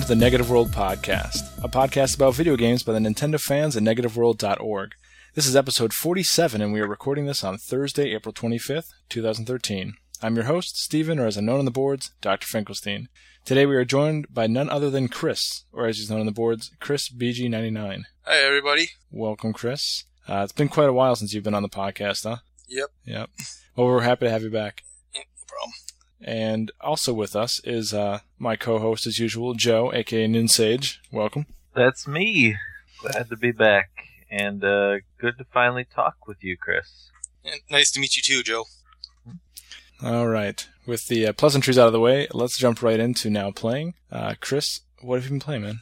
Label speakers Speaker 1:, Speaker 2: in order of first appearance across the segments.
Speaker 1: Welcome to the Negative World Podcast, a podcast about video games by the Nintendo fans at negativeworld.org. This is episode 47, and we are recording this on Thursday, April 25th, 2013. I'm your host, Stephen, or as I'm known on the boards, Dr. Finkelstein. Today we are joined by none other than Chris, or as he's known on the boards, Chris BG99.
Speaker 2: Hi, everybody.
Speaker 1: Welcome, Chris. Uh, it's been quite a while since you've been on the podcast, huh?
Speaker 2: Yep.
Speaker 1: Yep. Well, we're happy to have you back.
Speaker 2: No problem.
Speaker 1: And also with us is uh, my co-host, as usual, Joe, aka Ninsage. Welcome.
Speaker 3: That's me. Glad to be back, and uh, good to finally talk with you, Chris.
Speaker 2: And nice to meet you too, Joe.
Speaker 1: All right. With the uh, pleasantries out of the way, let's jump right into now playing. Uh, Chris, what have you been playing, man?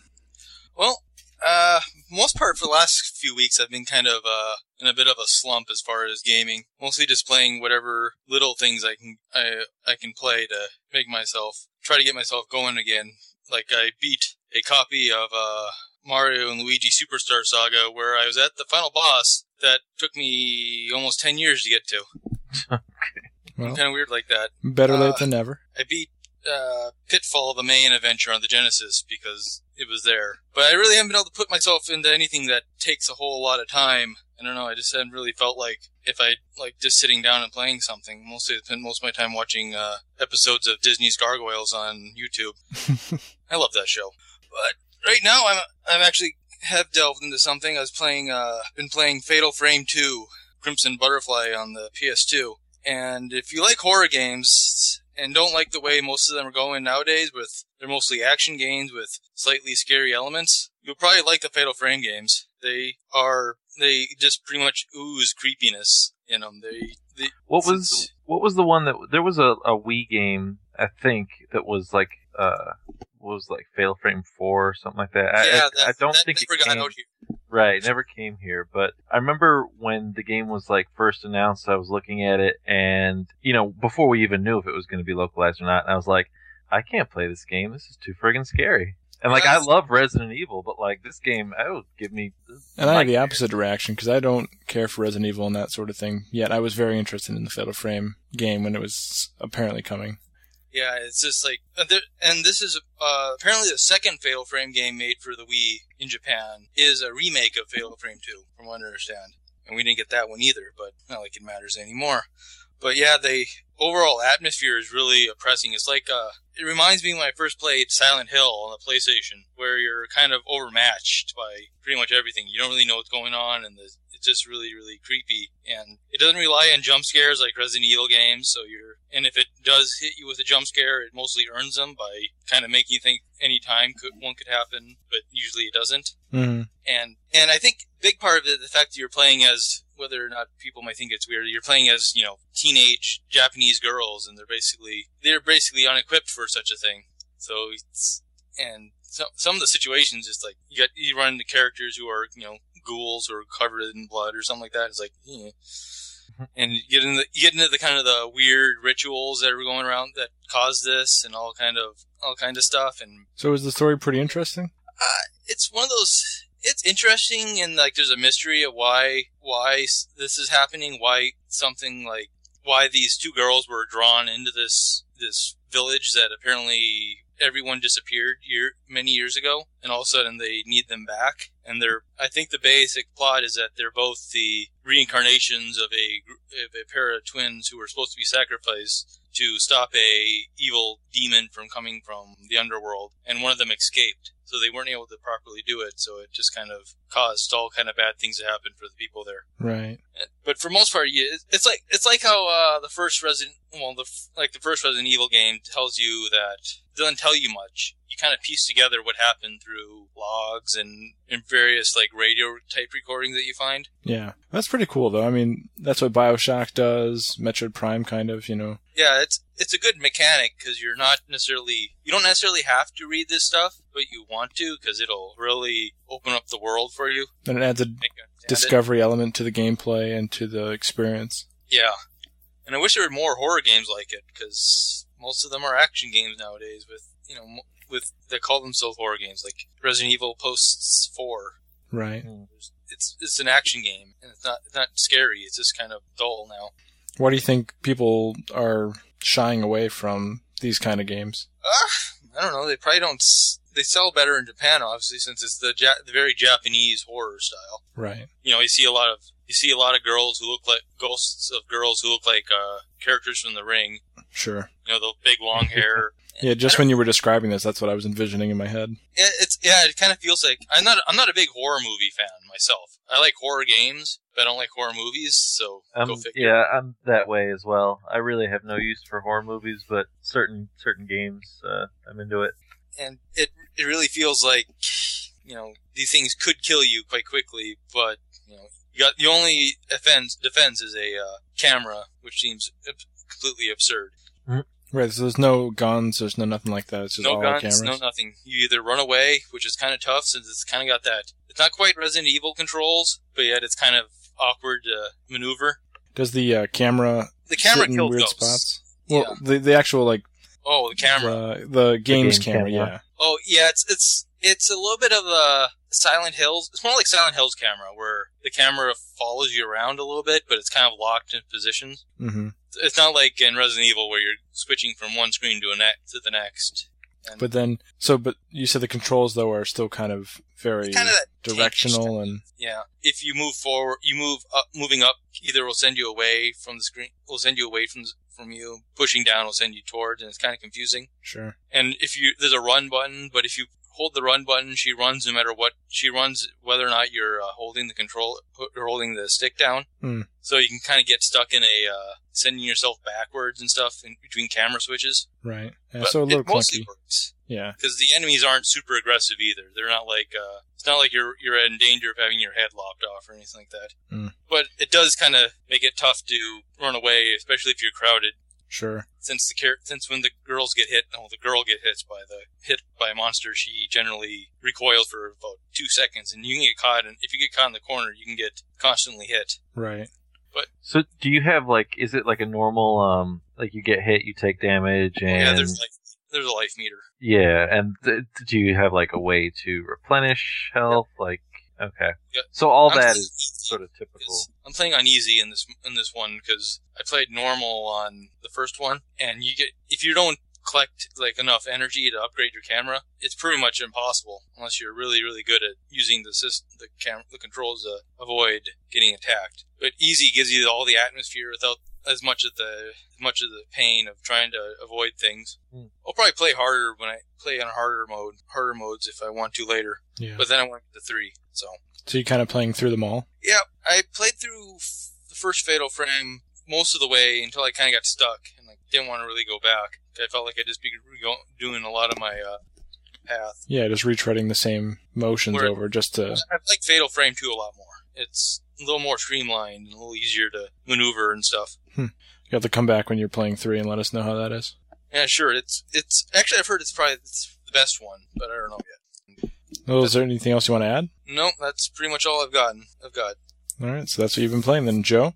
Speaker 2: Well, uh, most part for the last few weeks, I've been kind of uh in a bit of a slump as far as gaming. Mostly just playing whatever little things I can I I can play to make myself try to get myself going again. Like I beat a copy of uh Mario and Luigi Superstar Saga where I was at the final boss that took me almost 10 years to get to.
Speaker 1: Well,
Speaker 2: Kind of weird like that.
Speaker 1: better late
Speaker 2: uh,
Speaker 1: than never.
Speaker 2: I beat uh, Pitfall, the main adventure on the Genesis, because it was there. But I really haven't been able to put myself into anything that takes a whole lot of time. I don't know. I just haven't really felt like if I like just sitting down and playing something. Mostly, I spend most of my time watching uh, episodes of Disney's Gargoyles on YouTube. I love that show. But right now, I'm I'm actually have delved into something. I was playing, uh, been playing Fatal Frame 2, Crimson Butterfly on the PS2. And if you like horror games and don't like the way most of them are going nowadays, with they're mostly action games with slightly scary elements, you'll probably like the Fatal Frame games. They are they just pretty much ooze creepiness in them. They, they
Speaker 3: What was what was the one that there was a, a Wii game I think that was like uh was like Fatal Frame Four or something like that. I,
Speaker 2: yeah,
Speaker 3: I,
Speaker 2: that,
Speaker 3: I don't
Speaker 2: that
Speaker 3: think it came. Right. Never came here, but I remember when the game was like first announced. I was looking at it, and you know before we even knew if it was going to be localized or not, and I was like, I can't play this game. This is too friggin' scary. And like I love Resident Evil, but like this game, oh, give me.
Speaker 1: And I had the opposite reaction because I don't care for Resident Evil and that sort of thing. Yet I was very interested in the Fatal Frame game when it was apparently coming.
Speaker 2: Yeah, it's just like, uh, and this is uh, apparently the second Fatal Frame game made for the Wii in Japan is a remake of Fatal Frame 2, from what I understand. And we didn't get that one either, but not like it matters anymore. But yeah, the overall atmosphere is really oppressing. It's like, uh, it reminds me when I first played Silent Hill on the PlayStation, where you're kind of overmatched by pretty much everything. You don't really know what's going on, and the, it's just really, really creepy. And it doesn't rely on jump scares like Resident Evil games, so you're, and if it does hit you with a jump scare, it mostly earns them by kind of making you think any time could, one could happen, but usually it doesn't
Speaker 1: hmm
Speaker 2: and and I think big part of it, the fact that you're playing as whether or not people might think it's weird, you're playing as you know teenage Japanese girls, and they're basically they're basically unequipped for such a thing. So it's and so, some of the situations, just like you got you run into characters who are you know ghouls or covered in blood or something like that. It's like. eh. And you get into you get into the kind of the weird rituals that are going around that cause this, and all kind of all kind of stuff, and
Speaker 1: So is the story pretty interesting?
Speaker 2: uh, it's one of those. It's interesting, and like there's a mystery of why why this is happening. Why something like why these two girls were drawn into this this village that apparently everyone disappeared year many years ago, and all of a sudden they need them back. And they're I think the basic plot is that they're both the reincarnations of a of a pair of twins who were supposed to be sacrificed to stop a evil demon from coming from the underworld, and one of them escaped. So they weren't able to properly do it, so it just kind of caused all kind of bad things to happen for the people there.
Speaker 1: Right.
Speaker 2: But for most part, yeah, it's like it's like how uh, the first Resident, well, the like the first Resident Evil game tells you that doesn't tell you much. You kind of piece together what happened through logs and, and various like radio type recordings that you find.
Speaker 1: Yeah. That's pretty cool, though. I mean, that's what Bioshock does, Metroid Prime, kind of, you know.
Speaker 2: Yeah, it's it's a good mechanic because you're not necessarily you don't necessarily have to read this stuff, but you want to because it'll really open up the world for you.
Speaker 1: And it adds a
Speaker 2: Make you understand it.
Speaker 1: discovery element to the gameplay and to the experience.
Speaker 2: Yeah, and I wish there were more horror games like it because most of them are action games nowadays. With you know, with they call themselves horror games, like Resident Evil Posts Four.
Speaker 1: Right. Hmm.
Speaker 2: It's it's an action game, and it's not it's not scary. It's just kind of dull now.
Speaker 1: Why do you think people are shying away from these kind of games?
Speaker 2: Ah, I don't know. They probably don't. s- They sell better in Japan, obviously, since it's the ja- the very Japanese horror style.
Speaker 1: Right.
Speaker 2: You know, you see a lot of you see a lot of girls who look like ghosts of girls who look like uh, characters from The Ring.
Speaker 1: Sure.
Speaker 2: You know, the big long hair.
Speaker 1: Yeah, just when you were describing this, that's what I was envisioning in my head.
Speaker 2: Yeah, it's yeah. It kind of feels like I'm not. I'm not a big horror movie fan myself. I like horror games, I don't like horror movies. So
Speaker 3: Um,
Speaker 2: go figure.
Speaker 3: yeah, I'm that way as well. I really have no use for horror movies, but certain certain games, uh, I'm into it.
Speaker 2: and it it really feels like you know these things could kill you quite quickly, but you know you got the only defense defense is a uh, camera, which seems completely absurd.
Speaker 1: Right. So there's no guns. There's no nothing like that. It's just
Speaker 2: no
Speaker 1: all
Speaker 2: guns,
Speaker 1: cameras.
Speaker 2: no nothing. You either run away, which is kind of tough since it's kind of got that. It's not quite Resident Evil controls, but yet it's kind of awkward to maneuver.
Speaker 1: Does the uh, camera
Speaker 2: The camera
Speaker 1: sit in
Speaker 2: kills
Speaker 1: weird
Speaker 2: ghosts.
Speaker 1: spots? Well,
Speaker 2: Yeah.
Speaker 1: the the actual like
Speaker 2: Oh, the camera.
Speaker 1: uh, the game's
Speaker 3: game
Speaker 1: camera,
Speaker 3: camera.
Speaker 1: yeah.
Speaker 2: Oh yeah, it's it's it's a little bit of a Silent Hills. It's more like Silent Hills camera, where the camera follows you around a little bit, but it's kind of locked in positions.
Speaker 1: hmm
Speaker 2: It's not like in Resident Evil where you're switching from one screen to a ne- to the next. And
Speaker 1: But then, so but you said the controls though are still kind of very
Speaker 2: kind of
Speaker 1: directional and
Speaker 2: yeah. If you move forward, you move up. Moving up either will send you away from the screen, will send you away from from you. Pushing down will send you towards, and it's kind of confusing.
Speaker 1: sure.
Speaker 2: And if you there's a run button, but if you hold the run button, she runs no matter what. She runs whether or not you're uh, holding the control or holding the stick down.
Speaker 1: Hmm.
Speaker 2: So you can kind of get stuck in a uh, sending yourself backwards and stuff in between camera switches.
Speaker 1: Right. Yeah,
Speaker 2: But
Speaker 1: so a little
Speaker 2: it mostly
Speaker 1: clunky.
Speaker 2: works
Speaker 1: Yeah.
Speaker 2: because the enemies aren't super aggressive either. They're not like uh, it's not like you're you're in danger of having your head lopped off or anything like that.
Speaker 1: Hmm.
Speaker 2: But it does kind of make it tough to run away, especially if you're crowded
Speaker 1: Sure.
Speaker 2: since the char- since when the girls get hit, oh, the girl get hit by the hit by a monster, she generally recoils for about two seconds, and you can get caught. And if you get caught in the corner, you can get constantly hit.
Speaker 1: Right.
Speaker 3: But so, do you have like, is it like a normal, um, like you get hit, you take damage, and
Speaker 2: yeah, there's like there's a life meter.
Speaker 3: Yeah, and th- do you have like a way to replenish health? Like, okay,
Speaker 2: Yep.
Speaker 3: so all
Speaker 2: I'm
Speaker 3: that is sort of typical.
Speaker 2: I'm playing on easy in this in this one because I played normal on the first one, and you get if you don't collect like enough energy to upgrade your camera, it's pretty much impossible unless you're really really good at using the system, the cam the controls to avoid getting attacked. But easy gives you all the atmosphere without as much of the much of the pain of trying to avoid things.
Speaker 3: Hmm.
Speaker 2: I'll probably play harder when I play on harder mode, harder modes if I want to later.
Speaker 1: Yeah.
Speaker 2: But then I want to three, so.
Speaker 1: So you're kind of playing through them all.
Speaker 2: Yeah, I played through f- the first Fatal Frame most of the way until I kind of got stuck didn't want to really go back. I felt like I'd just be go- doing a lot of my uh, path.
Speaker 1: Yeah, just retreading the same motions
Speaker 2: Where-
Speaker 1: over just to.
Speaker 2: I like Fatal Frame 2 a lot more. It's a little more streamlined and a little easier to maneuver and stuff.
Speaker 1: You have to come back when you're playing three and let us know how that is.
Speaker 2: Yeah, sure. It's it's actually I've heard it's probably it's the best one, but I don't know yet.
Speaker 1: Well, is there anything else you want to add?
Speaker 2: No, that's pretty much all I've gotten. I've got.
Speaker 1: All right, so that's what you've been playing then, Joe.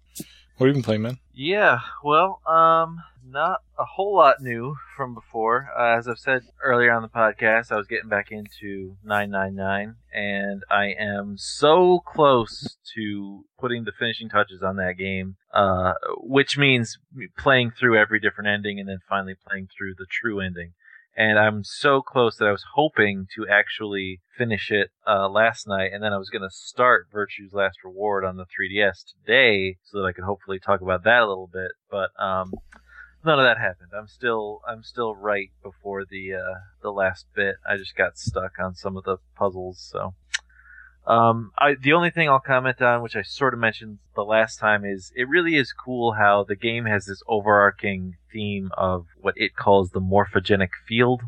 Speaker 1: What have you been playing, man?
Speaker 3: Yeah, well, um, not a whole lot new from before. Uh, as I've said earlier on the podcast, I was getting back into 999, and I am so close to putting the finishing touches on that game, uh, which means playing through every different ending and then finally playing through the true ending. And I'm so close that I was hoping to actually finish it uh, last night, and then I was going to start Virtue's Last Reward on the 3DS today, so that I could hopefully talk about that a little bit. But um, none of that happened. I'm still I'm still right before the uh, the last bit. I just got stuck on some of the puzzles. So um, I the only thing I'll comment on, which I sort of mentioned the last time, is it really is cool how the game has this overarching theme of what it calls the morphogenic field,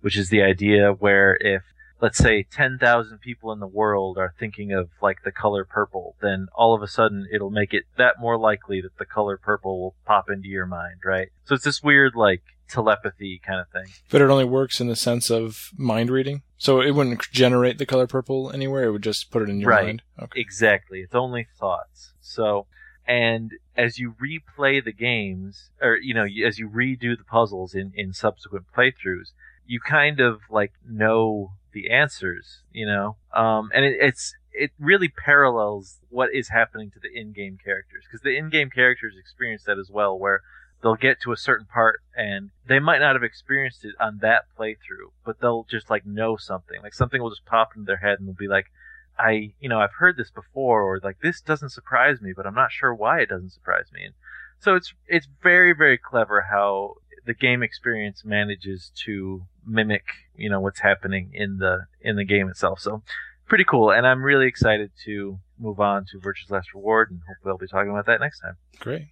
Speaker 3: which is the idea where if let's say 10,000 people in the world are thinking of like the color purple, then all of a sudden it'll make it that more likely that the color purple will pop into your mind, right? So it's this weird like telepathy kind of thing.
Speaker 1: But it only works in the sense of mind reading. So it wouldn't generate the color purple anywhere. It would just put it in your
Speaker 3: Right.
Speaker 1: mind. Okay.
Speaker 3: Exactly. It's only thoughts. So, and as you replay the games, or, you know, as you redo the puzzles in, in subsequent playthroughs, you kind of like know the answers, you know? Um, and it, it's, it really parallels what is happening to the in-game characters because the in-game characters experience that as well where they'll get to a certain part and they might not have experienced it on that playthrough, but they'll just like know something. Like something will just pop into their head and they'll be like, I, you know, I've heard this before, or like this doesn't surprise me, but I'm not sure why it doesn't surprise me. And so it's it's very very clever how the game experience manages to mimic, you know, what's happening in the in the game itself. So pretty cool, and I'm really excited to move on to Virtue's Last Reward, and hopefully I'll be talking about that next time.
Speaker 1: Great.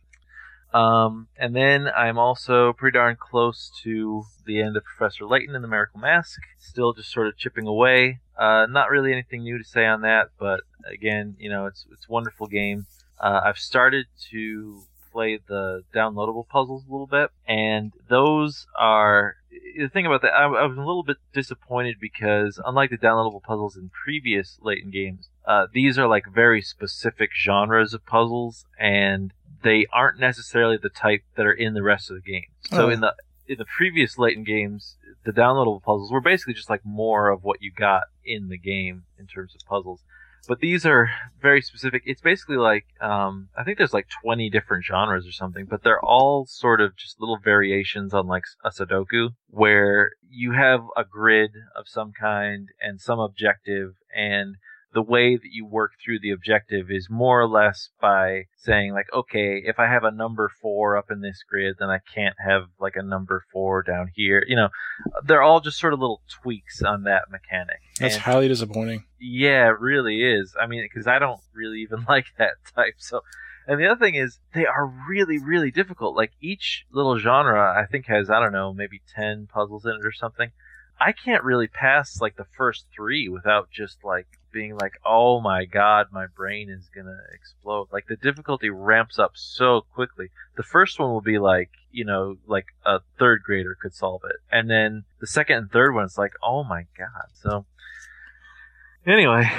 Speaker 3: Um, and then I'm also pretty darn close to the end of Professor Layton and the Miracle Mask. Still just sort of chipping away. Uh, not really anything new to say on that, but again, you know, it's it's a wonderful game. Uh, I've started to play the downloadable puzzles a little bit, and those are the thing about that. I, I was a little bit disappointed because, unlike the downloadable puzzles in previous Layton games, uh, these are like very specific genres of puzzles, and they aren't necessarily the type that are in the rest of the game. So
Speaker 1: Oh.
Speaker 3: in the in the previous Layton games, the downloadable puzzles were basically just like more of what you got in the game in terms of puzzles. But these are very specific. It's basically like um, I think there's like 20 different genres or something, but they're all sort of just little variations on like a Sudoku, where you have a grid of some kind and some objective, and the way that you work through the objective is more or less by saying like okay if i have a number four up in this grid then i can't have like a number four down here you know they're all just sort of little tweaks on that mechanic
Speaker 1: That's
Speaker 3: And-
Speaker 1: highly disappointing.
Speaker 3: yeah, it really is. I mean, because I don't really even like that type. So, and the other thing is, they are really, really difficult. Like each little genre, I think has I don't know, maybe ten puzzles in it or something. I can't really pass like the first three without just like being like, oh my god, my brain is gonna explode. Like the difficulty ramps up so quickly. The first one will be like, you know, like a third grader could solve it, and then the second and third one, it's like, oh my god. So. Anyway,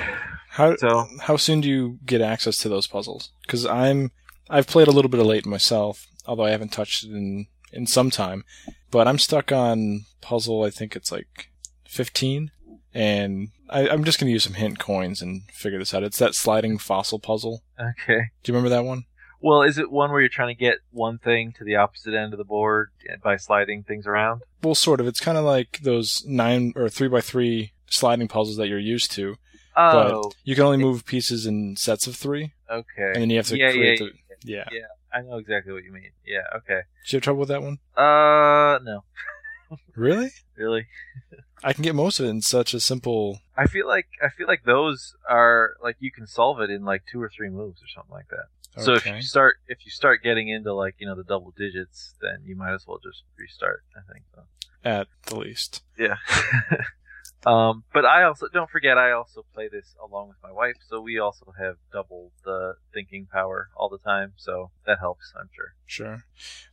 Speaker 1: How
Speaker 3: so
Speaker 1: how soon do you get access to those puzzles? Because I'm I've played a little bit of late myself, although I haven't touched it in in some time. But I'm stuck on puzzle. I think it's like 15, and I, I'm just gonna use some hint coins and figure this out. It's that sliding fossil puzzle.
Speaker 3: okay.
Speaker 1: Do you remember that one?
Speaker 3: Well, is it one where you're trying to get one thing to the opposite end of the board by sliding things around?
Speaker 1: Well, sort of. It's kind of like those nine or three by three sliding puzzles that you're used to.
Speaker 3: Oh,
Speaker 1: You can only move pieces in sets of three,
Speaker 3: okay.
Speaker 1: and then you have to
Speaker 3: yeah,
Speaker 1: create
Speaker 3: yeah,
Speaker 1: the. Yeah.
Speaker 3: yeah. I know exactly what you mean. Yeah. Okay.
Speaker 1: Did you have trouble with that one?
Speaker 3: Uh, no,
Speaker 1: Really?
Speaker 3: really.
Speaker 1: I can get most of it in such a simple.
Speaker 3: I feel like I feel like those are like you can solve it in like two or three moves or something like that. So if
Speaker 1: Okay.
Speaker 3: you start if you start getting into like you know the double digits, then you might as well just restart. I think so.
Speaker 1: at the least.
Speaker 3: Yeah. um, but I also don't forget I also play this along with my wife, so we also have double the thinking power all the time, so that helps, I'm sure.
Speaker 1: Sure.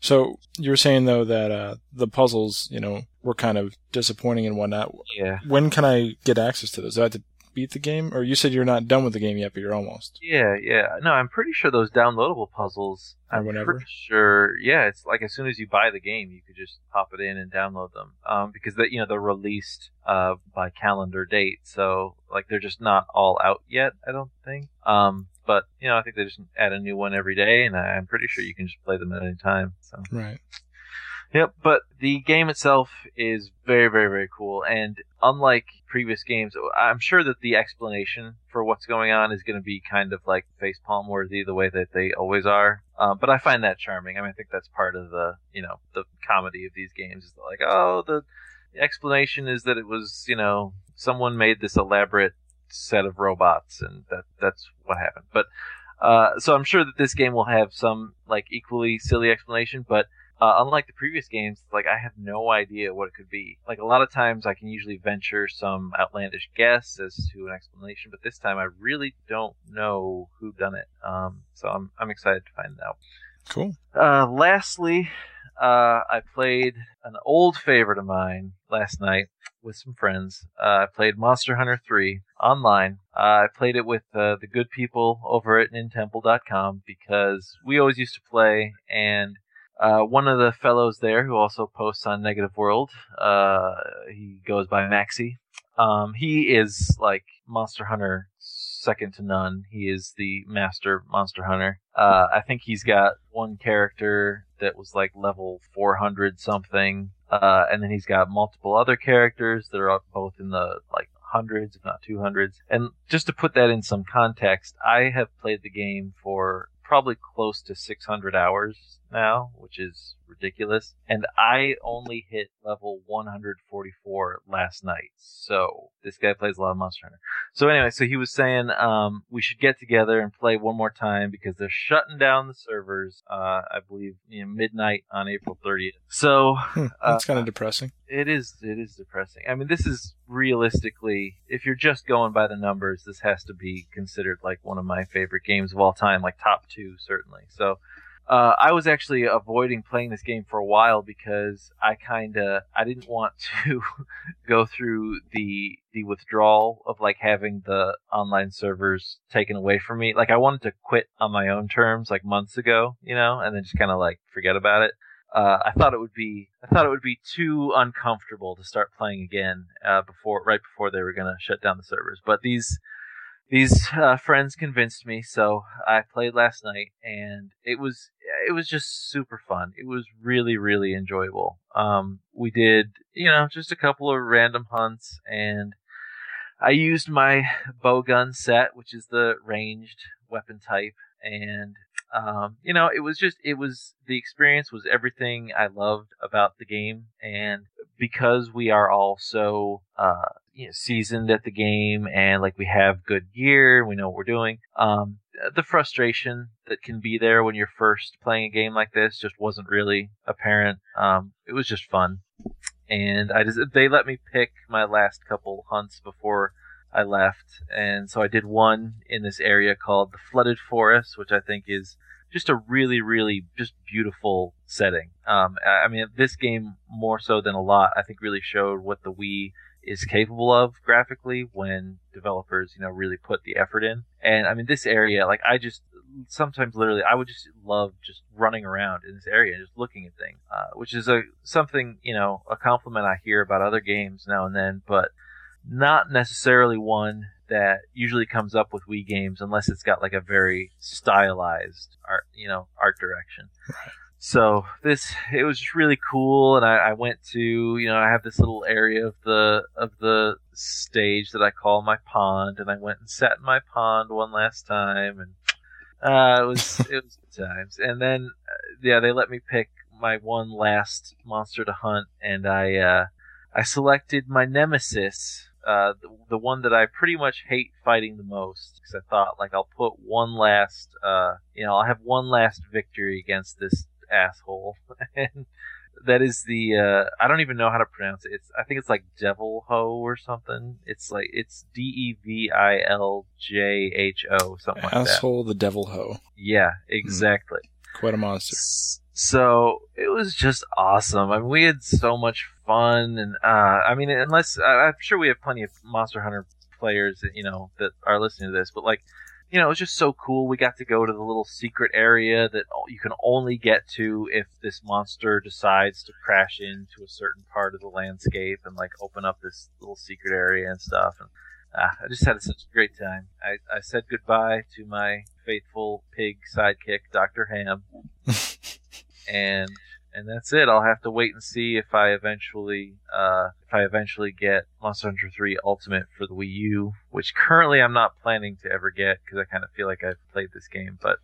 Speaker 1: So you were saying though that uh, the puzzles, you know, were kind of disappointing and whatnot.
Speaker 3: Yeah.
Speaker 1: When can I get access to those? Do I have to beat the game, or you said you're not done with the game yet, but you're almost?
Speaker 3: Yeah, yeah. No, I'm pretty sure those downloadable puzzles.
Speaker 1: Or
Speaker 3: I'm
Speaker 1: whenever?
Speaker 3: pretty sure. Yeah, it's like as soon as you buy the game, you could just pop it in and download them. Um, because they, you know, they're released uh by calendar date, so like they're just not all out yet. I don't think. Um, but you know, I think they just add a new one every day, and I'm pretty sure you can just play them at any time. So.
Speaker 1: Right.
Speaker 3: Yep, but the game itself is very, very, very cool. And unlike previous games, I'm sure that the explanation for what's going on is going to be kind of like facepalm worthy, the way that they always are. Um, but I find that charming. I mean, I think that's part of the, you know, the comedy of these games is like, oh, the explanation is that it was, you know, someone made this elaborate set of robots, and that that's what happened. But uh, so I'm sure that this game will have some like equally silly explanation, but uh, unlike the previous games, like I have no idea what it could be. Like a lot of times, I can usually venture some outlandish guess as to an explanation, but this time I really don't know who done it. Um, so I'm I'm excited to find out.
Speaker 1: Cool.
Speaker 3: Uh, lastly, uh, I played an old favorite of mine last night with some friends. Uh, I played Monster Hunter 3 online. Uh, I played it with uh, the good people over at Nintemple.com because we always used to play, and uh, one of the fellows there who also posts on Negative World, uh, he goes by Maxi. Um, he is like Monster Hunter second to none. He is the master monster hunter. Uh, I think he's got one character that was like level 400 something, uh, and then he's got multiple other characters that are both in the like hundreds, if not 200s. And just to put that in some context, I have played the game for probably close to 600 hours now, which is ridiculous. And I only hit level 144 last night. So this guy plays a lot of Monster Hunter. So anyway, so he was saying um, we should get together and play one more time because they're shutting down the servers. Uh, I believe you know, midnight on April 30th. So
Speaker 1: hmm, that's uh, kind of depressing.
Speaker 3: It is. It is depressing. I mean, this is realistically, if you're just going by the numbers, this has to be considered like one of my favorite games of all time, like top two certainly. So uh, I was actually avoiding playing this game for a while because I kind of I didn't want to go through the the withdrawal of like having the online servers taken away from me. Like I wanted to quit on my own terms like months ago, you know, and then just kind of like forget about it. Uh, I thought it would be I thought it would be too uncomfortable to start playing again uh, before right before they were gonna shut down the servers. But these these uh, friends convinced me, so I played last night, and it was it was just super fun. It was really really enjoyable. Um, we did you know just a couple of random hunts, and I used my bow gun set, which is the ranged weapon type, and um, you know it was just it was the experience was everything I loved about the game, and because we are all so uh, you know, seasoned at the game and like we have good gear, we know what we're doing. Um, the frustration that can be there when you're first playing a game like this just wasn't really apparent. Um, it was just fun, and I just they let me pick my last couple hunts before I left, and so I did one in this area called the Flooded Forest, which I think is just a really, really just beautiful setting. Um, I mean, this game more so than a lot, I think, really showed what the Wii is capable of graphically when developers, you know, really put the effort in. And I mean, this area, like, I just sometimes literally, I would just love just running around in this area and just looking at things, uh, which is a something, you know, a compliment I hear about other games now and then, but not necessarily one that usually comes up with Wii games unless it's got like a very stylized you know, art direction. So this it was just really cool, and I, I, went to you know I have this little area of the of the stage that I call my pond, and I went and sat in my pond one last time, and uh, it was it was good times. And then uh, yeah, they let me pick my one last monster to hunt, and I uh, I selected my nemesis, uh, the, the, one that I pretty much hate fighting the most, because I thought like I'll put one last, uh, you know, I'll have one last victory against this asshole. and that is the uh, I don't even know how to pronounce it. It's I think it's like Devil Ho or something. It's like it's D E V I L J H O something like that.
Speaker 1: Asshole the Devil Ho.
Speaker 3: Yeah, exactly.
Speaker 1: Mm. Quite a monster.
Speaker 3: So it was just awesome. I mean, we had so much fun, and uh, I mean, unless I'm sure we have plenty of Monster Hunter players, you know, that are listening to this, but like you know, it was just so cool. We got to go to the little secret area that you can only get to if this monster decides to crash into a certain part of the landscape and like open up this little secret area and stuff. And uh, I just had such a great time. I, I said goodbye to my faithful pig sidekick, Dr. Ham. and and that's it. I'll have to wait and see if I eventually, uh, if I eventually get Monster Hunter 3 Ultimate for the Wii U, which currently I'm not planning to ever get because I kind of feel like I've played this game. But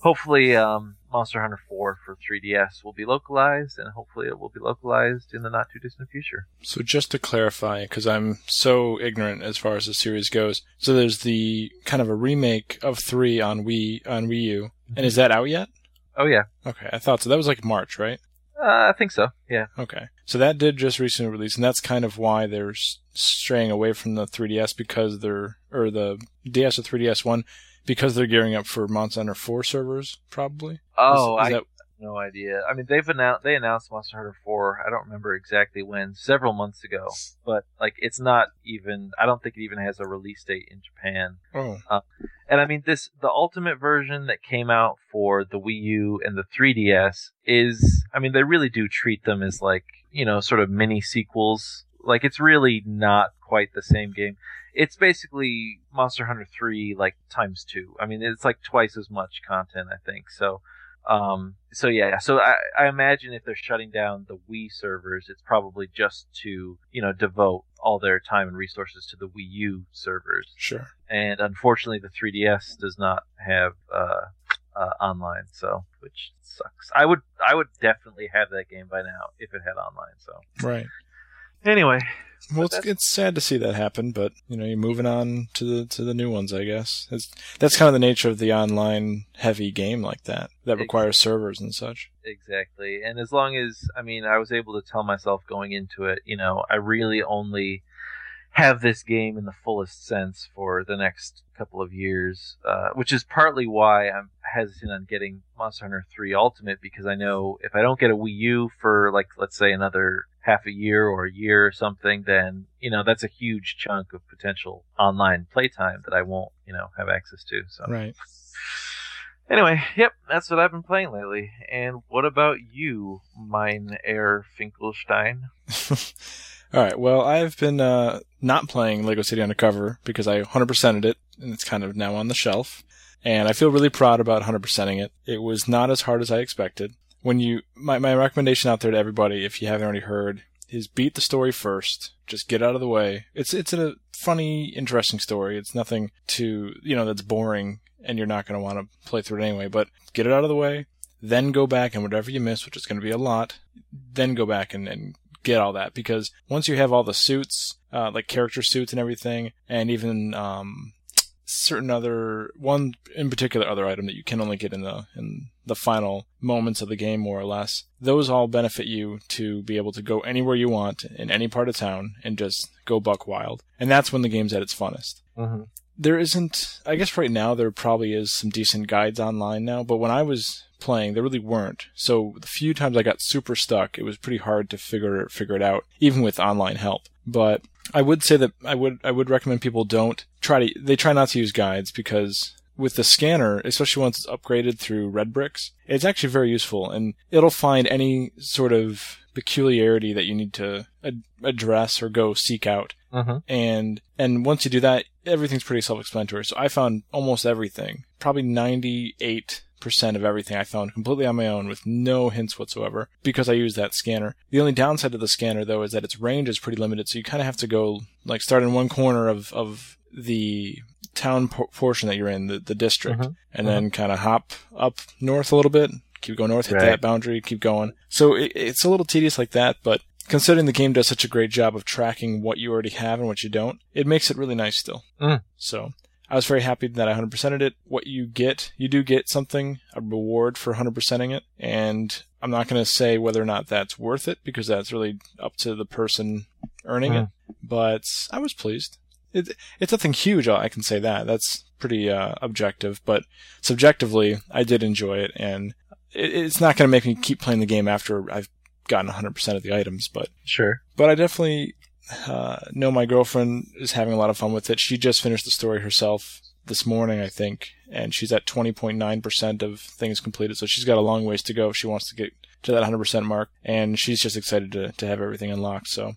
Speaker 3: hopefully, um, Monster Hunter 4 for 3DS will be localized, and hopefully it will be localized in the not too distant future.
Speaker 1: So just to clarify, because I'm so ignorant as far as the series goes, so there's the kind of a remake of 3 on Wii on Wii U, and is that out yet?
Speaker 3: Oh yeah.
Speaker 1: Okay, I thought so. That was like March, right?
Speaker 3: Uh, I think so. Yeah.
Speaker 1: Okay. So that did just recently release, and that's kind of why they're straying away from the 3DS because they're or the DS or 3DS one because they're gearing up for Monster Hunter 4 servers, probably.
Speaker 3: Oh, is, is I, that no idea. I mean, they've announced they announced Monster Hunter 4. I don't remember exactly when, several months ago. But like, it's not even. I don't think it even has a release date in Japan.
Speaker 1: Oh.
Speaker 3: Uh, and I mean, this the ultimate version that came out for the Wii U and the 3DS is. I mean, they really do treat them as like you know, sort of mini sequels. Like, it's really not quite the same game. It's basically Monster Hunter 3 like times 2. I mean, it's like twice as much content, I think. So um so yeah, so I, I imagine if they're shutting down the Wii servers, it's probably just to, you know, devote all their time and resources to the Wii U servers.
Speaker 1: Sure.
Speaker 3: And unfortunately the 3DS does not have uh uh, online, so which sucks. I would I would definitely have that game by now if it had online. So
Speaker 1: Right.
Speaker 3: Anyway,
Speaker 1: Well, it's, it's sad to see that happen, but you know, you're moving on to the to the new ones, I guess. It's, that's kind of the nature of the online heavy game like that that requires servers and such.
Speaker 3: exactly. And as long as I mean, I was able to tell myself going into it, you know, I really only have this game in the fullest sense for the next couple of years, uh, which is partly why I'm hesitant on getting Monster Hunter 3 Ultimate because I know if I don't get a Wii U for like let's say another half a year or a year or something, then you know that's a huge chunk of potential online playtime that I won't you know have access to. So
Speaker 1: Right.
Speaker 3: anyway, yep, that's what I've been playing lately. And what about you, Mine Air Finkelstein?
Speaker 1: All right. Well, I've been uh, not playing Lego City Undercover because I 100%ed it, and it's kind of now on the shelf. And I feel really proud about 100%ing it. It was not as hard as I expected. When you, my, my recommendation out there to everybody, if you haven't already heard, is beat the story first. Just get out of the way. It's it's a funny, interesting story. It's nothing to you know that's boring, and you're not going to want to play through it anyway. But get it out of the way, then go back and whatever you miss, which is going to be a lot, then go back and, and get all that because once you have all the suits, uh, like character suits and everything, and even um, certain other one in particular other item that you can only get in the in the final moments of the game more or less those all benefit you to be able to go anywhere you want in any part of town and just go buck wild and that's when the game's at its funnest
Speaker 3: Mm-hmm.
Speaker 1: there isn't i guess right now there probably is some decent guides online now but when i was playing there really weren't so the few times i got super stuck it was pretty hard to figure figure it out even with online help but i would say that i would i would recommend people don't try to they try not to use guides because with the scanner, especially once it's upgraded through Red Bricks, it's actually very useful and it'll find any sort of peculiarity that you need to ad- address or go seek out
Speaker 3: Mm-hmm.
Speaker 1: and and once you do that, everything's pretty self-explanatory. So I found almost everything, probably 98% of everything I found completely on my own with no hints whatsoever because I use that scanner. The only downside of the scanner though is that its range is pretty limited, so you kind of have to go like start in one corner of of the town por- portion that you're in, the the district,
Speaker 3: Mhm.
Speaker 1: and then kind of hop up north a little bit, keep going north, hit
Speaker 3: Right.
Speaker 1: that boundary, keep going. So it, it's a little tedious like that, but considering the game does such a great job of tracking what you already have and what you don't, it makes it really nice still.
Speaker 3: Mm.
Speaker 1: So I was very happy that I 100%ed it. What you get, you do get something, a reward for 100%ing it, and I'm not going to say whether or not that's worth it because that's really up to the person earning it. But I was pleased. It, it's nothing huge, I can say that. That's pretty uh, objective, but subjectively, I did enjoy it, and it, it's not going to make me keep playing the game after I've gotten 100% of the items, but
Speaker 3: Sure.
Speaker 1: but I definitely uh, know my girlfriend is having a lot of fun with it. She just finished the story herself this morning, I think, and she's at 20.9% of things completed. So she's got a long ways to go if she wants to get to that 100% mark, and she's just excited to, to have everything unlocked. So,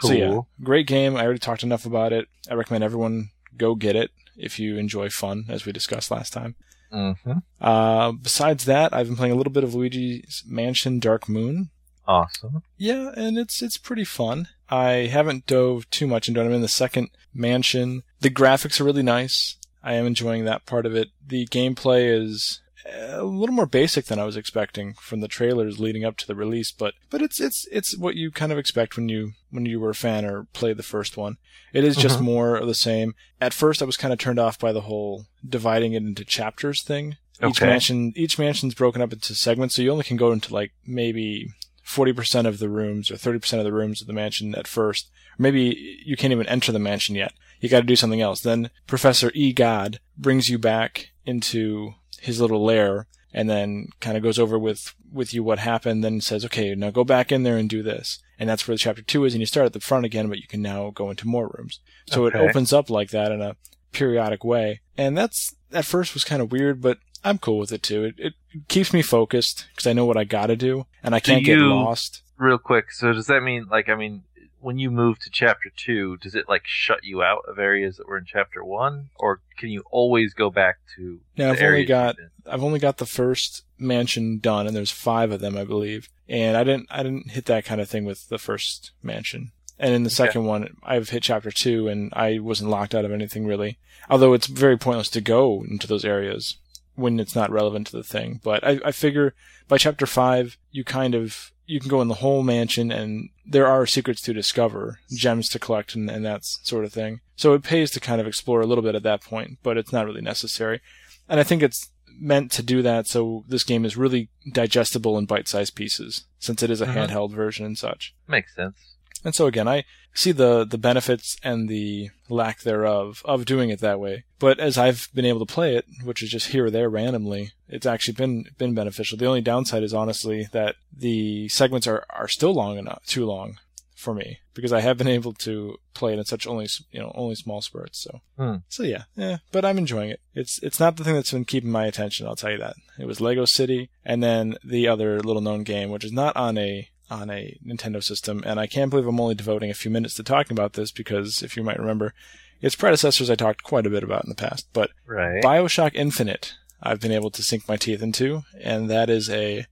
Speaker 3: Cool.
Speaker 1: so yeah, great game. I already talked enough about it. I recommend everyone go get it if you enjoy fun, as we discussed last time.
Speaker 3: Mm-hmm.
Speaker 1: Uh, besides that, I've been playing a little bit of Luigi's Mansion Dark Moon.
Speaker 3: Awesome.
Speaker 1: Yeah, and it's it's pretty fun. I haven't dove too much into it. I'm in the second mansion. The graphics are really nice. I am enjoying that part of it. The gameplay is a little more basic than I was expecting from the trailers leading up to the release, but but it's it's it's what you kind of expect when you when you were a fan or played the first one. It is just
Speaker 3: Mhm.
Speaker 1: more of the same. At first, I was kind of turned off by the whole dividing it into chapters thing. Each mansion each mansion's broken up into segments, so you only can go into like maybe 40% of the rooms or 30% of the rooms of the mansion at first. Maybe you can't even enter the mansion yet. You got to do something else. Then Professor E. Gadd brings you back into his little lair and then kind of goes over with, with you what happened, then says, okay, now go back in there and do this. And that's where the chapter two is, and you start at the front again, but you can now go into more rooms. So
Speaker 3: Okay.
Speaker 1: it opens up like that in a periodic way. And that's, at first was kind of weird, but I'm cool with it too. It, it keeps me focused because I know what I gotta do and I
Speaker 3: Do
Speaker 1: can't get lost.
Speaker 3: Real quick. So does that mean like I mean when you move to chapter two, does it like shut you out of areas that were in chapter one, or can you always go back to?
Speaker 1: Yeah, I've only got? I've only got the first mansion done, and there's five of them, I believe. And I didn't I didn't hit that kind of thing with the first mansion. And in the
Speaker 3: Okay.
Speaker 1: second one, I've hit chapter two, and I wasn't locked out of anything really. Although it's very pointless to go into those areas when it's not relevant to the thing. But I, I figure by chapter five, you kind of you can go in the whole mansion, and there are secrets to discover, gems to collect, and, and that sort of thing. So it pays to kind of explore a little bit at that point, but it's not really necessary. And I think it's meant to do that so this game is really digestible in bite-sized pieces, since it is a
Speaker 3: Mhm.
Speaker 1: handheld version and such.
Speaker 3: Makes sense.
Speaker 1: And so again, I see the the benefits and the lack thereof of doing it that way. But as I've been able to play it, which is just here or there randomly, it's actually been been beneficial. The only downside is honestly that the segments are are still long enough, too long for me because I have been able to play it in such only you know only small spurts. So
Speaker 3: Hmm.
Speaker 1: so yeah, yeah. But I'm enjoying it. It's it's not the thing that's been keeping my attention. I'll tell you that. It was Lego City, and then the other little known game, which is not on a on a Nintendo system. And I can't believe I'm only devoting a few minutes to talking about this because if you might remember, its predecessors I talked quite a bit about in the past. But
Speaker 3: Right.
Speaker 1: Bioshock Infinite, I've been able to sink my teeth into, and that is a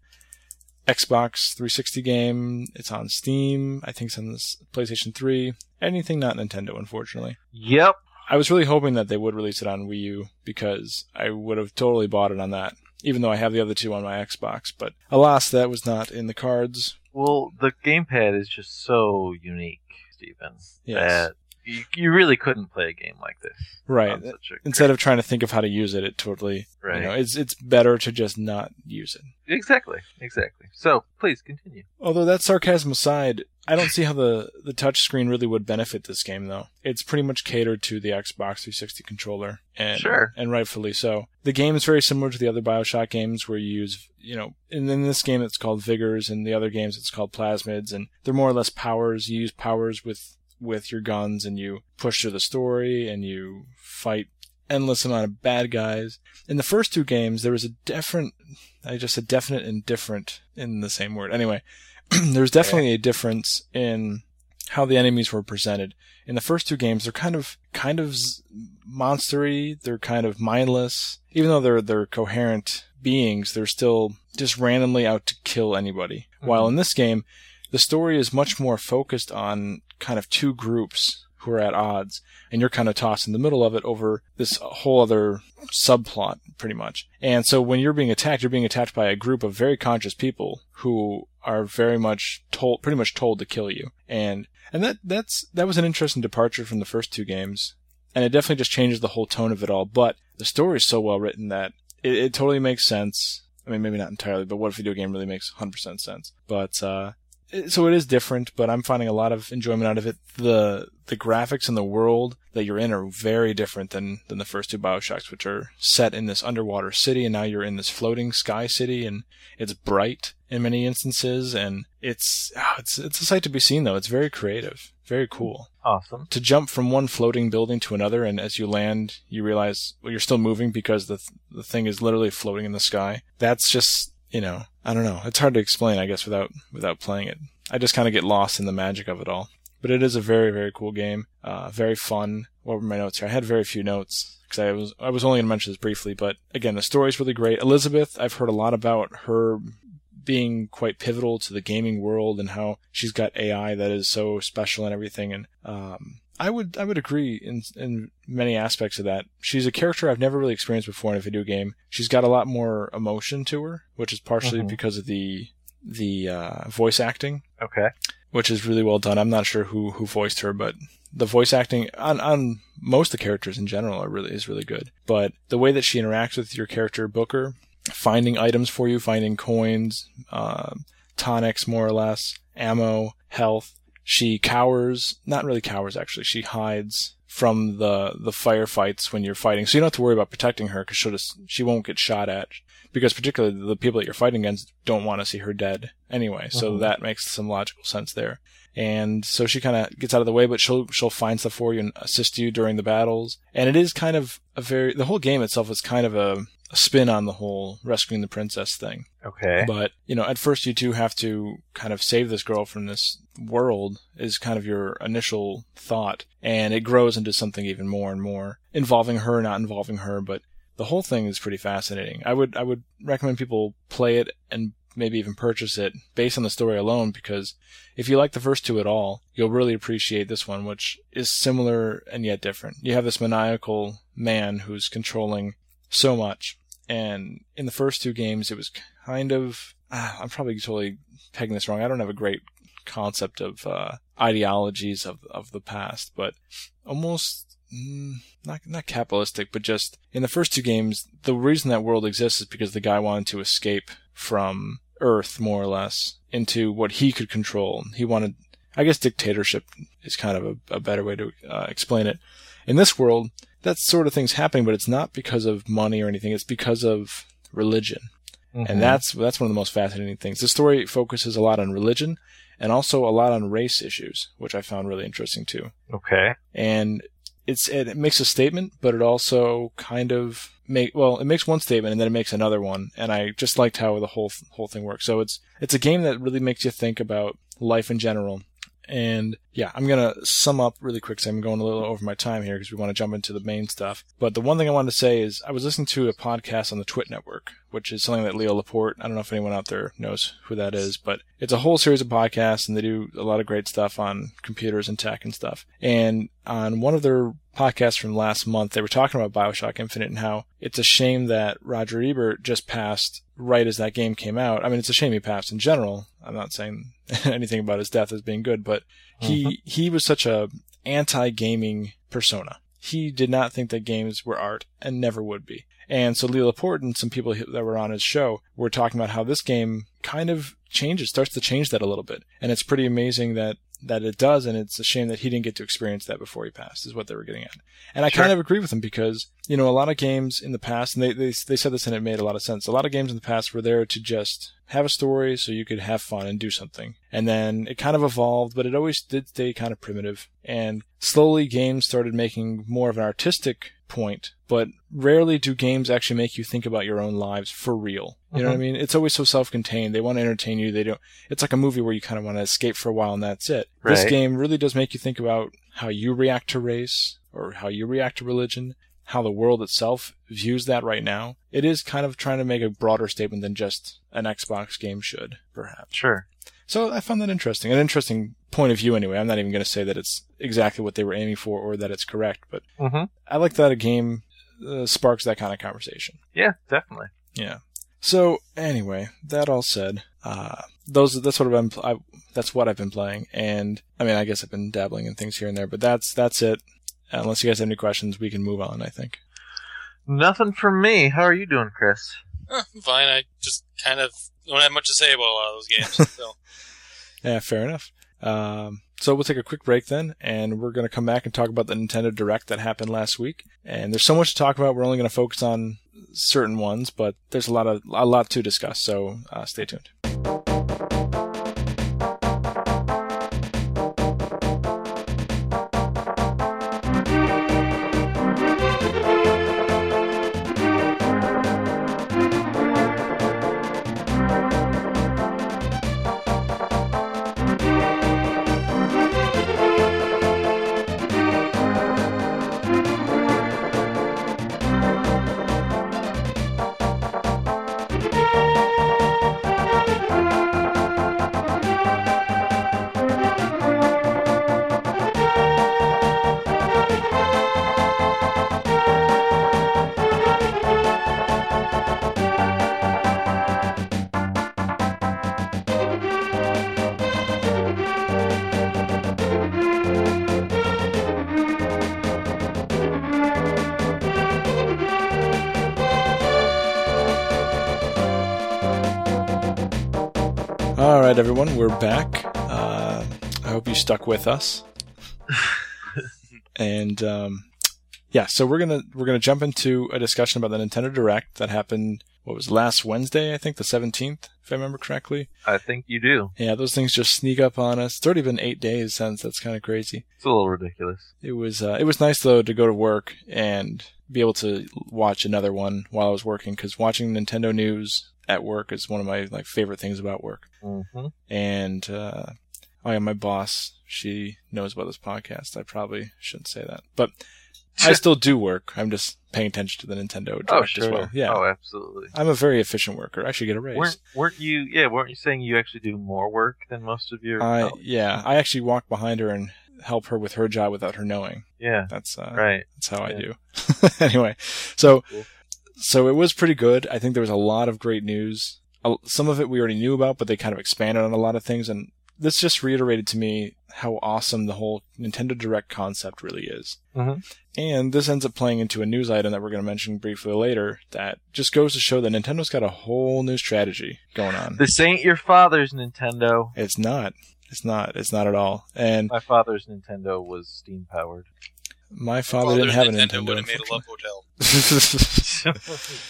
Speaker 1: Xbox 360 game. It's on Steam. I think it's on this PlayStation 3. Anything not Nintendo, unfortunately.
Speaker 3: Yep.
Speaker 1: I was really hoping that they would release it on Wii U because I would have totally bought it on that, even though I have the other two on my Xbox. But alas, that was not in the cards.
Speaker 3: Well, the gamepad is just so unique, Stephen,
Speaker 1: Yes.
Speaker 3: that you, you really couldn't play a game like this.
Speaker 1: Right.
Speaker 3: on such a
Speaker 1: Instead of trying to think of how to use it, it totally,
Speaker 3: Right.
Speaker 1: you know, it's it's better to just not use it.
Speaker 3: Exactly. Exactly. So please continue.
Speaker 1: Although that sarcasm aside, I don't see how the the touch screen really would benefit this game though. It's pretty much catered to the Xbox 360 controller, and
Speaker 3: Sure.
Speaker 1: and rightfully so. The game is very similar to the other BioShock games where you use, you know, and in this game it's called vigors, and the other games it's called plasmids, and they're more or less powers. You use powers with with your guns, and you push through the story, and you fight endless amount of bad guys. In the first two games, there was a different, I just said definite and different in the same word. Anyway, there's definitely a difference in how the enemies were presented. In the first two games, they're kind of, kind of monstery. They're kind of mindless. Even though they're, they're coherent beings, they're still just randomly out to kill anybody. While mm-hmm. in this game, the story is much more focused on kind of two groups who are at odds, and you're kind of tossed in the middle of it over this whole other subplot, pretty much. And so when you're being attacked, you're being attacked by a group of very conscious people who are very much told, pretty much told to kill you. And and that that's that was an interesting departure from the first two games, and it definitely just changes the whole tone of it all. But the story is so well written that it, it totally makes sense. I mean, maybe not entirely, but what if video game really makes 100% sense? But uh, so it is different, but I'm finding a lot of enjoyment out of it. The the graphics and the world that you're in are very different than than the first two Bioshocks, which are set in this underwater city, and now you're in this floating sky city, and it's bright in many instances, and it's ah, it's it's a sight to be seen though. It's very creative, very cool
Speaker 3: Awesome.
Speaker 1: to jump from one floating building to another, and as you land, you realize well, you're still moving because the th- the thing is literally floating in the sky. That's just you know I don't know. It's hard to explain, I guess, without without playing it. I just kind of get lost in the magic of it all. But it is a very very cool game. Uh, very fun. What were my notes here? I had very few notes because I was I was only going to mention this briefly. But again, the story's really great. Elizabeth, I've heard a lot about her being quite pivotal to the gaming world and how she's got AI that is so special and everything. And um, I would I would agree in in many aspects of that. She's a character I've never really experienced before in a video game. She's got a lot more emotion to her, which is partially
Speaker 3: Mhm.
Speaker 1: because of the the uh, voice acting,
Speaker 3: Okay.
Speaker 1: which is really well done. I'm not sure who who voiced her, but the voice acting on on most of the characters in general are really is really good. But the way that she interacts with your character Booker, finding items for you, finding coins, uh, tonics more or less, ammo, health. She cowers, not really cowers actually. She hides from the the firefights when you're fighting, so you don't have to worry about protecting her because she'll just she won't get shot at. Because particularly the people that you're fighting against don't want to see her dead anyway, so
Speaker 3: Mhm.
Speaker 1: that makes some logical sense there. And so she kind of gets out of the way, but she'll she'll find stuff for you and assist you during the battles. And it is kind of a very the whole game itself is kind of a, a spin on the whole rescuing the princess thing.
Speaker 3: Okay.
Speaker 1: But you know, at first you do have to kind of save this girl from this world is kind of your initial thought, and it grows into something even more and more involving her, not involving her, but the whole thing is pretty fascinating. I would I would recommend people play it and maybe even purchase it based on the story alone because if you like the first two at all, you'll really appreciate this one, which is similar and yet different. You have this maniacal man who's controlling so much. And in the first two games, it was kind of, uh, I'm probably totally pegging this wrong. I don't have a great concept of uh, ideologies of, of the past, but almost mm, not not capitalistic, but just in the first two games, the reason that world exists is because the guy wanted to escape from Earth, more or less, into what he could control. He wanted, I guess, dictatorship is kind of a, a better way to uh, explain it. In this world, that sort of thing's happening, but it's not because of money or anything. It's because of religion,
Speaker 3: Mhm.
Speaker 1: and that's that's one of the most fascinating things. The story focuses a lot on religion and also a lot on race issues, which I found really interesting too
Speaker 3: okay.
Speaker 1: and it's it makes a statement, but it also kind of make well, it makes one statement and then it makes another one, and I just liked how the whole whole thing works. So it's it's a game that really makes you think about life in general. And yeah, I'm gonna sum up really quick. So I'm going a little over my time here because we want to jump into the main stuff. But the one thing I wanted to say is I was listening to a podcast on the Twit Network, which is something that Leo Laporte. I don't know if anyone out there knows who that is, but it's a whole series of podcasts, and they do a lot of great stuff on computers and tech and stuff. And on one of their podcasts from last month, they were talking about Bioshock Infinite and how it's a shame that Roger Ebert just passed right as that game came out. I mean, it's a shame he passed in general. I'm not saying anything about his death as being good, but he mm-hmm. he was such a anti-gaming persona. He did not think that games were art and never would be. And so Leo Laporte and some people that were on his show were talking about how this game kind of changes, starts to change that a little bit. And it's pretty amazing that that it does, and it's a shame that he didn't get to experience that before he passed, is what they were getting at. And I
Speaker 3: Sure.
Speaker 1: kind of agree with him because, you know, a lot of games in the past, and they, they, they said this and it made a lot of sense, a lot of games in the past were there to just have a story so you could have fun and do something. And then it kind of evolved, but it always did stay kind of primitive. And slowly games started making more of an artistic point, but rarely do games actually make you think about your own lives for real. You know what I
Speaker 3: Mhm.
Speaker 1: mean? It's always so self-contained. They want to entertain you. They don't. It's like a movie where you kind of want to escape for a while and that's it. This game really does make you think about how you react to race or how you react to religion, how the world itself views that right now. It is kind of trying to make a broader statement than just an Xbox game should, perhaps.
Speaker 3: Sure.
Speaker 1: So I found that interesting. An interesting point of view anyway. I'm not even going to say that it's exactly what they were aiming for or that it's correct, but
Speaker 3: Mm-hmm.
Speaker 1: I like that a game uh, sparks that kind of conversation.
Speaker 3: Yeah, definitely.
Speaker 1: Yeah. So anyway, that all said, uh, those that's what I've been I, that's what I've been playing, and I mean I guess I've been dabbling in things here and there, but that's that's it. Unless you guys have any questions, we can move on. I think.
Speaker 3: Nothing from me. How are you doing, Chris?
Speaker 2: I'm fine. I just kind of don't have much to say about a lot of those games. So
Speaker 1: Yeah, fair enough. Um, so we'll take a quick break then, and we're going to come back and talk about the Nintendo Direct that happened last week. And there's so much to talk about. We're only going to focus on certain ones, but there's a lot of a lot to discuss. So uh, stay tuned. We're back. Uh, I hope you stuck with us. and um, yeah, so we're gonna we're gonna jump into a discussion about the Nintendo Direct that happened what was last Wednesday, I think the 17th, if I remember correctly.
Speaker 3: I think you do.
Speaker 1: Yeah, those things just sneak up on us. It's already been eight days since. That's kind of crazy.
Speaker 3: It's a little ridiculous.
Speaker 1: It was uh, it was nice though to go to work and be able to watch another one while I was working because watching Nintendo news at work is one of my like favorite things about work.
Speaker 3: Mm-hmm.
Speaker 1: And uh, oh yeah, my boss she knows about this podcast. I probably shouldn't say that, but I still do work. I'm just paying attention to the Nintendo Direct
Speaker 3: Oh, sure.
Speaker 1: as well. Yeah,
Speaker 3: Oh, absolutely.
Speaker 1: I'm a very efficient worker. I should get a raise.
Speaker 3: Weren't, weren't you? Yeah, weren't you saying you actually do more work than most of your?
Speaker 1: I
Speaker 3: colleagues?
Speaker 1: yeah, I actually walk behind her and help her with her job without her knowing.
Speaker 3: yeah.
Speaker 1: That's uh,
Speaker 3: Right.
Speaker 1: That's how I do. anyway, so
Speaker 3: Cool.
Speaker 1: so it was pretty good. I think there was a lot of great news. Some of it we already knew about, but they kind of expanded on a lot of things, and this just reiterated to me how awesome the whole Nintendo Direct concept really is.
Speaker 3: Mhm.
Speaker 1: And this ends up playing into a news item that we're going to mention briefly later that just goes to show that Nintendo's got a whole new strategy going on.
Speaker 3: This ain't your father's Nintendo.
Speaker 1: It's not. It's not. It's not at all. And
Speaker 3: My father's Nintendo was steam powered.
Speaker 1: my father didn't have a Nintendo.
Speaker 2: would have made a love hotel.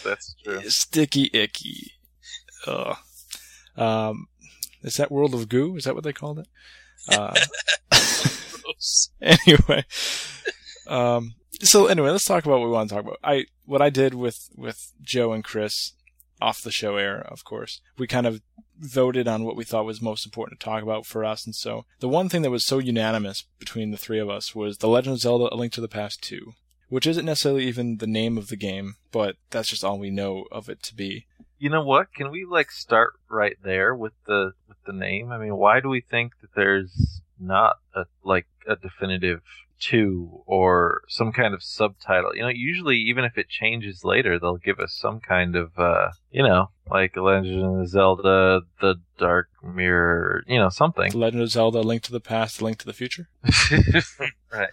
Speaker 3: That's true.
Speaker 1: Sticky icky. Ugh. Um, is that World of Goo? Is that what they called it? Uh, anyway, um, so anyway, let's talk about what we want to talk about. I what I did with with Joe and Chris off the show air, of course. We kind of voted on what we thought was most important to talk about for us, and so the one thing that was so unanimous between the three of us was The Legend of Zelda: A Link to the Past two, which isn't necessarily even the name of the game, but that's just all we know of it to be.
Speaker 3: You know what? Can we like start right there with the with the name? I mean, why do we think that there's not a like a definitive two or some kind of subtitle? You know, usually even if it changes later, they'll give us some kind of uh, you know, like Legend of Zelda, the Dark Mirror, you know, something.
Speaker 1: The Legend of Zelda: Link to the Past, Link to the Future,
Speaker 3: right.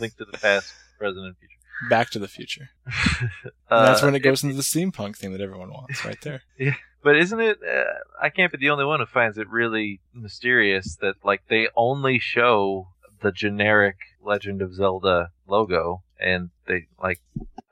Speaker 3: Link to the past, present, and future.
Speaker 1: Back to the Future. And that's
Speaker 3: Uh,
Speaker 1: when it goes into the steampunk thing that everyone wants, right there.
Speaker 3: Yeah, But isn't it? Uh, I can't be the only one who finds it really mysterious that like they only show the generic Legend of Zelda logo, and they like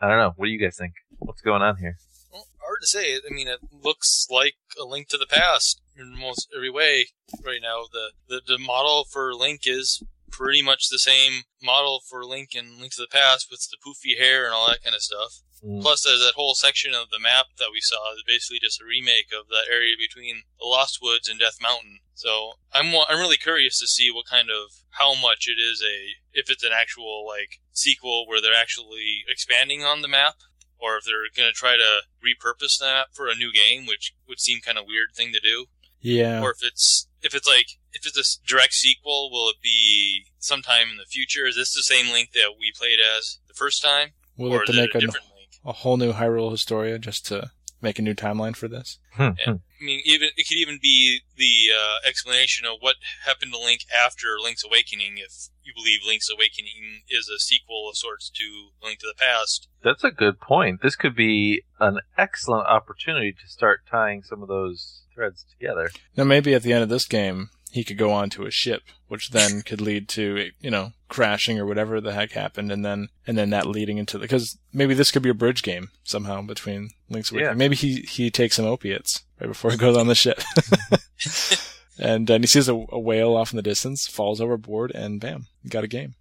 Speaker 3: I don't know. What do you guys think? What's going on here?
Speaker 2: Well, hard to say. I mean, it looks like a link to the past in almost every way right now. The, the the model for Link is pretty much the same model for Link in Link to the Past with the poofy hair and all that kind of stuff.
Speaker 3: Mm.
Speaker 2: Plus, there's that whole section of the map that we saw is basically just a remake of that area between the Lost Woods and Death Mountain. So I'm I'm really curious to see what kind of how much it is a if it's an actual like sequel where they're actually expanding on the map, or if they're going to try to repurpose the map for a new game, which would seem kind of weird thing to do.
Speaker 1: Yeah.
Speaker 2: Or if it's if it's like if it's a direct sequel, will it be sometime in the future? Is this the same Link that we played as the first time,
Speaker 1: Will
Speaker 2: or
Speaker 1: it
Speaker 2: is
Speaker 1: to
Speaker 2: it
Speaker 1: make
Speaker 2: a different?
Speaker 1: A whole new Hyrule Historia just to make a new timeline for this?
Speaker 3: Hmm,
Speaker 2: Yeah. I mean, even it could even be the uh, explanation of what happened to Link after Link's Awakening, if you believe Link's Awakening is a sequel of sorts to Link to the Past.
Speaker 3: That's a good point. This could be an excellent opportunity to start tying some of those threads together.
Speaker 1: Now, maybe at the end of this game, he could go onto a ship, which then could lead to you know crashing or whatever the heck happened, and then and then that leading into because maybe this could be a bridge game somehow between Link's Awakening.
Speaker 3: Yeah.
Speaker 1: Maybe he he takes some opiates right before he goes on the ship, and uh, then he sees a, a whale off in the distance, falls overboard, and bam, got a game.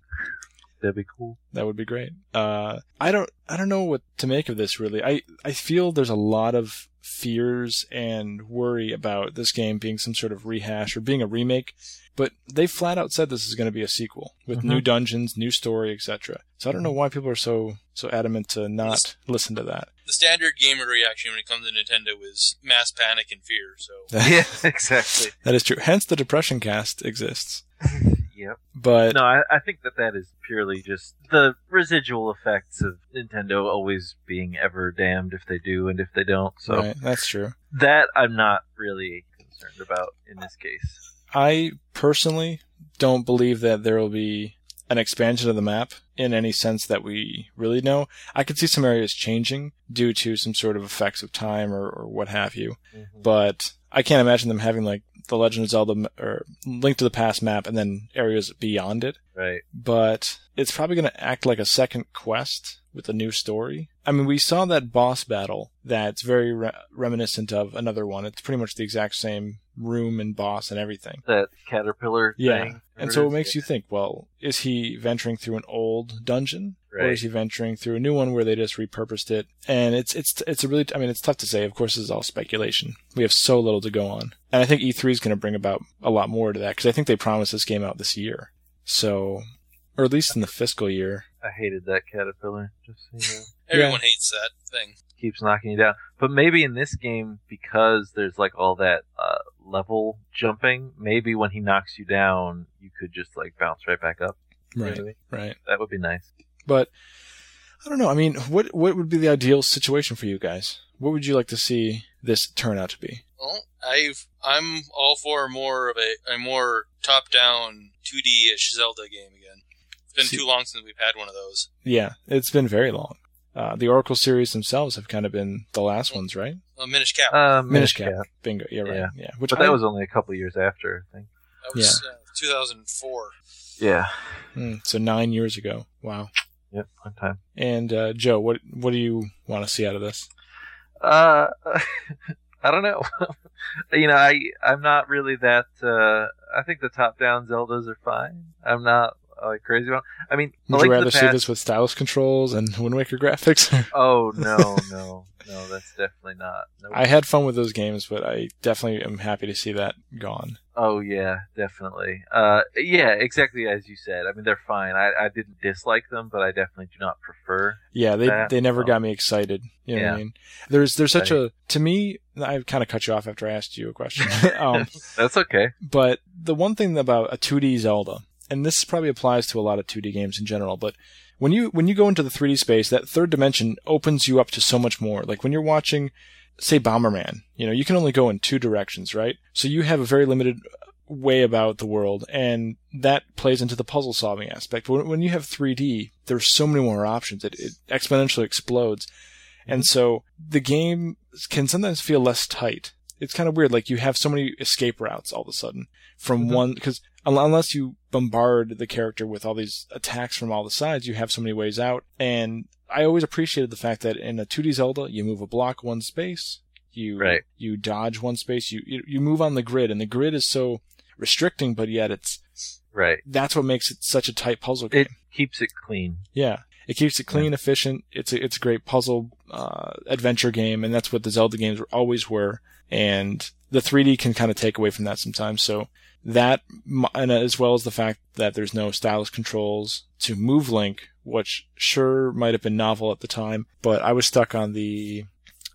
Speaker 3: That'd be cool.
Speaker 1: That would be great. Uh, I don't, I don't know what to make of this really. I, I feel there's a lot of fears and worry about this game being some sort of rehash or being a remake, but they flat out said this is going to be a sequel with
Speaker 3: Mhm.
Speaker 1: new dungeons, new story, etc. So I don't know why people are so, so adamant to not listen to that.
Speaker 2: The standard gamer reaction when it comes to Nintendo is mass panic and fear. So
Speaker 3: yeah, exactly.
Speaker 1: that is true. Hence the depression cast exists.
Speaker 3: Yep.
Speaker 1: But
Speaker 3: No, I, I think that that is purely just the residual effects of Nintendo always being ever damned if they do and if they don't. So
Speaker 1: right, that's true.
Speaker 3: that I'm not really concerned about in this case.
Speaker 1: I personally don't believe that there will be an expansion of the map in any sense that we really know. I could see some areas changing due to some sort of effects of time or, or what have you, mm-hmm. but I can't imagine them having like the Legend of Zelda or Link to the Past map and then areas beyond it.
Speaker 3: Right.
Speaker 1: But it's probably going to act like a second quest with a new story. I mean, we saw that boss battle that's very re- reminiscent of another one. It's pretty much the exact same room and boss and everything.
Speaker 3: That caterpillar
Speaker 1: Yeah.
Speaker 3: thing.
Speaker 1: And so it makes you think, well, is he venturing through an old dungeon? Or is he venturing through a new one where they just repurposed it? And it's it's it's a really I mean it's tough to say. Of course, this is all speculation. We have so little to go on, and I think E3 is going to bring about a lot more to that because I think they promised this game out this year, so or at least in the fiscal year.
Speaker 3: I hated that caterpillar. Just so you know.
Speaker 2: Everyone hates that thing.
Speaker 3: keeps knocking you down. But maybe in this game, because there's like all that uh, level jumping, maybe when he knocks you down, you could just like bounce right back up.
Speaker 1: Right,
Speaker 3: Maybe.
Speaker 1: right.
Speaker 3: That would be nice.
Speaker 1: But I don't know. I mean, what what would be the ideal situation for you guys? What would you like to see this turn out to be?
Speaker 2: Well, I've I'm all for more of a a more top down 2D ish Zelda game again. It's been
Speaker 1: See-
Speaker 2: too long since we've had one of those.
Speaker 1: Yeah, it's been very long. Uh, the Oracle series themselves have kind of been the last ones, right?
Speaker 2: A Minish Cap.
Speaker 3: Uh,
Speaker 1: Minish
Speaker 3: Cap.
Speaker 1: Cap. Bingo. Yeah, right.
Speaker 3: Yeah.
Speaker 1: Yeah. Which
Speaker 3: But
Speaker 1: I-
Speaker 3: that was only a couple years after, I think.
Speaker 2: that was uh, 2004.
Speaker 3: Yeah.
Speaker 1: Hmm, so nine years ago. Wow.
Speaker 3: Yep. One time.
Speaker 1: And uh, Joe, what what do you want to see out of this?
Speaker 3: Uh, I don't know. you know, I I'm not really that. Uh, I think the top-down Zeldas are fine. I'm not like crazy about. I mean,
Speaker 1: Would you rather
Speaker 3: the
Speaker 1: see this with stylus controls and Wind Waker graphics?
Speaker 3: Oh no, no, no! That's definitely not. No.
Speaker 1: I had fun with those games, but I definitely am happy to see that gone.
Speaker 3: Oh yeah, definitely. Uh, yeah, exactly as you said. I mean, they're fine. I, I didn't dislike them, but I definitely do not prefer.
Speaker 1: Yeah, they
Speaker 3: That-
Speaker 1: they never got me excited. You know what I
Speaker 3: Yeah.
Speaker 1: mean? There's there's such
Speaker 3: Right.
Speaker 1: a to me. I kind of cut you off after I asked you a question. um,
Speaker 3: That's okay.
Speaker 1: But the one thing about a 2D Zelda, and this probably applies to a lot of 2D games in general, but when you when you go into the 3D space, that third dimension opens you up to so much more. Like when you're watching, say, Bomberman, you know, you can only go in two directions, right? So you have a very limited way about the world, and that plays into the puzzle solving aspect. When, when you have 3D, there's so many more options. It, it exponentially explodes. And so the game can sometimes feel less tight. It's kind of weird. Like you have so many escape routes all of a sudden from
Speaker 3: Mhm.
Speaker 1: one, because unless you bombard the character with all these attacks from all the sides, you have so many ways out. And I always appreciated the fact that in a 2D Zelda, you move a block one space, you
Speaker 3: Right.
Speaker 1: you dodge one space, you, you you move on the grid, and the grid is so restricting, but yet it's
Speaker 3: Right.
Speaker 1: that's what makes it such a tight puzzle game.
Speaker 3: It keeps it clean.
Speaker 1: Yeah, it keeps it clean, efficient. It's a, it's a great puzzle uh, adventure game, and that's what the Zelda games always were. And the 3D can kind of take away from that sometimes. So that, and as well as the fact that there's no stylus controls to move Link, which sure might have been novel at the time, but I was stuck on the.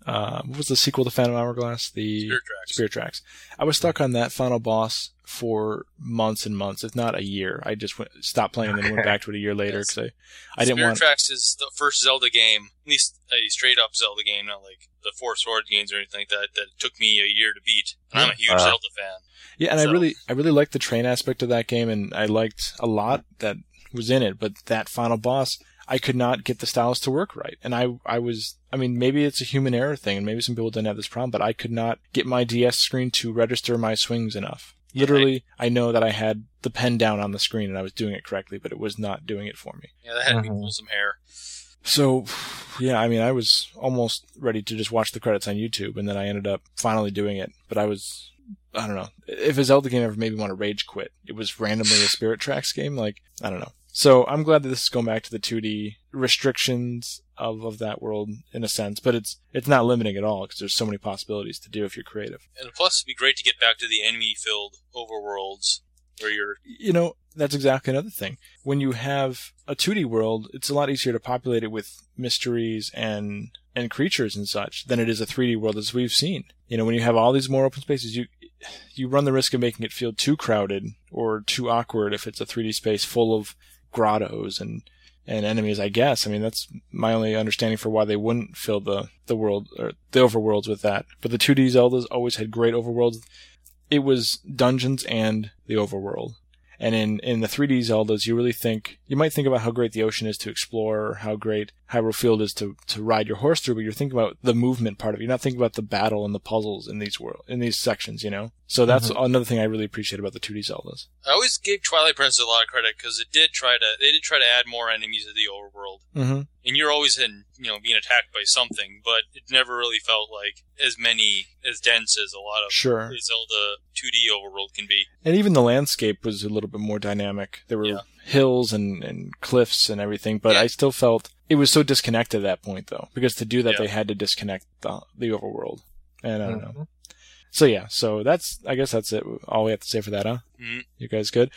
Speaker 1: Uh, what was the sequel to Phantom Hourglass? The
Speaker 2: Spirit Tracks.
Speaker 1: Spirit Tracks. I was stuck on that final boss for months and months, if not a year. I just went, stopped playing and then went back to it a year later
Speaker 2: Yes.
Speaker 1: because I, I didn't want. Spirit.
Speaker 2: Tracks is the first Zelda game, at least a straight up Zelda game, not like the Four Sword games or anything like that. That took me a year to beat. And I'm a huge
Speaker 3: Uh.
Speaker 2: Zelda fan.
Speaker 1: Yeah, and I really, I really liked the train aspect of that game, and I liked a lot that was in it. But that final boss, I could not get the stylus to work right, and I, I was, I mean, maybe it's a human error thing, and maybe some people didn't have this problem, but I could not get my DS screen to register my swings enough. Literally, I know that I had the pen down on the screen and I was doing it correctly, but it was not doing it for me.
Speaker 2: Yeah, that had to be
Speaker 3: Mhm.
Speaker 2: pull some hair.
Speaker 1: So, yeah, I mean, I was almost ready to just watch the credits on YouTube, and then I ended up finally doing it. But I was, I don't know, if a Zelda game ever made me want to rage quit, it was randomly a Spirit Tracks game. Like, I don't know. So I'm glad that this is going back to the 2D restrictions of, of that world in a sense, but it's it's not limiting at all because there's so many possibilities to do if you're creative.
Speaker 2: And plus, it'd be great to get back to the enemy-filled overworlds where you're
Speaker 1: you know, that's exactly another thing. When you have a 2D world, it's a lot easier to populate it with mysteries and and creatures and such than it is a 3D world as we've seen. You know, when you have all these more open spaces, you you run the risk of making it feel too crowded or too awkward if it's a 3D space full of grottos and and enemies, I guess. I mean, that's my only understanding for why they wouldn't fill the the world or the overworlds with that. But the 2D Zeldas always had great overworlds. It was dungeons and the overworld. And in, in the 3D Zeldas, you really think, you might think about how great the ocean is to explore, or how great Hyrule Field is to, to ride your horse through, but you're thinking about the movement part of it. You're not thinking about the battle and the puzzles in these world, in these sections, you know? So that's another thing I really appreciate about the 2D Zeldas.
Speaker 2: I always gave Twilight Princess a lot of credit because it did try to they did try to add more enemies to the overworld,
Speaker 1: Mm-hmm.
Speaker 2: and you're always in you know being attacked by something, but it never really felt like as many as dense as a lot of
Speaker 1: Sure.
Speaker 2: the Zelda 2D overworld can be.
Speaker 1: And even the landscape was a little bit more dynamic. There were
Speaker 2: Yeah.
Speaker 1: hills and, and cliffs and everything, but
Speaker 2: Yeah.
Speaker 1: I still felt it was so disconnected at that point, though, because to do that
Speaker 2: Yeah.
Speaker 1: they had to disconnect the, the overworld. And I don't know. So yeah, so that's I guess that's it. All we have to say for that, huh?
Speaker 2: Mhm.
Speaker 1: You guys good?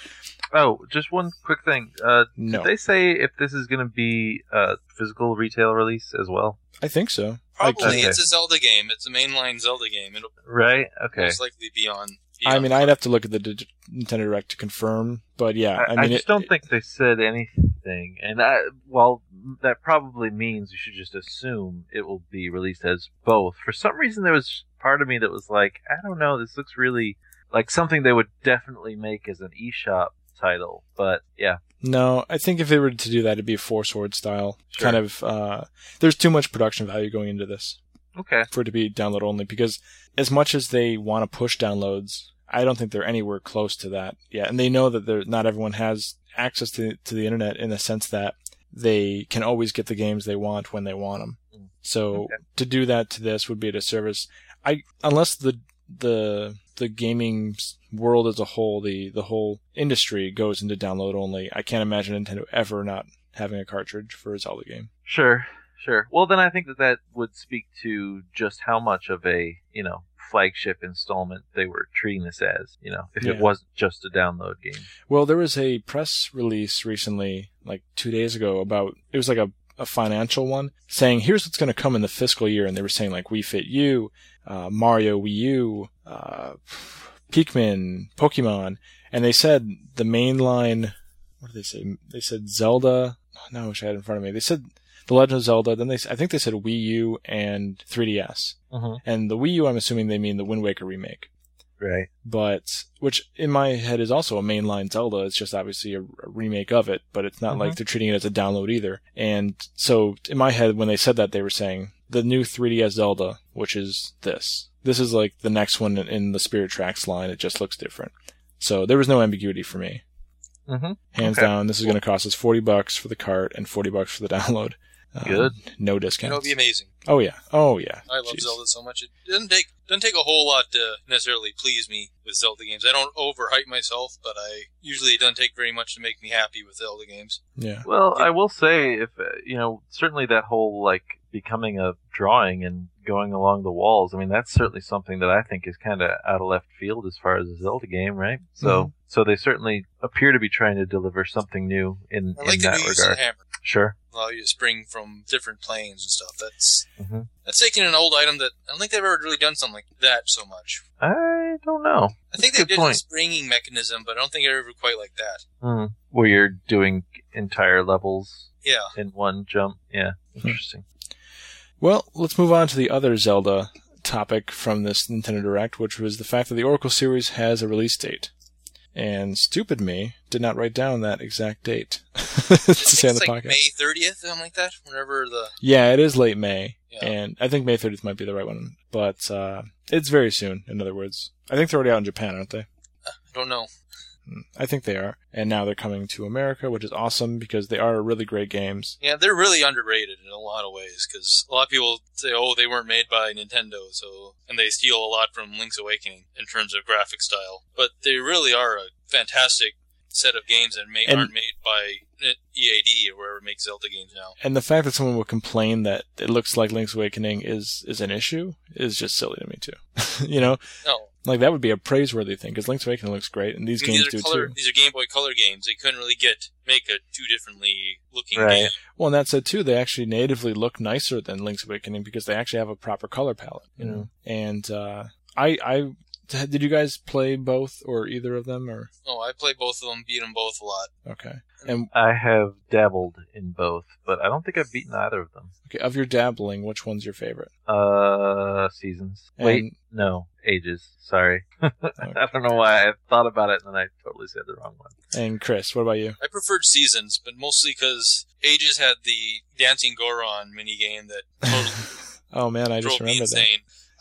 Speaker 3: Oh, just one quick thing. Uh,
Speaker 1: No,
Speaker 3: Did they say if this is going to be a physical retail release as well?
Speaker 1: I think so.
Speaker 2: Probably
Speaker 3: Okay.
Speaker 2: it's a Zelda game. It's a mainline Zelda game. It'll
Speaker 3: Right. Okay.
Speaker 2: most likely be on. be
Speaker 1: I
Speaker 2: on-
Speaker 1: mean, I'd have to look at the D- Nintendo Direct to confirm, but yeah,
Speaker 3: I,
Speaker 1: I,
Speaker 3: I just
Speaker 1: it-
Speaker 3: don't think they said anything, and I, well, that probably means you should just assume it will be released as both. For some reason, there was part of me that was like, I don't know, this looks really like something they would definitely make as an eShop title. But yeah,
Speaker 1: No, I think if they were to do that, it'd be a four sword style
Speaker 3: Sure.
Speaker 1: kind of. Uh, there's too much production value going into this
Speaker 3: okay,
Speaker 1: for it to be download only because as much as they want to push downloads, I don't think they're anywhere close to that yet. And they know that they're, not everyone has access to to the internet in the sense that they can always get the games they want when they want them.
Speaker 3: Mm.
Speaker 1: So
Speaker 3: Okay.
Speaker 1: to do that to this would be a disservice. I unless the the the gaming world as a whole, the the whole industry goes into download only. I can't imagine Nintendo ever not having a cartridge for a Zelda game.
Speaker 3: sure, sure. Well, then I think that that would speak to just how much of a you know flagship installment they were treating this as. You know, if it wasn't just a download game.
Speaker 1: Well, there was a press release recently, like two days ago, about it was like a, a financial one saying here's what's going to come in the fiscal year, and they were saying like Wii Fit U, uh, Mario Wii U, uh, Pikmin, Pokemon, and they said the mainline. What did they say? They said Zelda. No, I wish I had it in front of me. They said The Legend of Zelda. Then they, I think they said Wii U and 3DS.
Speaker 3: Mm-hmm.
Speaker 1: And the Wii U, I'm assuming they mean the Wind Waker remake
Speaker 3: Right.
Speaker 1: but which in my head is also a mainline Zelda. It's just obviously a, a remake of it, but it's not like they're treating it as a download either. And so in my head, when they said that, they were saying the new 3DS Zelda, which is this. This is like the next one in, in the Spirit Tracks line. It just looks different. So there was no ambiguity for me.
Speaker 3: Mm-hmm.
Speaker 1: Hands
Speaker 3: Okay.
Speaker 1: down, this is going to cost us 40 bucks for the cart and 40 bucks for the download. Um,
Speaker 3: Good.
Speaker 1: No
Speaker 2: It'll be amazing.
Speaker 1: Oh yeah. Oh yeah.
Speaker 2: I love
Speaker 1: Jeez.
Speaker 2: Zelda so much. It doesn't take doesn't take a whole lot to necessarily please me with Zelda games. I don't overhype myself, but I usually it doesn't take very much to make me happy with Zelda games.
Speaker 1: Yeah.
Speaker 3: Well, I will say, if uh, you know, certainly that whole like becoming a drawing and going along the walls. I mean, that's certainly something that I think is kind of out of left field as far as a Zelda game, right? So,
Speaker 1: Mhm.
Speaker 3: so they certainly appear to be trying to deliver something new in
Speaker 2: I like
Speaker 3: in
Speaker 2: the
Speaker 3: that
Speaker 2: new use of
Speaker 3: regard.
Speaker 2: hammer.
Speaker 3: Sure.
Speaker 2: Allow you to spring from different planes and stuff. That's
Speaker 3: Mhm.
Speaker 2: that's taking an old item that I don't think they've ever really done something like that so much.
Speaker 3: I don't know.
Speaker 2: I think
Speaker 3: That's
Speaker 2: they
Speaker 3: a good
Speaker 2: did
Speaker 3: point.
Speaker 2: a springing mechanism, but I don't think they're ever quite like that.
Speaker 3: Hmm. Where you're doing entire levels
Speaker 2: Yeah.
Speaker 3: in one jump. Yeah.
Speaker 1: Hmm.
Speaker 3: Interesting.
Speaker 1: Well, let's move on to the other Zelda topic from this Nintendo Direct, which was the fact that the Oracle series has a release date. And stupid me did not write down that exact date to say on the
Speaker 2: like
Speaker 1: podcast.
Speaker 2: May 30th, something like that. Whenever the
Speaker 1: Yeah, it is late May,
Speaker 2: Yeah.
Speaker 1: and I think May 30th might be the right one, but uh, it's very soon. In other words, I think they're already out in Japan, aren't they?
Speaker 2: I don't know.
Speaker 1: I think they are, and now they're coming to America, which is awesome because they are really great games.
Speaker 2: Yeah, they're really underrated in a lot of ways because a lot of people say, "Oh, they weren't made by Nintendo," so and they steal a lot from Link's Awakening in terms of graphic style. But they really are a fantastic set of games that may,
Speaker 1: And-
Speaker 2: aren't made by EAD or whoever makes Zelda games now.
Speaker 1: And the fact that someone would complain that it looks like Link's Awakening is is an issue is just silly to me too. you know,
Speaker 2: No,
Speaker 1: like that would be a praiseworthy thing because Link's Awakening looks great, and these
Speaker 2: I mean,
Speaker 1: games
Speaker 2: these
Speaker 1: do
Speaker 2: color.
Speaker 1: too.
Speaker 2: These are Game Boy Color games. They couldn't really get make a two differently looking
Speaker 3: Right.
Speaker 2: game.
Speaker 1: Well, and that said too, they actually natively look nicer than Link's Awakening because they actually have a proper color palette. You know, and uh, I I did you guys play both or either of them or
Speaker 2: Oh, I played both of them, beat them both a lot.
Speaker 1: okay? And
Speaker 3: I have dabbled in both, but I don't think I've beaten either of them.
Speaker 1: okay, of your dabbling, which one's your favorite?
Speaker 3: Uh, seasons. Wait, no, ages. Sorry. I don't know why I thought about it and then I totally said the wrong one.
Speaker 1: And Chris, what about you?
Speaker 2: I preferred seasons, but mostly because Ages had the dancing Goron minigame that totally
Speaker 1: Oh man, I just remember that.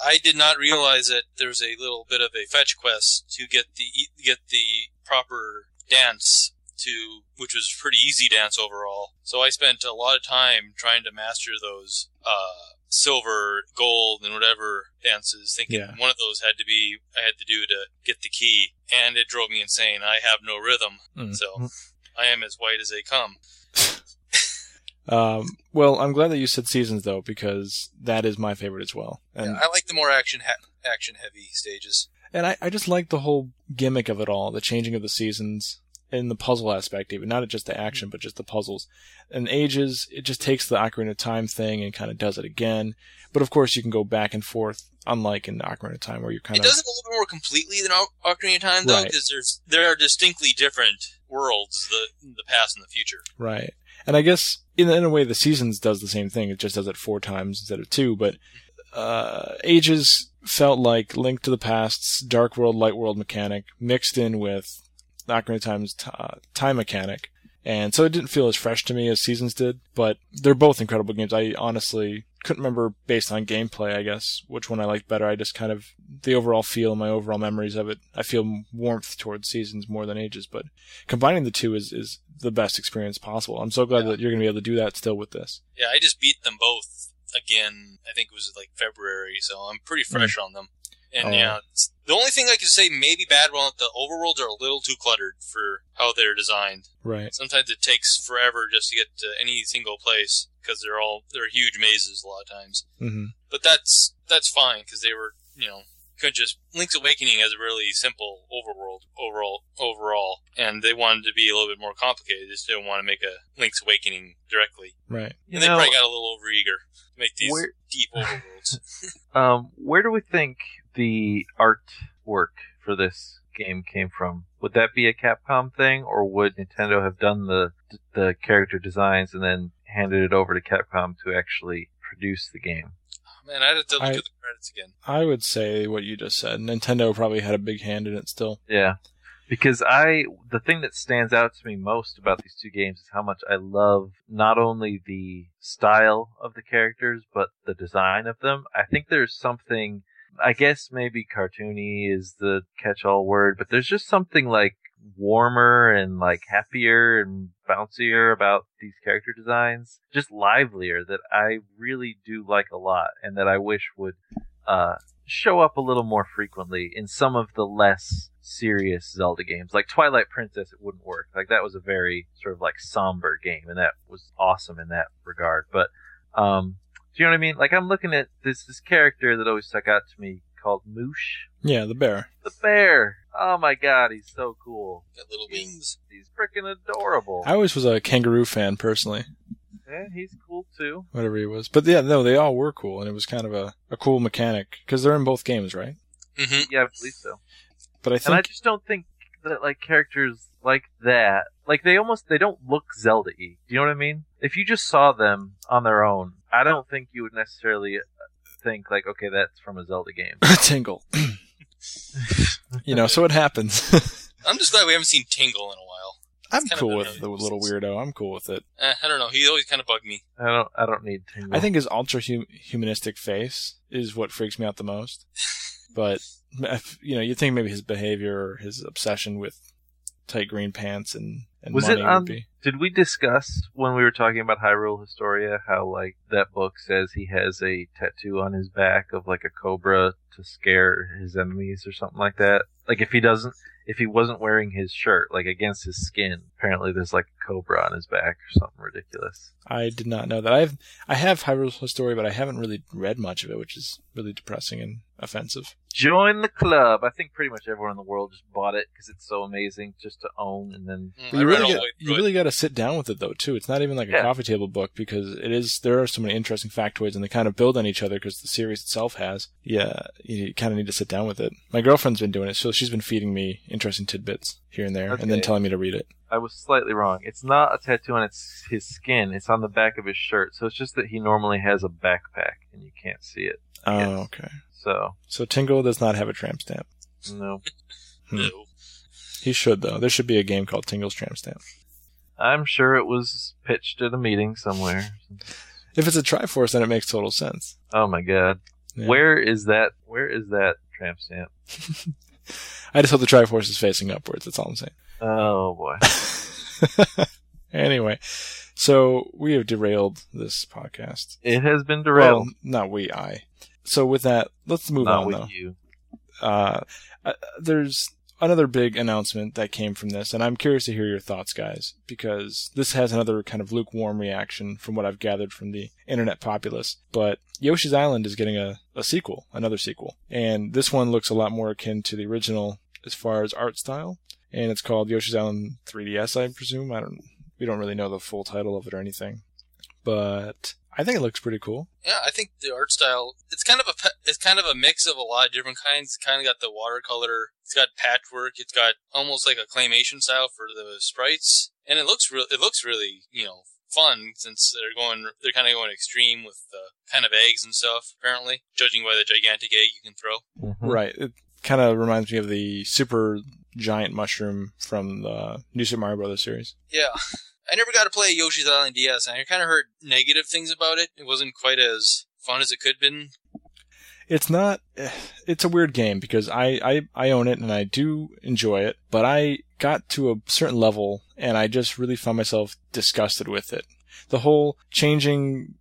Speaker 2: I did not realize that there was a little bit of a fetch quest to get the get the proper dance to, which was pretty easy dance overall. So I spent a lot of time trying to master those uh, silver, gold, and whatever dances, thinking
Speaker 1: Yeah.
Speaker 2: one of those had to be I had to do to get the key, and it drove me insane. I have no rhythm,
Speaker 1: Mm.
Speaker 2: so I am as white as they come.
Speaker 1: Um, well, I'm glad that you said seasons though, because that is my favorite as well. And
Speaker 2: Yeah, I like the more action ha- action heavy stages.
Speaker 1: and I, I just like the whole gimmick of it all, the changing of the seasons and the puzzle aspect even, not just the action, but just the puzzles. And ages, it just takes the Ocarina of Time thing and kind of does it again. But of course you can go back and forth, unlike in Ocarina of Time where you're kind
Speaker 2: It
Speaker 1: of It
Speaker 2: does it a little bit more completely than O- Ocarina of Time, though,
Speaker 1: Right.
Speaker 2: because there's there are distinctly different worlds, the the past and the future.
Speaker 1: Right. And I guess in, in a way the seasons does the same thing. It just does it four times instead of two. But uh, Ages felt like Link to the Past's Dark World, Light World mechanic mixed in with Ocarina of Time's t- uh, time mechanic. And so it didn't feel as fresh to me as Seasons did, but they're both incredible games. I honestly couldn't remember based on gameplay, I guess, which one I liked better. I just kind of, the overall feel, and my overall memories of it, I feel warmth towards Seasons more than Ages, but combining the two is, is the best experience possible. I'm so glad
Speaker 2: Yeah.
Speaker 1: that you're going to be able to do that still with this.
Speaker 2: Yeah, I just beat them both again. I think it was like February, so I'm pretty mm. fresh on them. And
Speaker 1: Oh.
Speaker 2: yeah, the only thing I can say maybe bad well the overworlds are a little too cluttered for how they're designed.
Speaker 1: Right.
Speaker 2: Sometimes it takes forever just to get to any single place because they're all they're huge mazes a lot of times.
Speaker 1: hmm
Speaker 2: But that's that's fine because they were you know could just Link's Awakening has a really simple overworld overall overall, and they wanted to be a little bit more complicated. They just didn't want to make a Link's Awakening directly.
Speaker 1: Right.
Speaker 3: You
Speaker 2: And they
Speaker 3: know,
Speaker 2: probably got a little overeager to make these
Speaker 3: Where-
Speaker 2: deep overworlds.
Speaker 3: um, where do we think the artwork for this game came from? Would that be a Capcom thing, or would Nintendo have done the the character designs and then handed it over to Capcom to actually produce the game?
Speaker 2: Oh, man, I'd have to look
Speaker 1: I-
Speaker 2: at the credits again.
Speaker 1: I would say what you just said. Nintendo probably had a big hand in it still.
Speaker 3: Yeah. Because I, the thing that stands out to me most about these two games is how much I love not only the style of the characters, but the design of them. I think there's something, I guess maybe cartoony is the catch all word, but there's just something like warmer and like happier and bouncier about these character designs. Just livelier that I really do like a lot and that I wish would, uh, show up a little more frequently in some of the less serious Zelda games. Like Twilight Princess, it wouldn't work. Like that was a very sort of like somber game, and that was awesome in that regard. But um, do you know what I mean? Like I'm looking at this this character that always stuck out to me called Moosh,
Speaker 1: Yeah, the bear.
Speaker 3: the bear. Oh my god, he's so cool.
Speaker 2: Got little wings.
Speaker 3: He's freaking adorable.
Speaker 1: I always was a kangaroo fan personally,
Speaker 3: Yeah, he's cool too.
Speaker 1: whatever he was. But yeah, no, they all were cool, and it was kind of a, a cool mechanic because they're in both games, right?
Speaker 2: hmm
Speaker 3: Yeah, I believe so.
Speaker 1: But I
Speaker 3: And I just don't think that like characters like that, like they almost they don't look Zelda-y. Do you know what I mean? If you just saw them on their own, I don't think you would necessarily uh, think like, okay, that's from a Zelda game.
Speaker 1: tingle. you know, so it happens.
Speaker 2: I'm just glad we haven't seen Tingle in a while.
Speaker 1: I'm
Speaker 2: kind
Speaker 1: cool
Speaker 2: been
Speaker 1: with
Speaker 2: really
Speaker 1: the little weirdo. I'm cool with it.
Speaker 2: Eh, I don't know. He always kind of bugged me.
Speaker 3: I don't, I don't need Tingle.
Speaker 1: I think his ultra hum- humanistic face is what freaks me out the most. But if- you know, you think maybe his behavior or his obsession with tight green pants and, and
Speaker 3: Was
Speaker 1: money
Speaker 3: it on-
Speaker 1: would be.
Speaker 3: Did we discuss when we were talking about Hyrule Historia how like that book says he has a tattoo on his back of like a cobra to scare his enemies or something like that? Like if he doesn't if he wasn't wearing his shirt like against his skin, apparently there's like a cobra on his back or something ridiculous.
Speaker 1: I did not know that. I've I have Hyrule Historia, but I haven't really read much of it, which is really depressing and offensive.
Speaker 3: Join the club. I think pretty much everyone in the world just bought it because it's so amazing just to own and then
Speaker 2: Mm,
Speaker 1: But
Speaker 2: I
Speaker 1: you really got, you really got to sit down with it though too. It's not even like a
Speaker 3: Yeah.
Speaker 1: coffee table book because it is. There are so many interesting factoids and they kind of build on each other because the series itself has. Yeah, you kind of need to sit down with it. My girlfriend's been doing it, so she's been feeding me interesting tidbits here and there, and then telling me to read it.
Speaker 3: I was slightly wrong. It's not a tattoo on its his skin. It's on the back of his shirt. So it's just that he normally has a backpack and you can't see it.
Speaker 1: Oh,
Speaker 3: Yes.
Speaker 1: okay.
Speaker 3: So
Speaker 1: So Tingle does not have a tramp stamp.
Speaker 3: no.
Speaker 1: Hmm.
Speaker 2: No.
Speaker 1: He should though. There should be a game called Tingle's Tramp Stamp.
Speaker 3: I'm sure it was pitched at a meeting somewhere.
Speaker 1: If it's a Triforce, then it makes total sense.
Speaker 3: Oh my god.
Speaker 1: Yeah.
Speaker 3: Where is that? Where is that tramp stamp?
Speaker 1: I just hope the Triforce is facing upwards. That's all I'm saying.
Speaker 3: Oh boy.
Speaker 1: anyway, so we have derailed this podcast.
Speaker 3: It has been derailed.
Speaker 1: Well, not we, I. So with that, let's move
Speaker 3: Not
Speaker 1: on
Speaker 3: with
Speaker 1: though.
Speaker 3: you.
Speaker 1: Uh, uh, there's another big announcement that came from this, and I'm curious to hear your thoughts, guys, because this has another kind of lukewarm reaction from what I've gathered from the internet populace. But Yoshi's Island is getting a, a sequel, another sequel, and this one looks a lot more akin to the original as far as art style, and it's called Yoshi's Island 3DS, I presume. I don't, we don't really know the full title of it or anything, but I think it looks pretty cool.
Speaker 2: Yeah, I think the art style it's kind of a it's kind of a mix of a lot of different kinds. It's kind of got the watercolor, it's got patchwork, it's got almost like a claymation style for the sprites, and it looks real. It looks really you know fun since they're going they're kind of going extreme with the kind of eggs and stuff. Apparently, judging by the gigantic egg you can throw.
Speaker 3: Mhm.
Speaker 1: Right. It kind of reminds me of the super giant mushroom from the New Super Mario Brothers series.
Speaker 2: Yeah. I never got to play Yoshi's Island DS, and I kind of heard negative things about it. It wasn't quite as fun as it could have been.
Speaker 1: It's not. eh, It's a weird game because I, I I own it and I do enjoy it, but I got to a certain level and I just really found myself disgusted with it. The whole changing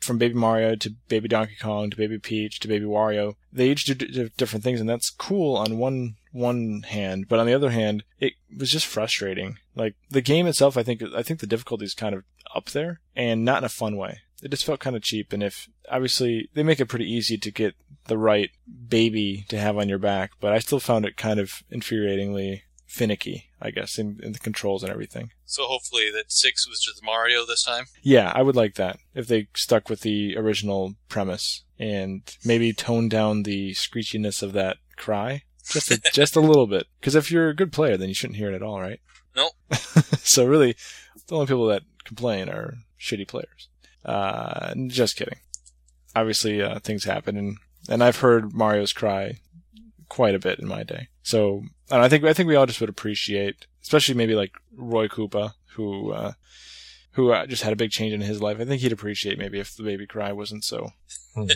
Speaker 1: from Baby Mario to Baby Donkey Kong to Baby Peach to Baby Wario, they each do d- different things, and that's cool on one one hand, but on the other hand, it was just frustrating. Like the game itself, I think I think the difficulty is kind of up there, and not in a fun way. It just felt kind of cheap, and if obviously they make it pretty easy to get the right baby to have on your back, but I still found it kind of infuriatingly finicky, I guess, in, in the controls and everything.
Speaker 2: So hopefully that six was just Mario this time.
Speaker 1: Yeah, I would like that if they stuck with the original premise and maybe toned down the screechiness of that cry just a, just a little bit. Because if you're a good player, then you shouldn't hear it at all, right?
Speaker 2: Nope.
Speaker 1: so really, the only people that complain are shitty players. Uh, just kidding. Obviously, uh, things happen, and and I've heard Mario's cry quite a bit in my day. So I, I think I think we all just would appreciate, especially maybe like Roy Koopa, who uh, who uh, just had a big change in his life. I think he'd appreciate maybe if the baby cry wasn't so
Speaker 3: Hmm.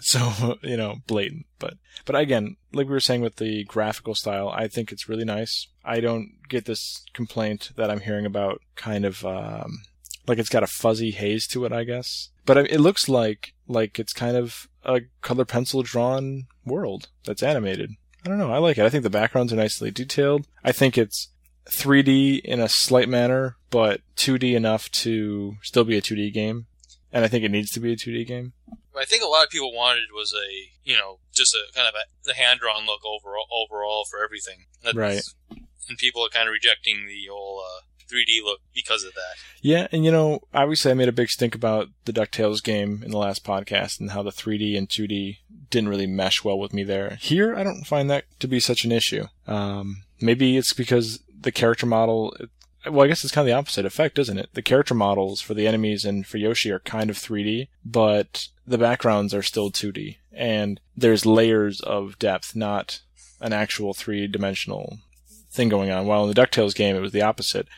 Speaker 1: So you know blatant. But but again, like we were saying with the graphical style, I think it's really nice. I don't get this complaint that I'm hearing about, kind of um, like it's got a fuzzy haze to it, I guess. But it looks like like it's kind of a color pencil drawn world that's animated. I don't know. I like it. I think the backgrounds are nicely detailed. I think it's 3D in a slight manner, but 2D enough to still be a 2D game. And I think it needs to be a 2D game.
Speaker 2: I think a lot of people wanted was a, you know, just a kind of a the hand drawn look overall overall for everything. That's-
Speaker 1: Right.
Speaker 2: And people are kind of rejecting the whole uh, 3D look because of that.
Speaker 1: Yeah, and you know, obviously I made a big stink about the DuckTales game in the last podcast and how the 3D and 2D didn't really mesh well with me there. Here, I don't find that to be such an issue. Um, maybe it's because the character model, well, I guess it's kind of the opposite effect, isn't it? The character models for the enemies and for Yoshi are kind of 3D, but the backgrounds are still 2D. And there's layers of depth, not an actual three dimensional thing going on. While in the DuckTales game, it was the opposite.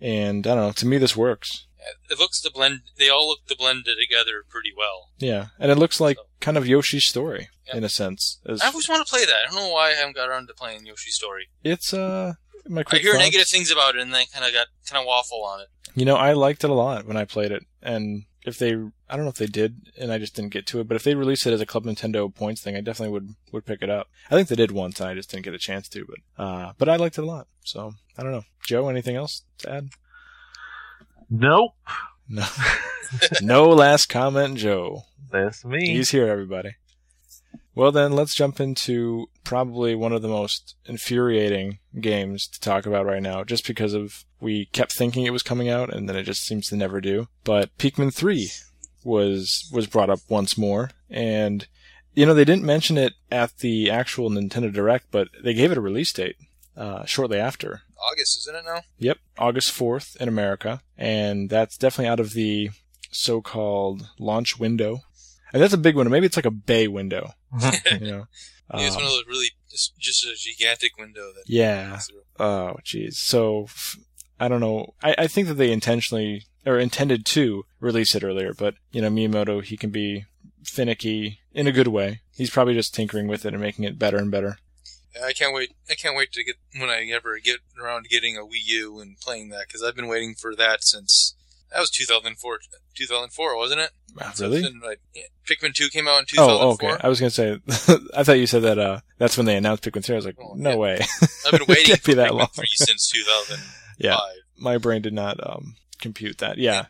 Speaker 1: And I don't know, to me this works.
Speaker 2: It looks to blend. They all look to blend together pretty well.
Speaker 1: Yeah. And it looks like kind of Yoshi's story,
Speaker 2: Yeah.
Speaker 1: in a sense. As
Speaker 2: I always want to play that. I don't know why I haven't got around to playing Yoshi's Story.
Speaker 1: it's, uh, my
Speaker 2: I
Speaker 1: quick
Speaker 2: hear
Speaker 1: thoughts-
Speaker 2: negative things about it, and then kind of got kind of waffle on it.
Speaker 1: You know, I liked it a lot when I played it. And if they, I don't know if they did, and I just didn't get to it, but if they released it as a Club Nintendo points thing, I definitely would, would pick it up. I think they did once, and I just didn't get a chance to, but, uh, but I liked it a lot. So, I don't know. Joe, anything else to add?
Speaker 3: Nope.
Speaker 1: No. no last comment, Joe.
Speaker 3: That's me.
Speaker 1: He's here, everybody. Well, then, let's jump into probably one of the most infuriating games to talk about right now, just because of we kept thinking it was coming out, and then it just seems to never do. But Pikmin 3 was was brought up once more, and you know they didn't mention it at the actual Nintendo Direct, but they gave it a release date uh, shortly after.
Speaker 2: August, isn't it now?
Speaker 1: Yep, August 4th in America, and that's definitely out of the so-called launch window. And that's a big window. Maybe it's like a bay window, you know.
Speaker 2: Yeah, it's
Speaker 1: Um,
Speaker 2: one of those really just, just a gigantic window that.
Speaker 1: yeah. Oh, jeez. So I don't know. I, I think that they intentionally or intended to release it earlier, but you know, Miyamoto he can be finicky in a good way. He's probably just tinkering with it and making it better and better.
Speaker 2: I can't wait. I can't wait to get when I ever get around to getting a Wii U and playing that because I've been waiting for that since that was 2004. 2004, wasn't it?
Speaker 1: Wow, really?
Speaker 2: like, yeah, Pikmin 2 came out in 2004.
Speaker 1: Oh, okay. I was gonna say. I thought you said that. Uh, that's when they announced Pikmin 3. I was like,
Speaker 2: Oh,
Speaker 1: no
Speaker 2: yeah.
Speaker 1: way.
Speaker 2: I've been waiting for
Speaker 1: that
Speaker 2: Pikmin
Speaker 1: long.
Speaker 2: 3 since 2005.
Speaker 1: Yeah, my brain did not um, compute that. Yeah,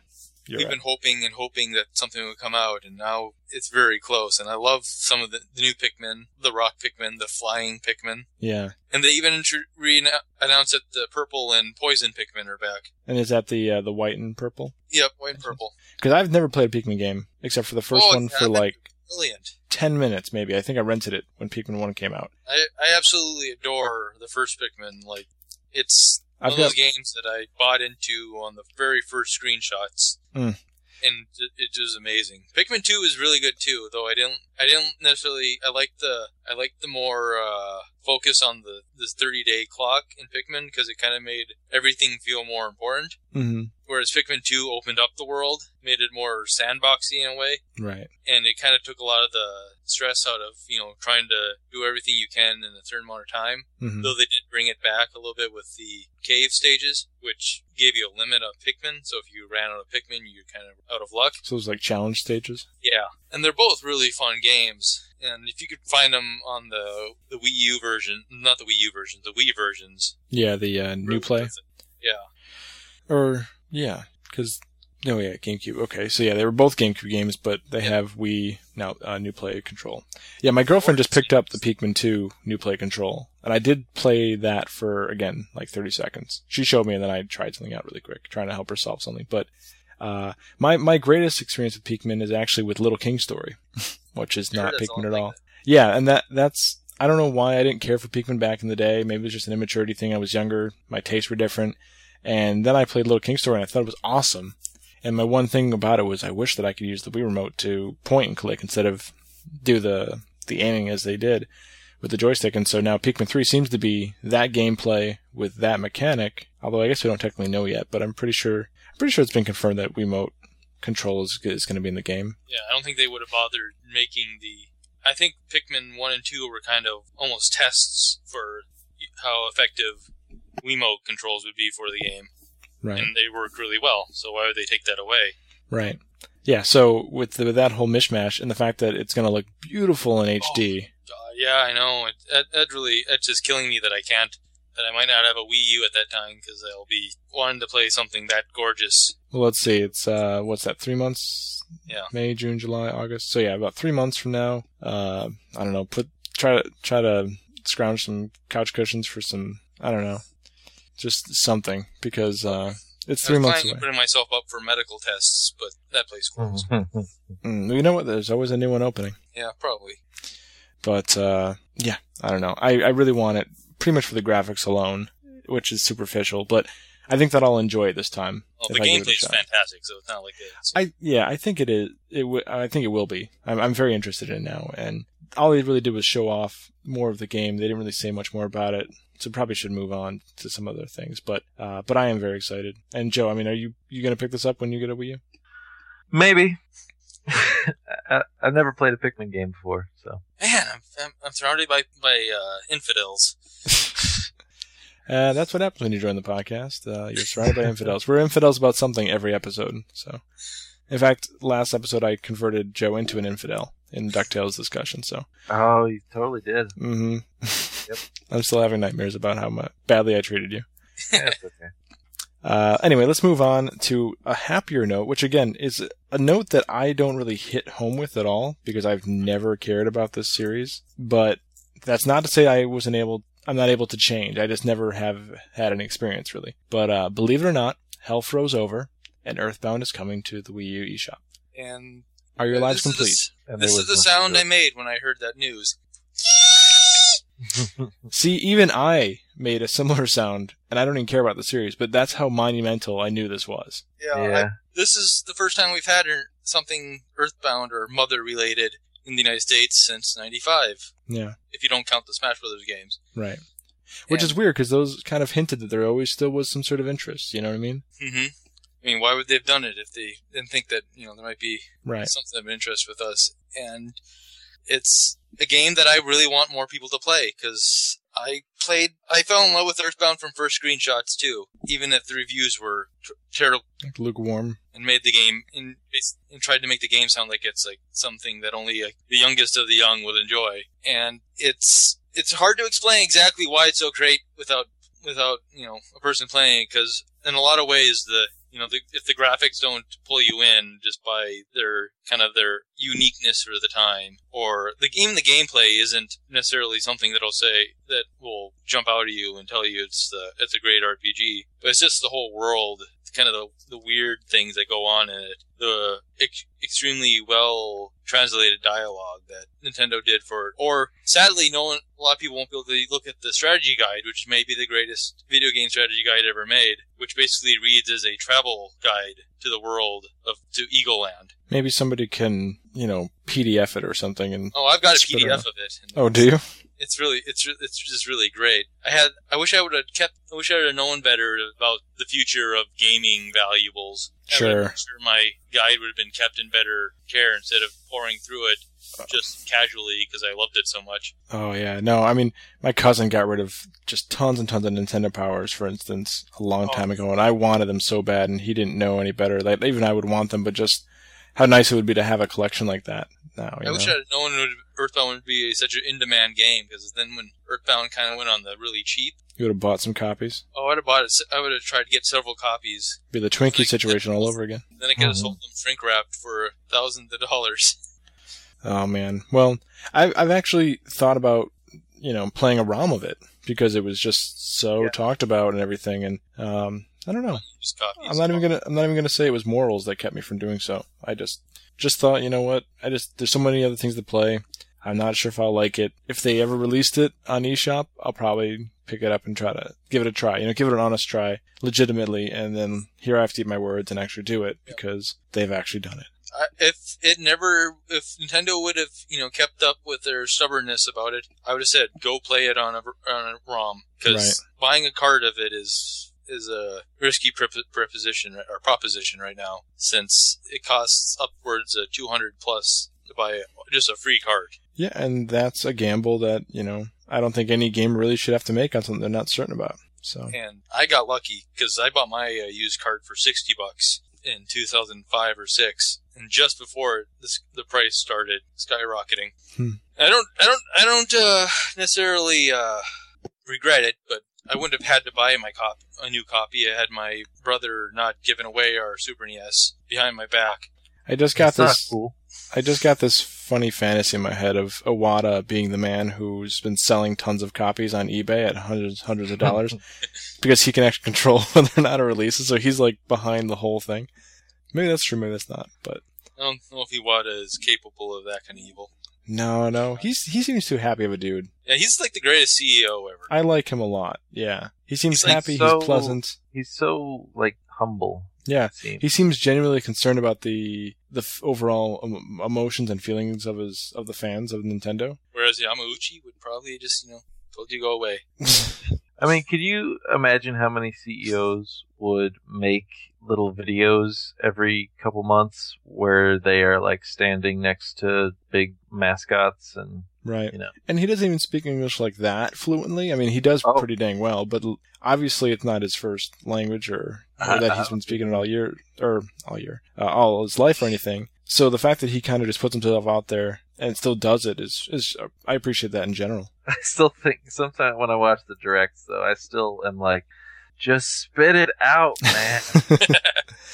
Speaker 1: you're
Speaker 2: We've
Speaker 1: right.
Speaker 2: been hoping and hoping that something would come out, and now it's very close. And I love some of the, the new Pikmin, the rock Pikmin, the flying Pikmin.
Speaker 1: Yeah,
Speaker 2: And they even re- announced that the purple and poison Pikmin are back.
Speaker 1: and is that the uh, the white and purple?
Speaker 2: Yep, white and purple.
Speaker 1: Because I've never played a Pikmin game except for the first
Speaker 2: Oh,
Speaker 1: one for like
Speaker 2: Brilliant.
Speaker 1: ten minutes, maybe. I think I rented it when Pikmin One came out.
Speaker 2: I, I absolutely adore the first Pikmin. Like, it's
Speaker 1: I've
Speaker 2: one of those games that I bought into on the very first screenshots,
Speaker 1: Mm.
Speaker 2: and it, it was amazing. Pikmin Two is really good too, though I didn't I didn't necessarily I like the I like the more uh, focus on the this thirty day clock in Pikmin because it kind of made everything feel more important.
Speaker 1: hmm
Speaker 2: Whereas Pikmin Two opened up the world, made it more sandboxy in a way
Speaker 1: right.
Speaker 2: and it kind of took a lot of the stress out of you know trying to do everything you can in a certain amount of time.
Speaker 1: hmm
Speaker 2: Though they did bring it back a little bit with the cave stages, which gave you a limit of Pikmin. So if you ran out of Pikmin, you're kind of out of luck.
Speaker 1: So it was like challenge stages.
Speaker 2: Yeah, and they're both really fun games. And if you could find them on the the Wii U version, not the Wii U version, the Wii versions,
Speaker 1: Yeah, the uh, new play.
Speaker 2: Yeah,
Speaker 1: Or yeah, because no, yeah, GameCube. Okay, so yeah, they were both GameCube games, but they have Wii now uh, new play control. Yeah, my girlfriend just picked up the Pikmin 2 new play control, and I did play that for again like 30 seconds. She showed me, and then I tried something out really quick, trying to help her solve something. But uh, my my greatest experience with Pikmin is actually with Little King Story, which is not Pikmin
Speaker 2: all
Speaker 1: at all.
Speaker 2: that.
Speaker 1: Yeah, and that that's I don't know why I didn't care for Pikmin back in the day. Maybe it was just an immaturity thing. I was younger, my tastes were different, and then I played Little King Story and I thought it was awesome. And my one thing about it was I wish that I could use the Wii remote to point and click instead of do the the aiming as they did with the joystick. And so now Pikmin 3 seems to be that gameplay with that mechanic. Although I guess we don't technically know yet, but I'm pretty sure pretty sure it's been confirmed that Wiimote control is, is going to be in the game.
Speaker 2: Yeah, I don't think they would have bothered making the. I think Pikmin one and two were kind of almost tests for how effective Wiimote controls would be for the game,
Speaker 1: Right.
Speaker 2: and they worked really well. So why would they take that away?
Speaker 1: Right. Yeah. So with the, with that whole mishmash and the fact that it's going to look beautiful in HD,
Speaker 2: Uh, yeah, I know. It, that, that really it's just killing me that I can't. That I might not have a Wii U at that time because I'll be wanting to play something that gorgeous.
Speaker 1: well, let's see. It's uh, what's that? Three months?
Speaker 2: Yeah.
Speaker 1: May, June, July, August. So yeah, about three months from now. Uh, I don't know. Put try to try to scrounge some couch cushions for some. I don't know. Just something because uh, it's
Speaker 2: I
Speaker 1: three
Speaker 2: was
Speaker 1: months
Speaker 2: planning
Speaker 1: away.
Speaker 2: on putting myself up for medical tests, but that place closed.
Speaker 1: Mm, you know what? There's always a new one opening.
Speaker 2: yeah, probably.
Speaker 1: But uh, yeah, I don't know. I, I really want it pretty much for the graphics alone, which is superficial. But I think that I'll enjoy it this time.
Speaker 2: Well, the
Speaker 1: I give it a
Speaker 2: gameplay's
Speaker 1: shot.
Speaker 2: fantastic, so it's not like it's.
Speaker 1: I yeah, I think it is. It w- I think it will be. I'm I'm very interested in it now, and all they really did was show off more of the game. They didn't really say much more about it, so probably should move on to some other things. But uh, but I am very excited. And Joe, I mean, are you you gonna pick this up when you get a Wii U?
Speaker 3: Maybe. I, I've never played a Pikmin game before, so
Speaker 2: Man, I'm, I'm, I'm surrounded by by uh, infidels.
Speaker 1: Uh, that's what happens when you join the podcast. Uh, you're surrounded by infidels. We're infidels about something every episode. So, in fact, last episode I converted Joe into an infidel in Ducktales discussion. So,
Speaker 3: oh, you totally did.
Speaker 1: Mm-hmm.
Speaker 3: Yep.
Speaker 1: I'm still having nightmares about how mu badly I treated you.
Speaker 3: That's okay.
Speaker 1: Uh, anyway, let's move on to a happier note, which again is a note that I don't really hit home with at all because I've never cared about this series. But that's not to say I wasn't able, I'm not able to change. I just never have had an experience really. But, uh, believe it or not, Hell froze over and Earthbound is coming to the Wii U eShop.
Speaker 2: And
Speaker 1: Are your lives
Speaker 2: this is the
Speaker 1: complete?
Speaker 3: And
Speaker 2: this is the sound I made when I heard that news.
Speaker 1: See, even I made a similar sound, and I don't even care about the series, but that's how monumental I knew this was.
Speaker 2: Yeah,
Speaker 3: to
Speaker 2: I- this is the first time we've had er- something Earthbound or Mother related in the United States since '95,
Speaker 1: Yeah,
Speaker 2: if you don't count the Smash Brothers games.
Speaker 1: right. Which is weird because those kind of hinted that there always still was some sort of interest. You know what I mean?
Speaker 2: hmm I mean, why would they have done it if they didn't think that you know there might be
Speaker 1: Right.
Speaker 2: something of interest with us? And it's a game that I really want more people to play because I played. I fell in love with Earthbound from first screenshots too, even if the reviews were t- terrible
Speaker 1: Like lukewarm.
Speaker 2: and made the game and, and tried to make the game sound like it's like something that only like, the youngest of the young would enjoy. And it's it's hard to explain exactly why it's so great without without you know a person playing it because in a lot of ways the you know the, if the graphics don't pull you in just by their kind of their uniqueness for the time or the even the gameplay isn't necessarily something that'll say that will jump out at you and tell you it's the it's a great RPG but it's just the whole world kind of the, the weird things that go on in it the ex- extremely well translated dialogue that Nintendo did for it. Or sadly, no one, a lot of people won't be able to look at the strategy guide, which may be the greatest video game strategy guide ever made, which basically reads as a travel guide to the world of to Eagle Land.
Speaker 1: Maybe somebody can, you know, PDF it or something. And
Speaker 2: Oh, I've got a PDF of it.
Speaker 1: oh, do you?
Speaker 2: It's really, it's it's just really great. I had, I wish I would have kept, I wish I would have known better about the future of gaming valuables.
Speaker 1: Sure.
Speaker 2: sure my guide would have been kept in better care instead of pouring through it just casually because I loved it so much.
Speaker 1: Oh yeah, no. I mean, my cousin got rid of just tons and tons of Nintendo Powers, for instance, a long
Speaker 2: Oh.
Speaker 1: time ago, and I wanted them so bad, and he didn't know any better. Like even I would want them, but just how nice it would be to have a collection like that now.
Speaker 2: I wish
Speaker 1: know?
Speaker 2: I had known would, Earthbound would be such an in-demand game because then when Earthbound kind of went on the really cheap,
Speaker 1: you would have bought some copies.
Speaker 2: oh, I'd have bought it. I would have tried to get several copies.
Speaker 1: Be the Twinkie situation all over again.
Speaker 2: Then I could have
Speaker 1: Mhm.
Speaker 2: sold them shrink wrapped for thousands of dollars.
Speaker 1: Oh man. Well, I've I've actually thought about you know playing a ROM of it because it was just so
Speaker 3: Yeah.
Speaker 1: talked about and everything, and um, I don't know.
Speaker 2: Just.
Speaker 1: I'm not even gonna. I'm not even gonna say it was morals that kept me from doing so. I just, just thought, you know what? I just there's so many other things to play. I'm not sure if I'll like it. If they ever released it on eShop, I'll probably pick it up and try to give it a try. You know, give it an honest try, legitimately, and then here I have to eat my words and actually do it because they've actually done it.
Speaker 2: I, if it never, if Nintendo would have, you know, kept up with their stubbornness about it, I would have said, go play it on a, on a ROM. Because buying a card of it is, is a risky prep- preposition, or proposition right now, since it costs upwards of 200 plus to buy just a free card.
Speaker 1: Yeah, and that's a gamble that you know I don't think any game really should have to make on something they're not certain about. So
Speaker 2: And I got lucky, because I bought my uh, used card for 60 bucks in 2005 or 6 and just before this, the price started skyrocketing
Speaker 1: Hmm.
Speaker 2: I don't, I don't, I don't uh, necessarily uh, regret it, but I wouldn't have had to buy my cop a new copy. Had my brother not given away our Super NES behind my back.
Speaker 1: I just got
Speaker 3: It's not
Speaker 1: this.
Speaker 3: cool.
Speaker 1: I just got this funny fantasy in my head of Iwata being the man who's been selling tons of copies on eBay at hundreds hundreds of dollars because he can actually control whether or not it releases. So he's like behind the whole thing. Maybe that's true, maybe that's not. But
Speaker 2: I don't know if Iwata is capable of that kind of evil.
Speaker 1: No, no, he's he seems too happy of a dude.
Speaker 2: Yeah, he's like the greatest CEO ever.
Speaker 1: I like him a lot. Yeah, he seems
Speaker 2: He's, like,
Speaker 1: happy.
Speaker 3: so-
Speaker 1: He's pleasant.
Speaker 3: He's so like humble.
Speaker 1: Yeah,
Speaker 3: seems.
Speaker 1: he seems genuinely concerned about the the f- overall um, emotions and feelings of his of the fans of Nintendo.
Speaker 2: Whereas Yamauchi would probably just, you know, told you to go away.
Speaker 3: I mean, could you imagine how many CEOs would make little videos every couple months where they are like standing next to big mascots and
Speaker 1: Right.
Speaker 3: You know.
Speaker 1: And he doesn't even speak English like that fluently. I mean, he does
Speaker 3: Oh.
Speaker 1: pretty dang well, but obviously it's not his first language or, or that he's been speaking it all year or all year, uh, all his life or anything. So the fact that he kind of just puts himself out there and still does it is, is I appreciate that in general.
Speaker 3: I still think sometimes when I watch the directs though, I still am like, just spit it out, man.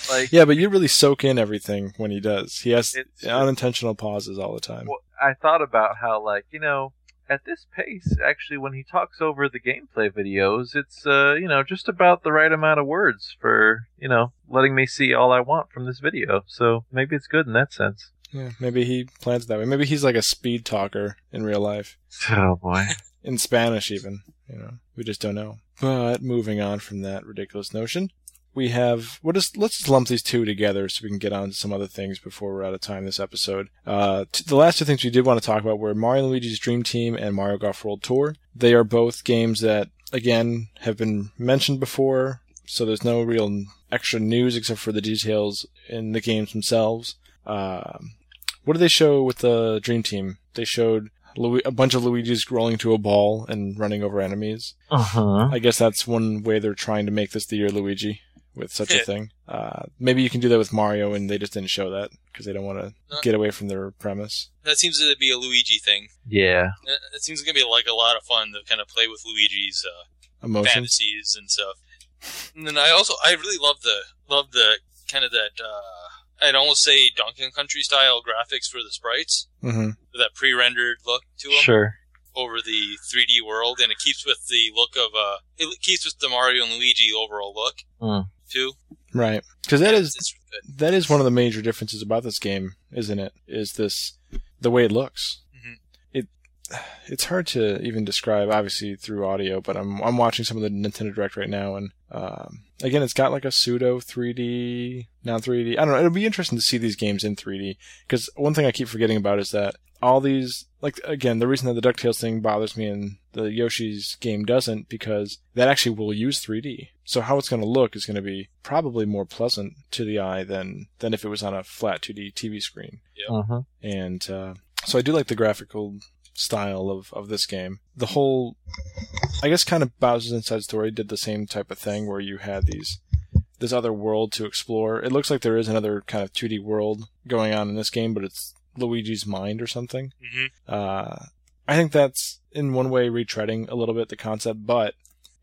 Speaker 3: like
Speaker 1: yeah, but you really soak in everything when he does. He has unintentional pauses all the time.
Speaker 3: Well, I thought about how, like, you know, at this pace, actually, when he talks over the gameplay videos, it's, uh, you know, just about the right amount of words for, you know, letting me see all I want from this video. So maybe it's good in that sense.
Speaker 1: Yeah, maybe he plans it that way. Maybe he's like a speed talker in real life.
Speaker 3: Oh boy.
Speaker 1: in Spanish even. You know, we just don't know. But moving on from that ridiculous notion, we have what is let's just lump these two together so we can get on to some other things before we're out of time this episode. Uh, t- the last two things we did want to talk about were Mario Luigi's Dream Team and Mario Golf World Tour. They are both games that again have been mentioned before so there's no real extra news except for the details in the games themselves. Um, what did they show with the Dream Team? They showed Lu- a bunch of Luigi's rolling to a ball and running over enemies.
Speaker 3: Uh huh.
Speaker 1: I guess that's one way they're trying to make this the year Luigi with such a thing. Uh, maybe you can do that with Mario, and they just didn't show that because they don't want to
Speaker 2: Uh.
Speaker 1: get away from their premise.
Speaker 2: That seems to be a Luigi thing.
Speaker 3: Yeah.
Speaker 2: It it seems gonna be like a lot of fun to kind of play with Luigi's uh,
Speaker 1: Emotions.
Speaker 2: fantasies and stuff. And then I also I really love the love the kind of that uh, I'd almost say Donkey Kong Country style graphics for the sprites,
Speaker 1: hmm
Speaker 2: that pre-rendered look to them
Speaker 3: Sure.
Speaker 2: over the 3D world, and it keeps with the look of uh, it keeps with the Mario and Luigi overall look
Speaker 3: Mm.
Speaker 2: too.
Speaker 1: Right, because that is
Speaker 2: It's good.
Speaker 1: that is one of the major differences about this game, isn't it? Is this the way it looks?
Speaker 2: Mhm.
Speaker 1: It it's hard to even describe, obviously through audio, but I'm I'm watching some of the Nintendo Direct right now, and um, again, it's got like a pseudo 3D, non 3D. I don't know. It'll be interesting to see these games in 3D because one thing I keep forgetting about is that all these, like again, the reason that the Ducktales thing bothers me and the Yoshi's game doesn't because that actually will use 3D. So how it's going to look is going to be probably more pleasant to the eye than than if it was on a flat 2D TV screen.
Speaker 3: Uh huh.
Speaker 1: And uh, so I do like the graphical style of, of this game. The whole, I guess, kind of Bowser's Inside Story did the same type of thing where you had these this other world to explore. It looks like there is another kind of 2D world going on in this game, but it's Luigi's mind or something.
Speaker 2: hmm
Speaker 1: Uh, I think that's in one way retreading a little bit the concept, but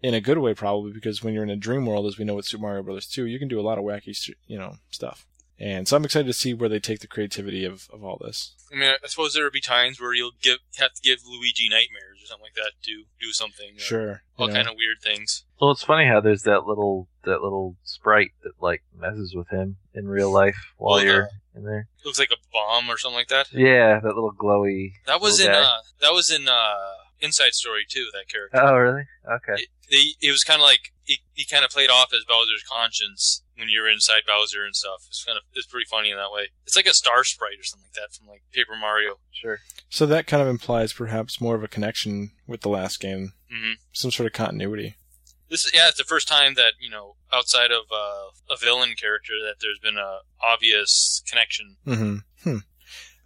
Speaker 1: in a good way probably because when you're in a dream world, as we know with Super Mario Brothers 2, you can do a lot of wacky, you know, stuff. And so I'm excited to see where they take the creativity of, of all this.
Speaker 2: I mean, I suppose there would be times where you'll give have to give Luigi nightmares or something like that to do something.
Speaker 1: Sure.
Speaker 2: All
Speaker 1: know.
Speaker 2: kind of weird things.
Speaker 3: Well, it's funny how there's that little that little sprite that like messes with him in real life while
Speaker 2: Well,
Speaker 3: you're in there.
Speaker 2: looks like a bomb or something like that.
Speaker 3: Yeah, that little glowy.
Speaker 2: That was in
Speaker 3: guy.
Speaker 2: uh, that was in uh, Inside Story too. That character.
Speaker 3: Oh, really? Okay.
Speaker 2: It, they, it was kind of like he, he kind of played off as Bowser's conscience when you're inside Bowser and stuff. It's kind of it's pretty funny in that way. It's like a star sprite or something like that from like Paper Mario.
Speaker 3: Sure.
Speaker 1: So that kind of implies perhaps more of a connection with the last game,
Speaker 2: hmm
Speaker 1: some sort of continuity.
Speaker 2: This is yeah, it's the first time that you know outside of uh, a villain character that there's been a obvious connection.
Speaker 1: hmm Hmm.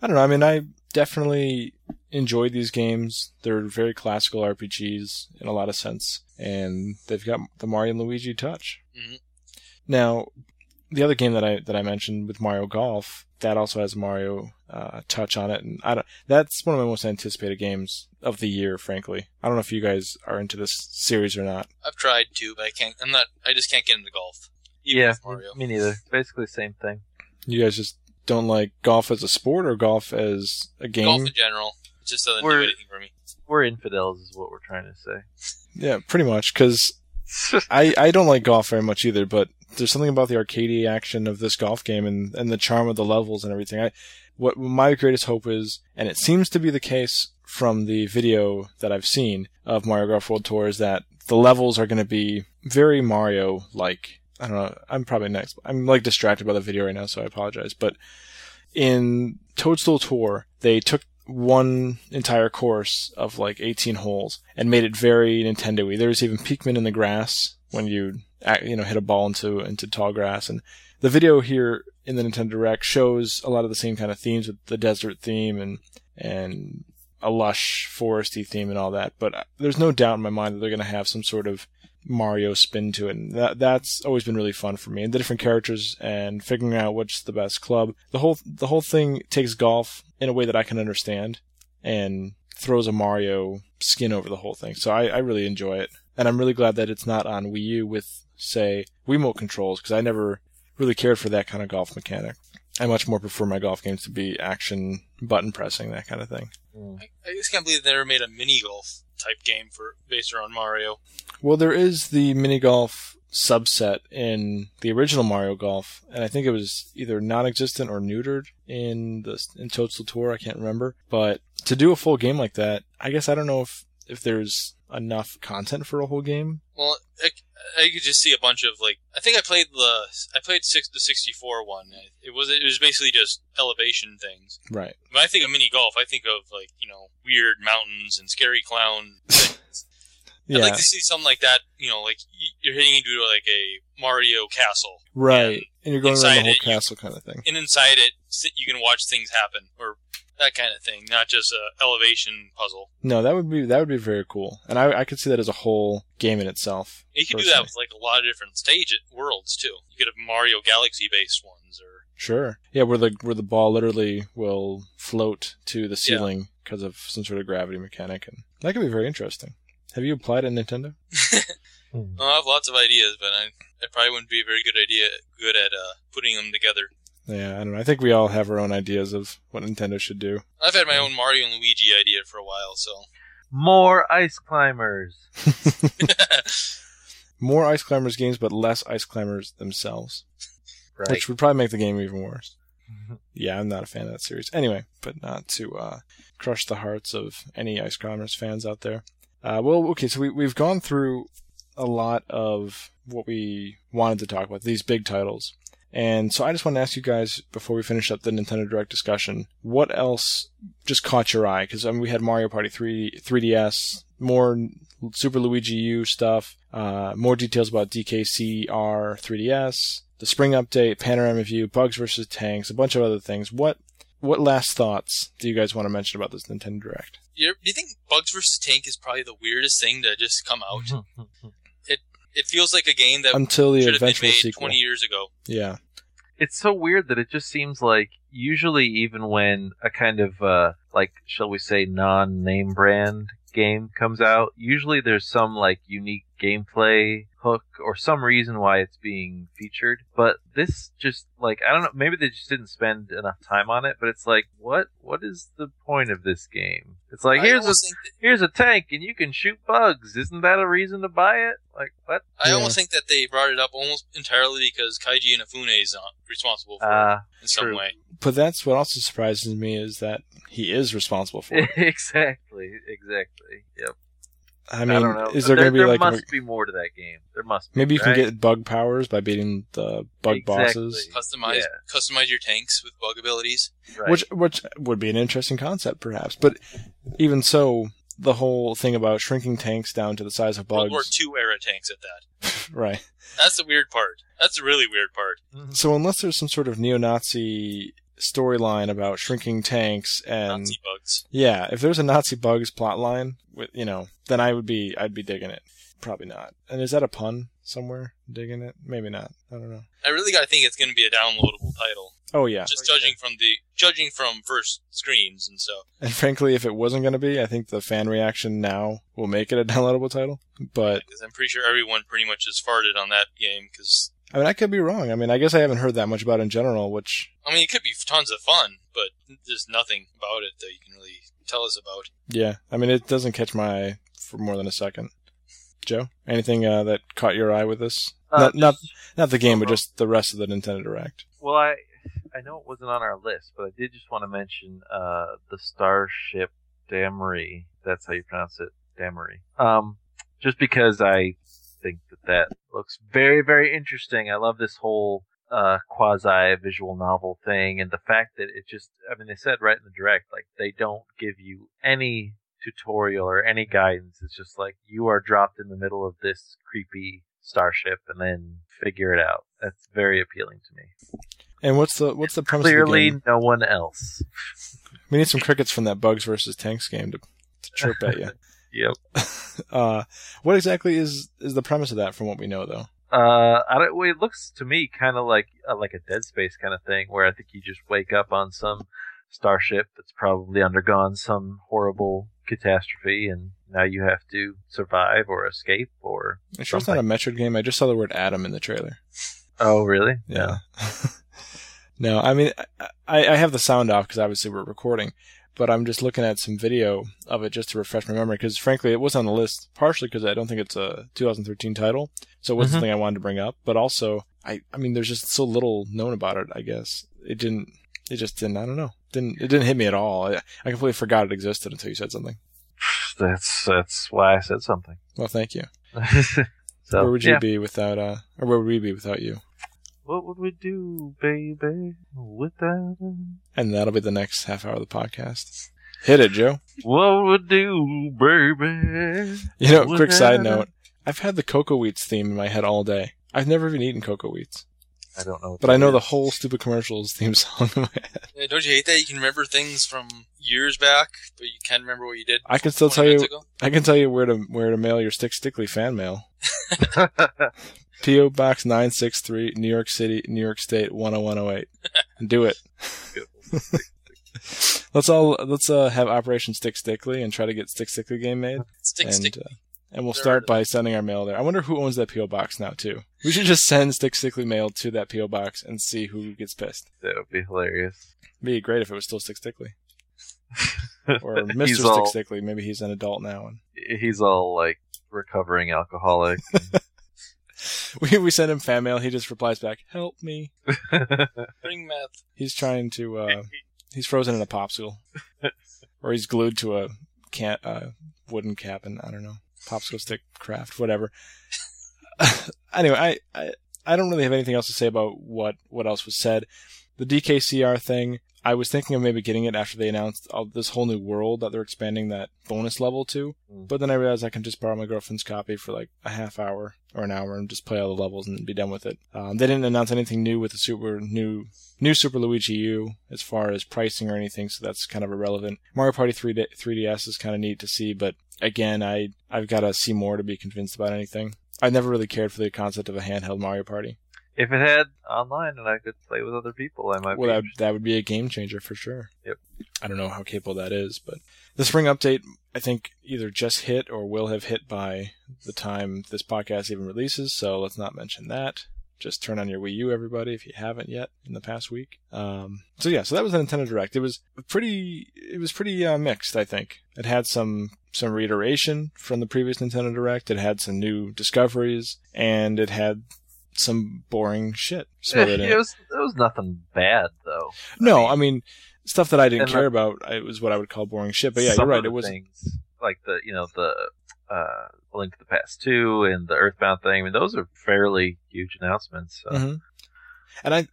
Speaker 1: I don't know. I mean, I definitely enjoyed these games. They're very classical RPGs in a lot of sense, and they've got the Mario and Luigi touch.
Speaker 2: Mhm.
Speaker 1: Now, the other game that I that I mentioned with Mario Golf that also has Mario uh, touch on it, and I don't. That's one of my most anticipated games of the year. Frankly, I don't know if you guys are into this series or not.
Speaker 2: I've tried to, but I can't. I'm not. I just can't get into golf. Even
Speaker 3: yeah,
Speaker 2: Mario.
Speaker 3: me neither. Basically the same thing.
Speaker 1: You guys just don't like golf as a sport or golf as a game.
Speaker 2: Golf in general. It just doesn't do
Speaker 3: We're-
Speaker 2: anything for me.
Speaker 3: We're infidels, is what we're trying to say.
Speaker 1: Yeah, pretty much. Because I, I don't like golf very much either, but there's something about the arcadey action of this golf game and, and the charm of the levels and everything. I, what my greatest hope is, and it seems to be the case from the video that I've seen of Mario Golf World Tour, is that the levels are going to be very Mario-like. I don't know. I'm probably next. I'm like distracted by the video right now, so I apologize. But in Toadstool Tour, they took one entire course of like 18 holes and made it very Nintendo-y. There was even Pikmin in the grass when you you know hit a ball into into tall grass, and the video here in the Nintendo Direct shows a lot of the same kind of themes with the desert theme and and a lush foresty theme and all that. But uh, there's no doubt in my mind that they're going to have some sort of Mario spin to it, and that that's always been really fun for me. And the different characters and figuring out what's the best club. The whole the whole thing takes golf in a way that I can understand, and throws a Mario skin over the whole thing. So I, I really enjoy it, and I'm really glad that it's not on Wii U with say Wiimote controls because I never really cared for that kind of golf mechanic. I much more prefer my golf games to be action, button pressing, that kind of thing.
Speaker 3: Mm.
Speaker 2: I, I just can't believe they never made a mini golf type game for based around Mario.
Speaker 1: Well, there is the mini golf subset in the original Mario Golf, and I think it was either non-existent or neutered in the in Toadstool Tour. I can't remember, but to do a full game like that, I guess I don't know if if there's enough content for a whole game.
Speaker 2: Well, I, I could just see a bunch of like. I think I played the I played six the sixty four one. It was it was basically just elevation things.
Speaker 1: Right.
Speaker 2: When I think of mini golf, I think of like you know weird mountains and scary clown.
Speaker 1: Yeah,
Speaker 2: I'd like to see something like that. You know, like you're hitting into like a Mario castle,
Speaker 1: right. And you're going around the whole
Speaker 2: it, you-
Speaker 1: castle kind of thing.
Speaker 2: and inside it, you can watch things happen, or that kind of thing, not just a elevation puzzle.
Speaker 1: No, that would be that would be very cool, and I I could see that as a whole game in itself.
Speaker 2: You could do that with like a lot of different stage worlds too. You could have Mario Galaxy based ones, or
Speaker 1: Sure. Yeah, where the where the ball literally will float to the ceiling because of some sort of gravity mechanic, and that could be very interesting. Have you applied at Nintendo?
Speaker 3: Hmm.
Speaker 2: Well, I have lots of ideas, but I, I probably wouldn't be a very good idea good at uh, putting them together.
Speaker 1: Yeah, I don't know. I think we all have our own ideas of what Nintendo should do.
Speaker 2: I've had my own Mario and Luigi idea for a while, so
Speaker 3: More ice climbers.
Speaker 1: More Ice Climbers games, but less Ice Climbers themselves,
Speaker 3: Right.
Speaker 1: which would probably make the game even worse. Yeah, I'm not a fan of that series. Anyway, but not to uh, crush the hearts of any Ice Climbers fans out there. Uh, well, okay, so we, we've gone through a lot of what we wanted to talk about, these big titles. And so I just want to ask you guys, before we finish up the Nintendo Direct discussion, what else just caught your eye? Because I mean, we had Mario Party 3, 3DS, more Super Luigi U stuff, uh, more details about DKCR 3DS, the spring update, panorama view, bugs versus tanks, a bunch of other things. What what last thoughts do you guys want to mention about this Nintendo Direct?
Speaker 2: do you think Bugs vs Tank is probably the weirdest thing to just come out? It feels like a game that
Speaker 1: Until the
Speaker 2: should have been made
Speaker 1: sequel.
Speaker 2: 20 years ago.
Speaker 1: Yeah.
Speaker 3: it's so weird that it just seems like usually even when a kind of uh like shall we say non name brand game comes out usually there's some like unique gameplay hook or some reason why it's being featured but this just like i don't know maybe they just didn't spend enough time on it but it's like what what is the point of this game it's like
Speaker 2: I
Speaker 3: here's a
Speaker 2: almost that,
Speaker 3: here's a tank and you can shoot bugs isn't that a reason to buy it like what
Speaker 2: I
Speaker 1: Yeah.
Speaker 2: almost think that they brought it up almost entirely because Keiji Inafune is uh, responsible for
Speaker 3: uh
Speaker 2: it in some
Speaker 3: true.
Speaker 2: way.
Speaker 1: But that's what also surprises me is that he is responsible for it.
Speaker 3: exactly exactly yep
Speaker 1: I
Speaker 3: I,
Speaker 1: mean,
Speaker 3: don't know.
Speaker 1: is there, going to be
Speaker 3: there
Speaker 1: like a-
Speaker 3: must be more to that game. There must be.
Speaker 1: maybe you can get bug powers by beating the bug
Speaker 3: Exactly.
Speaker 1: bosses,
Speaker 2: Customize
Speaker 3: Yeah.
Speaker 2: customize your tanks with bug abilities.
Speaker 3: Right.
Speaker 1: which which would be an interesting concept perhaps. But even so, the whole thing about shrinking tanks down to the size of bugs.
Speaker 2: World War
Speaker 1: bugs,
Speaker 2: II era tanks at that.
Speaker 1: right?
Speaker 2: That's the weird part. That's the really weird part.
Speaker 3: Mhm.
Speaker 1: So unless there's some sort of neo-Nazi storyline about shrinking tanks and
Speaker 2: Nazi bugs.
Speaker 1: yeah, if there's a Nazi bugs plotline, with you know, then I would be I'd be digging it. Probably not. And is that a pun somewhere? Digging it? Maybe not. I don't know.
Speaker 2: I really gotta think it's gonna be a downloadable title.
Speaker 1: Oh yeah.
Speaker 2: Just judging from the judging from first screens and so.
Speaker 1: And frankly, if it wasn't going to be, I think the fan reaction now will make it a downloadable title. But
Speaker 2: Because I'm pretty sure everyone pretty much has farted on that game. Because
Speaker 1: I mean, I could be wrong. I mean, I guess I haven't heard that much about it in general, which
Speaker 2: I mean, it could be tons of fun, but there's nothing about it that you can really tell us about.
Speaker 1: yeah, I mean, it doesn't catch my eye for more than a second. Joe, anything uh, that caught your eye with this?
Speaker 3: Uh,
Speaker 1: not, not not the game, but just the rest of the Nintendo Direct.
Speaker 3: well, I I know it wasn't on our list, but I did just want to mention uh, the Starship Damrey. That's how you pronounce it, Damrey. Um, just because I think that that looks very very interesting. I love this whole uh, quasi visual novel thing, and the fact that it just I mean they said right in the direct like they don't give you any tutorial or any guidance. It's just like you are dropped in the middle of this creepy starship and then figure it out. That's very appealing to me.
Speaker 1: And what's the what's the premise of the
Speaker 3: Clearly,
Speaker 1: game?
Speaker 3: no one else.
Speaker 1: We need some crickets from that Bugs versus Tanks game to, to chirp at you.
Speaker 3: Yep.
Speaker 1: Uh, what exactly is is the premise of that? From what we know, though.
Speaker 3: Uh, I don't. Well, it looks to me kind of like uh, like a Dead Space kind of thing, where I think you just wake up on some starship that's probably undergone some horrible catastrophe, and now you have to survive or escape or.
Speaker 1: I'm sure it's not a Metroid game. I just saw the word Adam in the trailer.
Speaker 3: Oh, really?
Speaker 1: Yeah. no, I mean, I, I have the sound off because obviously we're recording, but I'm just looking at some video of it just to refresh my memory because frankly it was on the list partially because I don't think it's a 2013 title, so it was
Speaker 3: Mhm.
Speaker 1: something I wanted to bring up, but also I I mean there's just so little known about it. I guess it didn't. It just didn't. I don't know. Didn't it didn't hit me at all. I, I completely forgot it existed until you said something.
Speaker 3: That's that's why I said something.
Speaker 1: Well, thank you.
Speaker 3: so
Speaker 1: where would you
Speaker 3: yeah.
Speaker 1: be without uh, or where would we be without you?
Speaker 3: What would we do, baby, without?
Speaker 1: And that'll be the next half hour of the podcast. Hit it, Joe.
Speaker 3: What would we do, baby?
Speaker 1: You know,
Speaker 3: What
Speaker 1: quick side note. I've had the cocoa wheats theme in my head all day. I've never even eaten cocoa wheats,
Speaker 3: I don't know.
Speaker 1: but I
Speaker 3: that
Speaker 1: know the whole stupid commercials theme song in my head.
Speaker 2: Yeah, don't you hate that you can remember things from years back, but you can't remember what you did?
Speaker 1: I can still tell you.
Speaker 2: ago?
Speaker 1: I can tell you where to where to mail your Stick Stickly fan mail. P.O. Box 963, New York City, New York State 10108. Do it. let's all let's uh, have Operation Stick Stickly and try to get Stick Stickly game made.
Speaker 2: Stick,
Speaker 1: and
Speaker 2: stick.
Speaker 1: Uh, and we'll
Speaker 2: Never
Speaker 1: start by sending our mail there. I wonder who owns that PO box now too. We should just send Stick Stickly mail to that PO box and see who gets pissed.
Speaker 3: that would be hilarious.
Speaker 1: Be great if it was still Stick Stickly or Mr. Stick
Speaker 3: all
Speaker 1: Stickly. Maybe he's an adult now. And
Speaker 3: he's all like recovering alcoholic.
Speaker 1: we we send him fan mail. He just replies back, "Help me."
Speaker 2: Bring meth.
Speaker 1: He's trying to. Uh, he's frozen in a popsicle, or he's glued to a can uh, wooden cap, and I don't know popsicle stick craft, whatever. anyway, I, I I don't really have anything else to say about what what else was said. The DKCR thing, I was thinking of maybe getting it after they announced all this whole new world that they're expanding that bonus level to.
Speaker 3: Mm.
Speaker 1: But then I realized I can just borrow my girlfriend's copy for like a half hour or an hour and just play all the levels and be done with it. Um, they didn't announce anything new with the super new new Super Luigi U as far as pricing or anything, so that's kind of irrelevant. Mario Party 3D, 3DS is kind of neat to see, but again, I I've got to see more to be convinced about anything. I never really cared for the concept of a handheld Mario Party.
Speaker 3: If it had online and I could play with other people, I might
Speaker 1: Well, that, that would be a game changer for sure.
Speaker 3: Yep.
Speaker 1: I don't know how capable that is, but the spring update, I think, either just hit or will have hit by the time this podcast even releases, so let's not mention that. Just turn on your Wii U, everybody, if you haven't yet in the past week. Um, so yeah, so that was the Nintendo Direct. It was pretty, it was pretty uh, mixed. I think it had some some reiteration from the previous Nintendo Direct. It had some new discoveries, and it had some boring shit it.
Speaker 3: it was it was nothing bad though.
Speaker 1: No,
Speaker 3: mean-
Speaker 1: I mean stuff that I didn't care
Speaker 3: the-
Speaker 1: about. It was what I would call boring shit. But yeah, you're right. It was
Speaker 3: things like the you know the uh, Link to the Past two and the Earthbound thing. I mean, those are fairly huge announcements. So.
Speaker 1: Mhm. And I,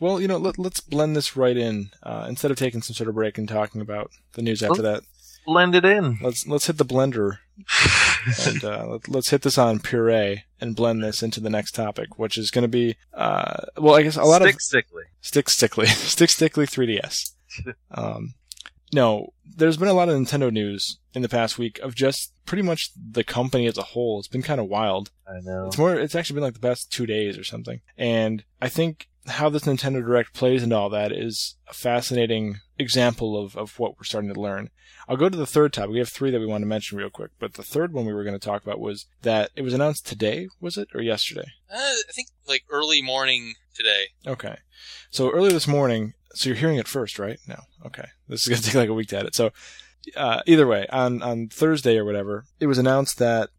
Speaker 1: well, you know, let, let's blend this right in uh, instead of taking some sort of break and talking about the news after that.
Speaker 3: Blend it in.
Speaker 1: Let's let's hit the blender and uh, let, let's hit this on puree and blend this into the next topic, which is going to be, uh, well, I guess a lot of
Speaker 3: Stick
Speaker 1: of
Speaker 3: sickly.
Speaker 1: Stick Stickly, Stick Stickly 3DS. um, no, there's been a lot of Nintendo news in the past week of just pretty much the company as a whole. It's been kind of wild.
Speaker 3: I know.
Speaker 1: It's more. It's actually been like the past two days or something. And I think how this Nintendo Direct plays into all that is a fascinating example of, of what we're starting to learn. I'll go to the third topic. We have three that we want to mention real quick, but the third one we were going to talk about was that it was announced today, was it, or yesterday?
Speaker 2: Uh, I think like early morning today.
Speaker 1: Okay. So earlier this morning, so you're hearing it first, right? No. Okay. This is going to take like a week to edit. So uh, either way, on, on Thursday or whatever, it was announced that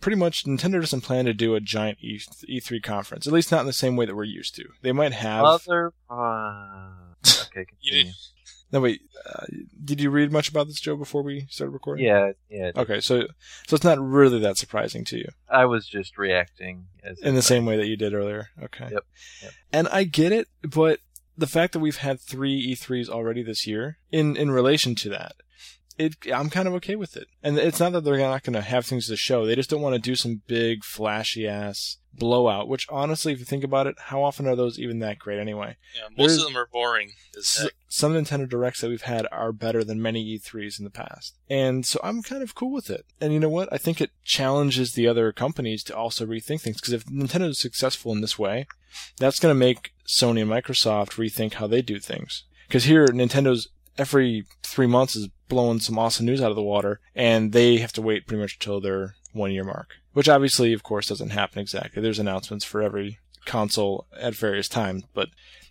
Speaker 1: pretty much Nintendo doesn't plan to do a giant E- E3 conference, at least not in the same way that we're used to. They might have.
Speaker 3: Mother. Uh, okay, continue.
Speaker 1: no, wait. Uh, did you read much about this, Joe, before we started recording?
Speaker 3: Yeah, yeah.
Speaker 1: Okay, so so it's not really that surprising to you.
Speaker 3: I was just reacting as
Speaker 1: in the same way that you did earlier. Okay.
Speaker 3: Yep, yep.
Speaker 1: And I get it, but the fact that we've had three E3s already this year, in in relation to that, it I'm kind of okay with it. And it's not that they're not going to have things to show; they just don't want to do some big flashy ass blowout. Which honestly, if you think about it, how often are those even that great anyway?
Speaker 2: Yeah, most
Speaker 1: There's-
Speaker 2: of them are boring.
Speaker 1: Some Nintendo Directs that we've had are better than many E3s in the past. And so I'm kind of cool with it. And you know what? I think it challenges the other companies to also rethink things. Because if Nintendo is successful in this way, that's going to make Sony and Microsoft rethink how they do things. Because here, Nintendo's every three months is blowing some awesome news out of the water, and they have to wait pretty much until their one year mark. Which obviously, of course, doesn't happen exactly. There's announcements for every console at various times, but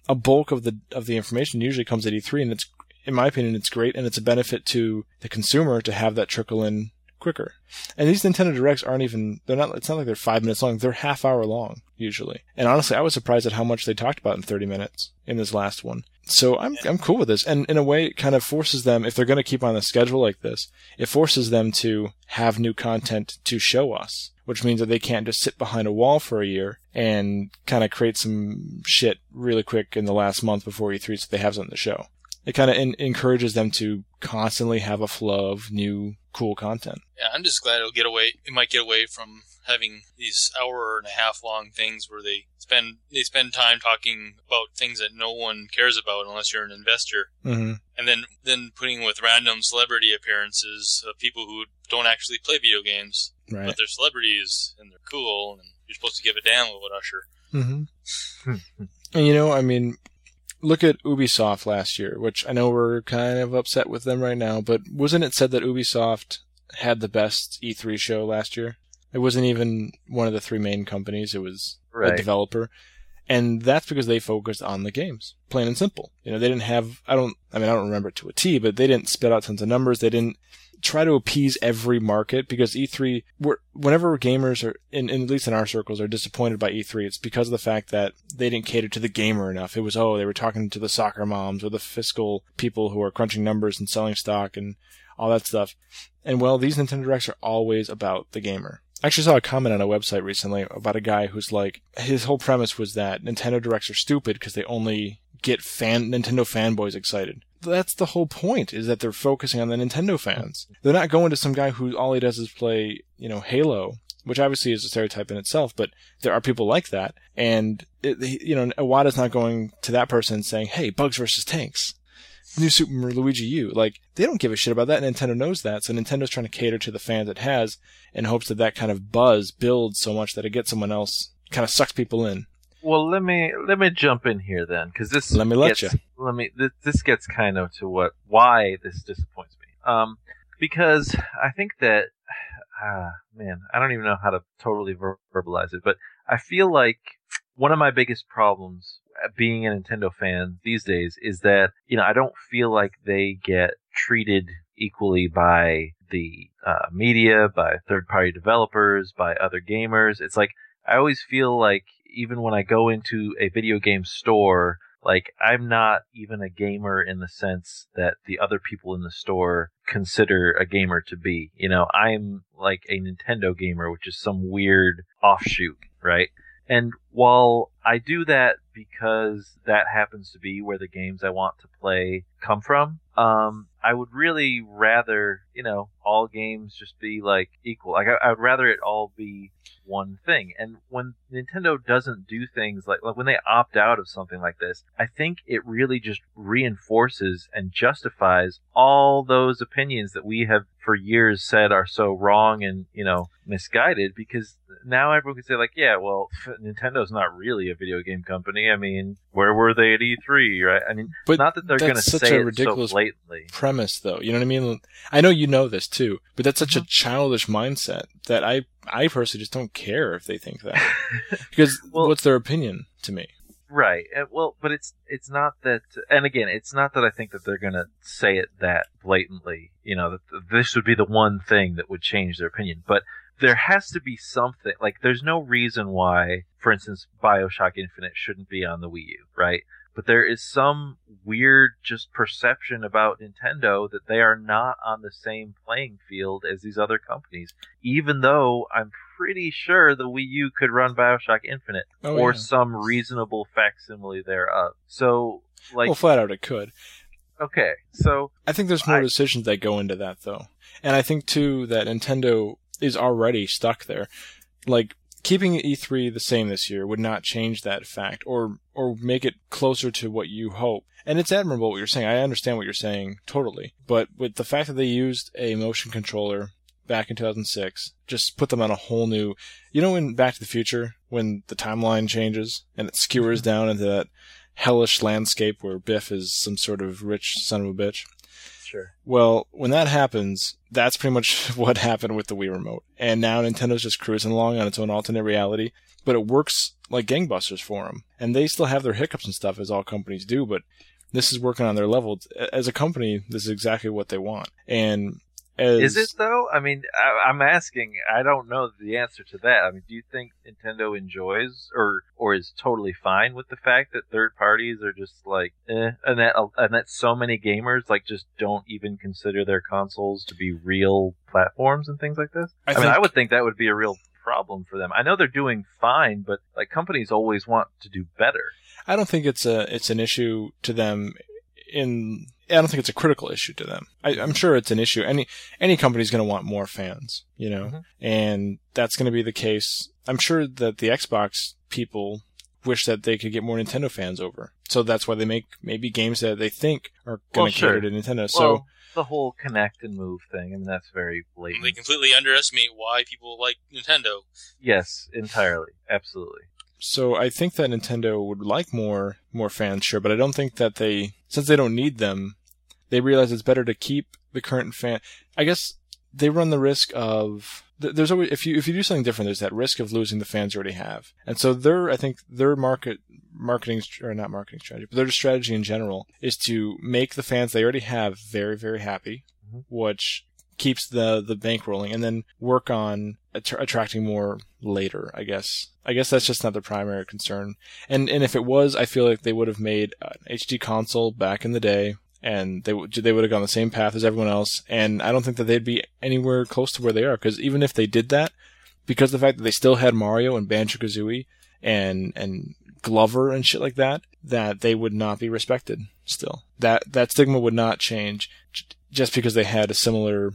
Speaker 1: a bulk of the of the information usually comes at E3, and it's in my opinion it's great, and it's a benefit to the consumer to have that trickle in quicker. And these Nintendo Directs aren't even they're not it's not like they're five minutes long, they're half hour long usually. And honestly I was surprised at how much they talked about in thirty minutes in this last one. So I'm I'm cool with this. And in a way it kind of forces them, if they're gonna keep on the schedule like this, it forces them to have new content to show us. Which means that they can't just sit behind a wall for a year and kind of create some shit really quick in the last month before E3 so they have something to show. It kind of in- encourages them to constantly have a flow of new cool content.
Speaker 2: Yeah, I'm just glad it'll get away. It might get away from having these hour and a half long things where they spend they spend time talking about things that no one cares about unless you're an investor,
Speaker 1: Mm-hmm.
Speaker 2: and then then putting with random celebrity appearances of people who don't actually play video games,
Speaker 1: Right.
Speaker 2: but they're celebrities and they're cool, and you're supposed to give a damn about Usher.
Speaker 1: Mm-hmm. and you know, I mean, look at Ubisoft last year, which I know we're kind of upset with them right now, but wasn't it said that Ubisoft had the best E3 show last year? It wasn't even one of the three main companies. It was a developer. And that's because they focused on the games, plain and simple. You know, they didn't have, I don't, I mean, I don't remember it to a T, but they didn't spit out tons of numbers. They didn't try to appease every market because E3, we're, whenever gamers are, in, in, at least in our circles, are disappointed by E3, it's because of the fact that they didn't cater to the gamer enough. It was, oh, they were talking to the soccer moms or the fiscal people who are crunching numbers and selling stock and all that stuff. And well, these Nintendo Directs are always about the gamer. I actually saw a comment on a website recently about a guy who's like, his whole premise was that Nintendo Directs are stupid because they only get fan Nintendo fanboys excited. That's the whole point, is that they're focusing on the Nintendo fans. They're not going to some guy who all he does is play, you know, Halo, which obviously is a stereotype in itself, but there are people like that. And, it, you know, Iwata's not going to that person saying, hey, Bugs versus Tanks new Super Luigi U. Like they don't give a shit about that. Nintendo knows that, so Nintendo's trying to cater to the fans it has in hopes that that kind of buzz builds so much that it gets someone else, kind of sucks people in.
Speaker 3: Well, let me let me jump in here then, because this
Speaker 1: Let me let
Speaker 3: gets,
Speaker 1: you.
Speaker 3: Let me. This, this gets kind of to what why this disappoints me. Um, because I think that, ah, man, I don't even know how to totally ver- verbalize it, but I feel like one of my biggest problems uh, being a Nintendo fan these days is that you know I don't feel like they get treated equally by the uh, media, by third-party developers, by other gamers. It's like I always feel like even when I go into a video game store, like I'm not even a gamer in the sense that the other people in the store consider a gamer to be. You know, I'm like a Nintendo gamer, which is some weird offshoot, right? And while I do that because that happens to be where the games I want to play come from, um, I would really rather, you know, all games just be like equal. Like I, would rather it all be one thing. And when Nintendo doesn't do things like, like when they opt out of something like this, I think it really just reinforces and justifies all those opinions that we have for years said are so wrong and, you know, misguided because now everyone can say like, yeah, well, Nintendo's not really a video game company. I mean, where were they at E3, right? I mean,
Speaker 1: But
Speaker 3: not that they're going to say
Speaker 1: a
Speaker 3: it
Speaker 1: ridiculous
Speaker 3: so blatantly.
Speaker 1: premise though. You know what I mean? I know you know this too, but that's such
Speaker 3: Mm-hmm.
Speaker 1: a childish mindset that I I personally just don't care if they think that. because
Speaker 3: Well-
Speaker 1: what's their opinion to me?
Speaker 3: Right. Well, but it's it's not that. And again, it's not that I think that they're going to say it that blatantly. You know, that this would be the one thing that would change their opinion. But there has to be something. Like, there's no reason why, for instance, Bioshock Infinite shouldn't be on the Wii U, right? But there is some weird just perception about Nintendo that they are not on the same playing field as these other companies, even though I'm pretty sure the Wii U could run Bioshock Infinite
Speaker 1: Oh,
Speaker 3: or
Speaker 1: yeah.
Speaker 3: some reasonable facsimile thereof. So, like,
Speaker 1: well, flat out it could.
Speaker 3: okay, so
Speaker 1: I think there's more
Speaker 3: I-
Speaker 1: decisions that go into that though. And I think too that Nintendo is already stuck there. Like keeping E3 the same this year would not change that fact or or make it closer to what you hope. And it's admirable what you're saying. I understand what you're saying totally. But with the fact that they used a motion controller back in 2006, just put them on a whole new, you know, in Back to the Future, when the timeline changes and it skewers mm-hmm. down into that hellish landscape where Biff is some sort of rich son of a bitch.
Speaker 3: Sure.
Speaker 1: Well, when that happens, that's pretty much what happened with the Wii Remote. And now Nintendo's just cruising along on its own alternate reality, but it works like gangbusters for them. And they still have their hiccups and stuff, as all companies do, but this is working on their level. As a company, this is exactly what they want. And as,
Speaker 3: Is it though? I mean, I, I'm asking. I don't know the answer to that. I mean, do you think Nintendo enjoys or or is totally fine with the fact that third parties are just like, eh, and that and that so many gamers like just don't even consider their consoles to be real platforms and things like this?
Speaker 1: I
Speaker 3: I, mean,
Speaker 1: think-
Speaker 3: I would think that would be a real problem for them. I know they're doing fine, but like companies always want to do better.
Speaker 1: I don't think it's a it's an issue to them in I don't think it's a critical issue to them. I, am sure it's an issue. Any any company's going to want more fans, you know, mm-hmm. and that's going to be the case. I'm sure that the Xbox people wish that they could get more Nintendo fans over. So that's why they make maybe games that they think are going
Speaker 3: well,
Speaker 1: to
Speaker 3: sure.
Speaker 1: cater to Nintendo.
Speaker 3: Well,
Speaker 1: so
Speaker 3: the whole Kinect and move thing, I mean, that's very blatant.
Speaker 2: They completely underestimate why people like Nintendo.
Speaker 3: Yes, entirely, absolutely.
Speaker 1: So I think that Nintendo would like more more fans, sure, but I don't think that they, since they don't need them, they realize it's better to keep the current fan. I guess they run the risk of there's always if you if you do something different, there's that risk of losing the fans you already have, and so their I think their market marketing or not marketing strategy, but their strategy in general is to make the fans they already have very very happy, mm-hmm. which keeps the the bank rolling, and then work on att- attracting more later. I guess I guess that's just not the primary concern, and and if it was, I feel like they would have made an HD console back in the day and they they would have gone the same path as everyone else. And I don't think that they'd be anywhere close to where they are because even if they did that, because the fact that they still had Mario and Banjo Kazooie and and Glover and shit like that, that they would not be respected. Still, that that stigma would not change just because they had a similar,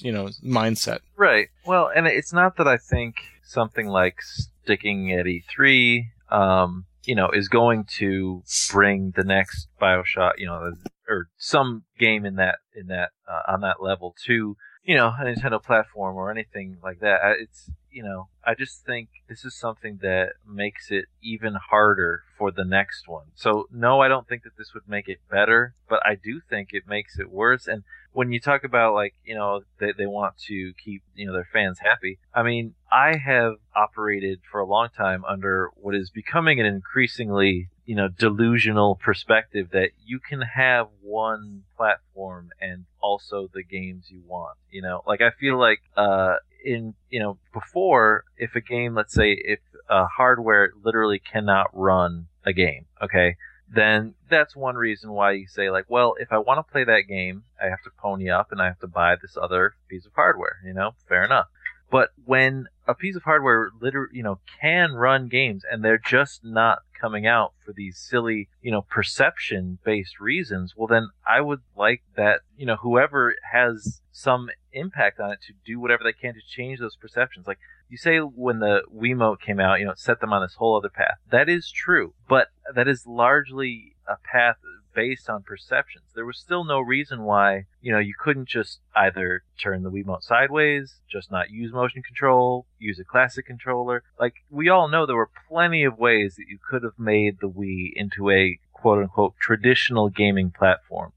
Speaker 1: you know, mindset.
Speaker 3: Right. Well, and it's not that I think something like sticking at E3 um, you know, is going to bring the next Bioshock, you know, or some game in that in that uh, on that level to you know a Nintendo platform or anything like that. It's you know, I just think this is something that makes it even harder for the next one. So no, I don't think that this would make it better, but I do think it makes it worse. And when you talk about like you know they, they want to keep you know their fans happy i mean i have operated for a long time under what is becoming an increasingly you know delusional perspective that you can have one platform and also the games you want you know like i feel like uh in you know before if a game let's say if uh, hardware literally cannot run a game okay then that's one reason why you say like, well, if I want to play that game, I have to pony up and I have to buy this other piece of hardware. You know, fair enough. But when a piece of hardware literally, you know, can run games and they're just not coming out for these silly, you know, perception based reasons, well, then I would like that, you know, whoever has some impact on it to do whatever they can to change those perceptions. Like you say when the Wiimote came out, you know, it set them on this whole other path. That is true, but that is largely a path based on perceptions. There was still no reason why, you know, you couldn't just either turn the Wiimote sideways, just not use motion control, use a classic controller. Like, we all know there were plenty of ways that you could have made the Wii into a quote unquote traditional gaming platform.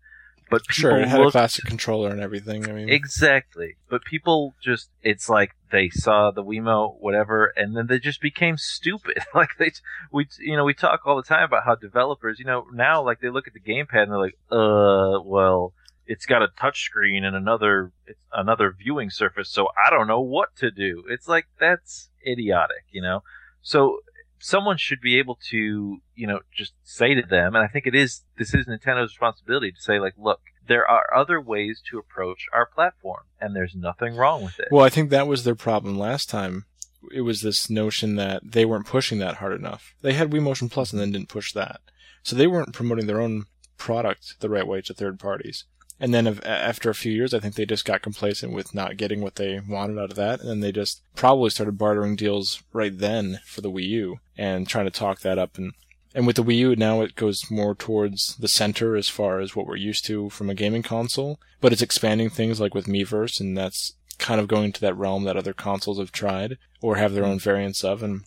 Speaker 3: But people
Speaker 1: sure, it had
Speaker 3: looked,
Speaker 1: a classic controller and everything. I mean,
Speaker 3: exactly. But people just, it's like they saw the Wiimote, whatever, and then they just became stupid. like they, we, you know, we talk all the time about how developers, you know, now like they look at the gamepad and they're like, uh, well, it's got a touchscreen and another, it's another viewing surface, so I don't know what to do. It's like that's idiotic, you know. So someone should be able to, you know, just say to them, and I think it is, this is Nintendo's responsibility to say, like, look, there are other ways to approach our platform, and there's nothing wrong with it.
Speaker 1: Well, I think that was their problem last time. It was this notion that they weren't pushing that hard enough. They had Wii Motion Plus and then didn't push that. So they weren't promoting their own product the right way to third parties. And then after a few years, I think they just got complacent with not getting what they wanted out of that. And then they just probably started bartering deals right then for the Wii U and trying to talk that up. And, and with the Wii U, now it goes more towards the center as far as what we're used to from a gaming console. But it's expanding things like with Miiverse, and that's kind of going to that realm that other consoles have tried or have their own variants of. And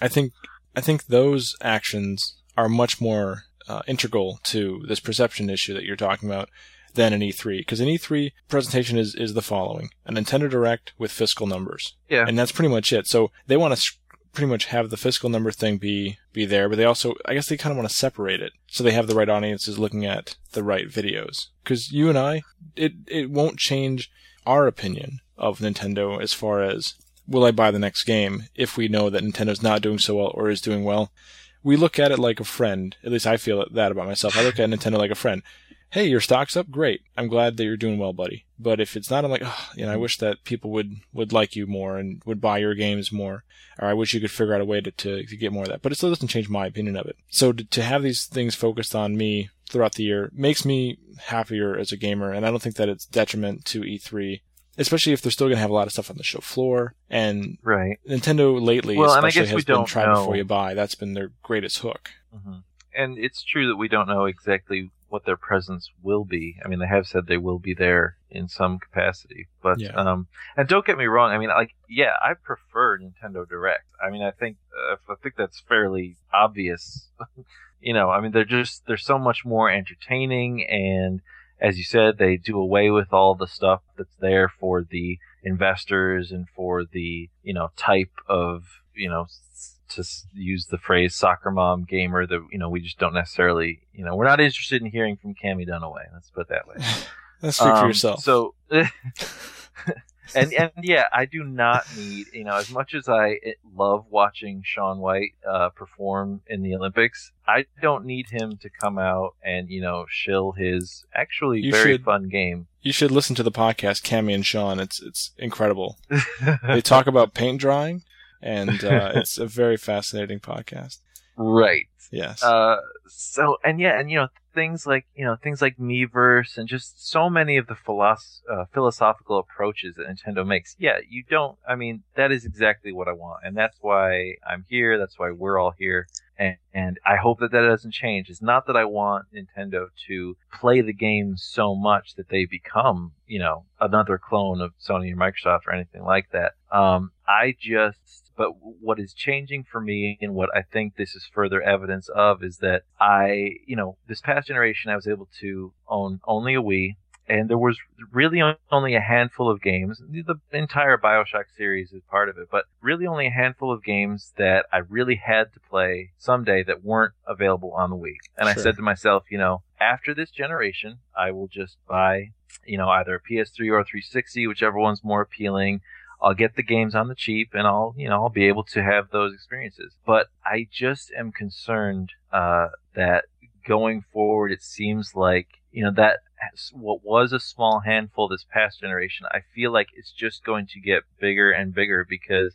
Speaker 1: I think, I think those actions are much more uh, integral to this perception issue that you're talking about than an E3 because an E3 presentation is is the following: a Nintendo Direct with fiscal numbers.
Speaker 3: Yeah,
Speaker 1: and that's pretty much it. So they want to pretty much have the fiscal number thing be be there, but they also I guess they kind of want to separate it so they have the right audiences looking at the right videos. Because you and I, it it won't change our opinion of Nintendo as far as will I buy the next game if we know that Nintendo's not doing so well or is doing well. We look at it like a friend. At least I feel that about myself. I look at Nintendo like a friend hey, your stock's up, great. I'm glad that you're doing well, buddy. But if it's not, I'm like, oh, you know, I wish that people would would like you more and would buy your games more, or I wish you could figure out a way to to, to get more of that. But it still doesn't change my opinion of it. So to, to have these things focused on me throughout the year makes me happier as a gamer, and I don't think that it's detriment to E3 especially if they're still going to have a lot of stuff on the show floor. And
Speaker 3: right,
Speaker 1: Nintendo lately,
Speaker 3: well,
Speaker 1: especially,
Speaker 3: and I guess
Speaker 1: has
Speaker 3: we
Speaker 1: been
Speaker 3: don't
Speaker 1: try
Speaker 3: know.
Speaker 1: before you buy. That's been their greatest hook.
Speaker 3: hmm And it's true that we don't know exactly what their presence will be. I mean, they have said they will be there in some capacity, but
Speaker 1: Yeah.
Speaker 3: um, and don't get me wrong. I mean, like, yeah, I prefer Nintendo Direct. I mean, I think uh, I think that's fairly obvious. you know, I mean, they're just they're so much more entertaining, and as you said, they do away with all the stuff that's there for the investors and for the you know type of you know to use the phrase soccer mom gamer that you know we just don't necessarily you know we're not interested in hearing from Cammie Dunaway. Let's put it that way.
Speaker 1: That's speak for
Speaker 3: Um,
Speaker 1: yourself.
Speaker 3: So, and and yeah, I do not need you know as much as I eh, love watching Shaun White uh, perform in the Olympics. I don't need him to come out and you know shill his actually
Speaker 1: You
Speaker 3: very
Speaker 1: should-
Speaker 3: fun game.
Speaker 1: you should listen to the podcast, Cammie and Sean. It's it's incredible. They talk about paint drying, and uh, it's a very fascinating podcast.
Speaker 3: right.
Speaker 1: Yes.
Speaker 3: Uh, so and yeah, and you know things like you know things like Miiverse and just so many of the philos- uh, philosophical approaches that Nintendo makes. Yeah, you don't. I mean, that is exactly what I want, and that's why I'm here. That's why we're all here, and and I hope that that doesn't change. It's not that I want Nintendo to play the game so much that they become you know another clone of Sony or Microsoft or anything like that. Um, I just but what is changing for me and what I think this is further evidence of is that I, you know, this past generation I was able to own only a Wii and there was really only a handful of games. The entire BioShock series is part of it, but really only a handful of games that I really had to play someday that weren't available on the Wii. And I said to myself, you know, after this generation, I will just buy, you know, either a PS3 or a 360, whichever one's more appealing. I'll get the games on the cheap and I'll, you know, I'll be able to have those experiences. But I just am concerned uh, that going forward, it seems like, you know, that what was a small handful this past generation, I feel like it's just going to get bigger and bigger because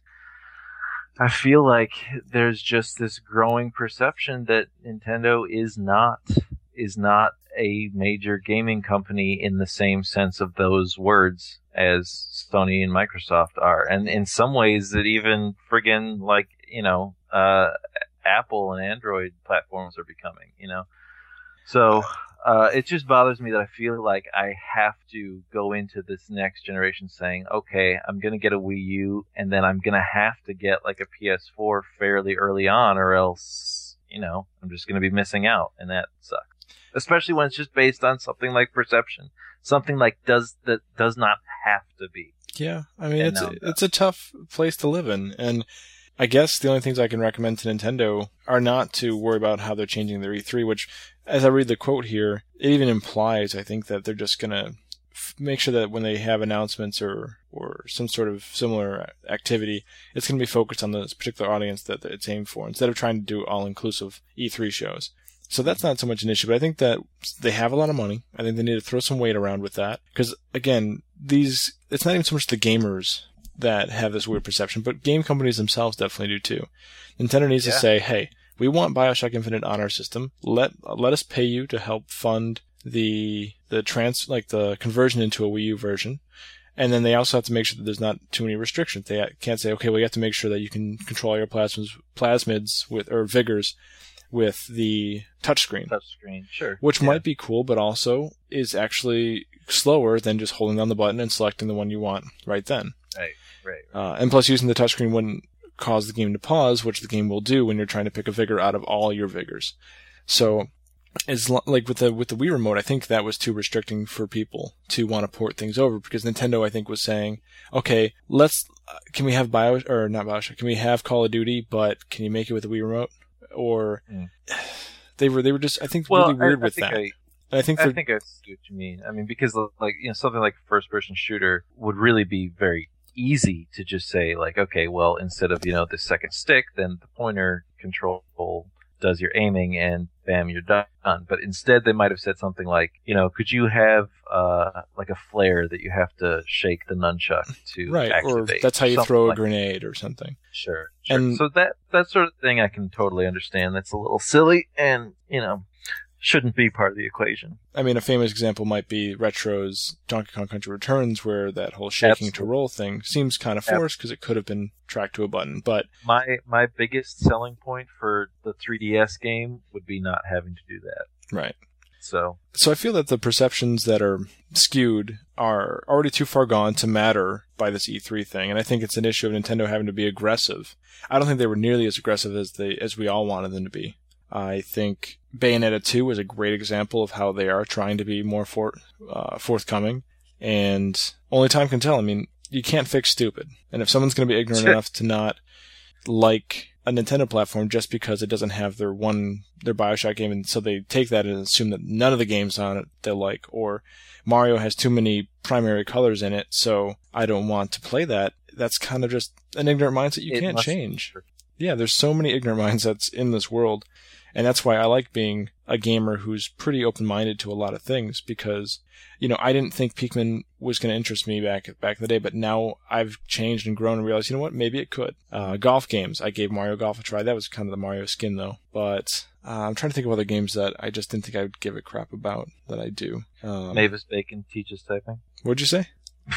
Speaker 3: I feel like there's just this growing perception that Nintendo is not is not a major gaming company in the same sense of those words as Sony and Microsoft are. And in some ways that even friggin' like, you know, uh, Apple and Android platforms are becoming, you know. So uh, it just bothers me that I feel like I have to go into this next generation saying, okay, I'm to get a Wii U, and then I'm to have to get like a PS4 fairly early on, or else, you know, I'm just to be missing out, and that sucks. Especially when it's just based on something like perception, something like does that does not have to be.
Speaker 1: Yeah, I mean it's
Speaker 3: I'm
Speaker 1: it's a tough place to live in, and I guess the only things I can recommend to Nintendo are not to worry about how they're changing their E3. Which, as I read the quote here, it even implies I think that they're just gonna f- make sure that when they have announcements or or some sort of similar activity, it's gonna be focused on this particular audience that it's aimed for, instead of trying to do all inclusive E3 shows. So that's not so much an issue, but I think that they have a lot of money. I think they need to throw some weight around with that. Because again, these, it's not even so much the gamers that have this weird perception, but game companies themselves definitely do too. Nintendo needs
Speaker 3: Yeah.
Speaker 1: to say, hey, we want Bioshock Infinite on our system. Let, let us pay you to help fund the, the trans, like the conversion into a Wii U version. And then they also have to make sure that there's not too many restrictions. They can't say, okay, we have to make sure that you can control your plasmids, plasmids with, or vigors with the touchscreen
Speaker 3: Touchscreen, sure.
Speaker 1: which
Speaker 3: Yeah.
Speaker 1: might be cool, but also is actually slower than just holding down the button and selecting the one you want right then.
Speaker 3: Right, right.
Speaker 1: Uh, and plus, using the touchscreen wouldn't cause the game to pause, which the game will do when you're trying to pick a vigor out of all your vigors. So, it's li- like with the with the Wii remote, I think that was too restricting for people to want to port things over because Nintendo, I think, was saying, okay, let's uh, can we have Bio or not Bioshock? Can we have Call of Duty, but can you make it with the Wii remote? Or
Speaker 3: Mm.
Speaker 1: they were they were just I think
Speaker 3: Well,
Speaker 1: really weird
Speaker 3: I, I
Speaker 1: with
Speaker 3: think
Speaker 1: that.
Speaker 3: I,
Speaker 1: I think
Speaker 3: I think I see what you mean. I mean, because like you know, something like first-person shooter would really be very easy to just say like, okay, well, instead of you know the second stick, then the pointer control does your aiming, and bam, you're done. But instead, they might have said something like, you know, could you have uh like a flare that you have to shake the nunchuck to
Speaker 1: right, or that's how you
Speaker 3: Something
Speaker 1: throw a
Speaker 3: like
Speaker 1: grenade or something.
Speaker 3: Sure. sure.
Speaker 1: And-
Speaker 3: so that that sort of thing I can totally understand. That's a little silly, and you know, shouldn't be part of the equation.
Speaker 1: I mean, a famous example might be Retro's Donkey Kong Country Returns, where that whole shaking
Speaker 3: Absolutely.
Speaker 1: to roll thing seems kind of forced because it could have been tracked to a button. But
Speaker 3: My my biggest selling point for the 3DS game would be not having to do that.
Speaker 1: right.
Speaker 3: So
Speaker 1: So I feel that the perceptions that are skewed are already too far gone to matter by this E3 thing, and I think it's an issue of Nintendo having to be aggressive. I don't think they were nearly as aggressive as they as we all wanted them to be. I think Bayonetta 2 was a great example of how they are trying to be more for, uh, forthcoming, and only time can tell. I mean, you can't fix stupid, and if someone's going to be ignorant
Speaker 3: Sure.
Speaker 1: enough to not like a Nintendo platform just because it doesn't have their one their Bioshock game, and so they take that and assume that none of the games on it they like, or Mario has too many primary colors in it, so I don't want to play that. That's kind of just an ignorant mindset you
Speaker 3: it
Speaker 1: can't
Speaker 3: must-
Speaker 1: change. Yeah, there's so many ignorant mindsets in this world, and that's why I like being a gamer who's pretty open-minded to a lot of things because you know I didn't think Pikmin was going to interest me back back in the day, but now I've changed and grown and realized you know what maybe it could. Uh, golf games, I gave Mario Golf a try. That was kind of the Mario skin though, but uh, I'm trying to think of other games that I just didn't think I would give a crap about that I do. Um,
Speaker 3: Mavis Bacon teaches typing.
Speaker 1: What'd you say?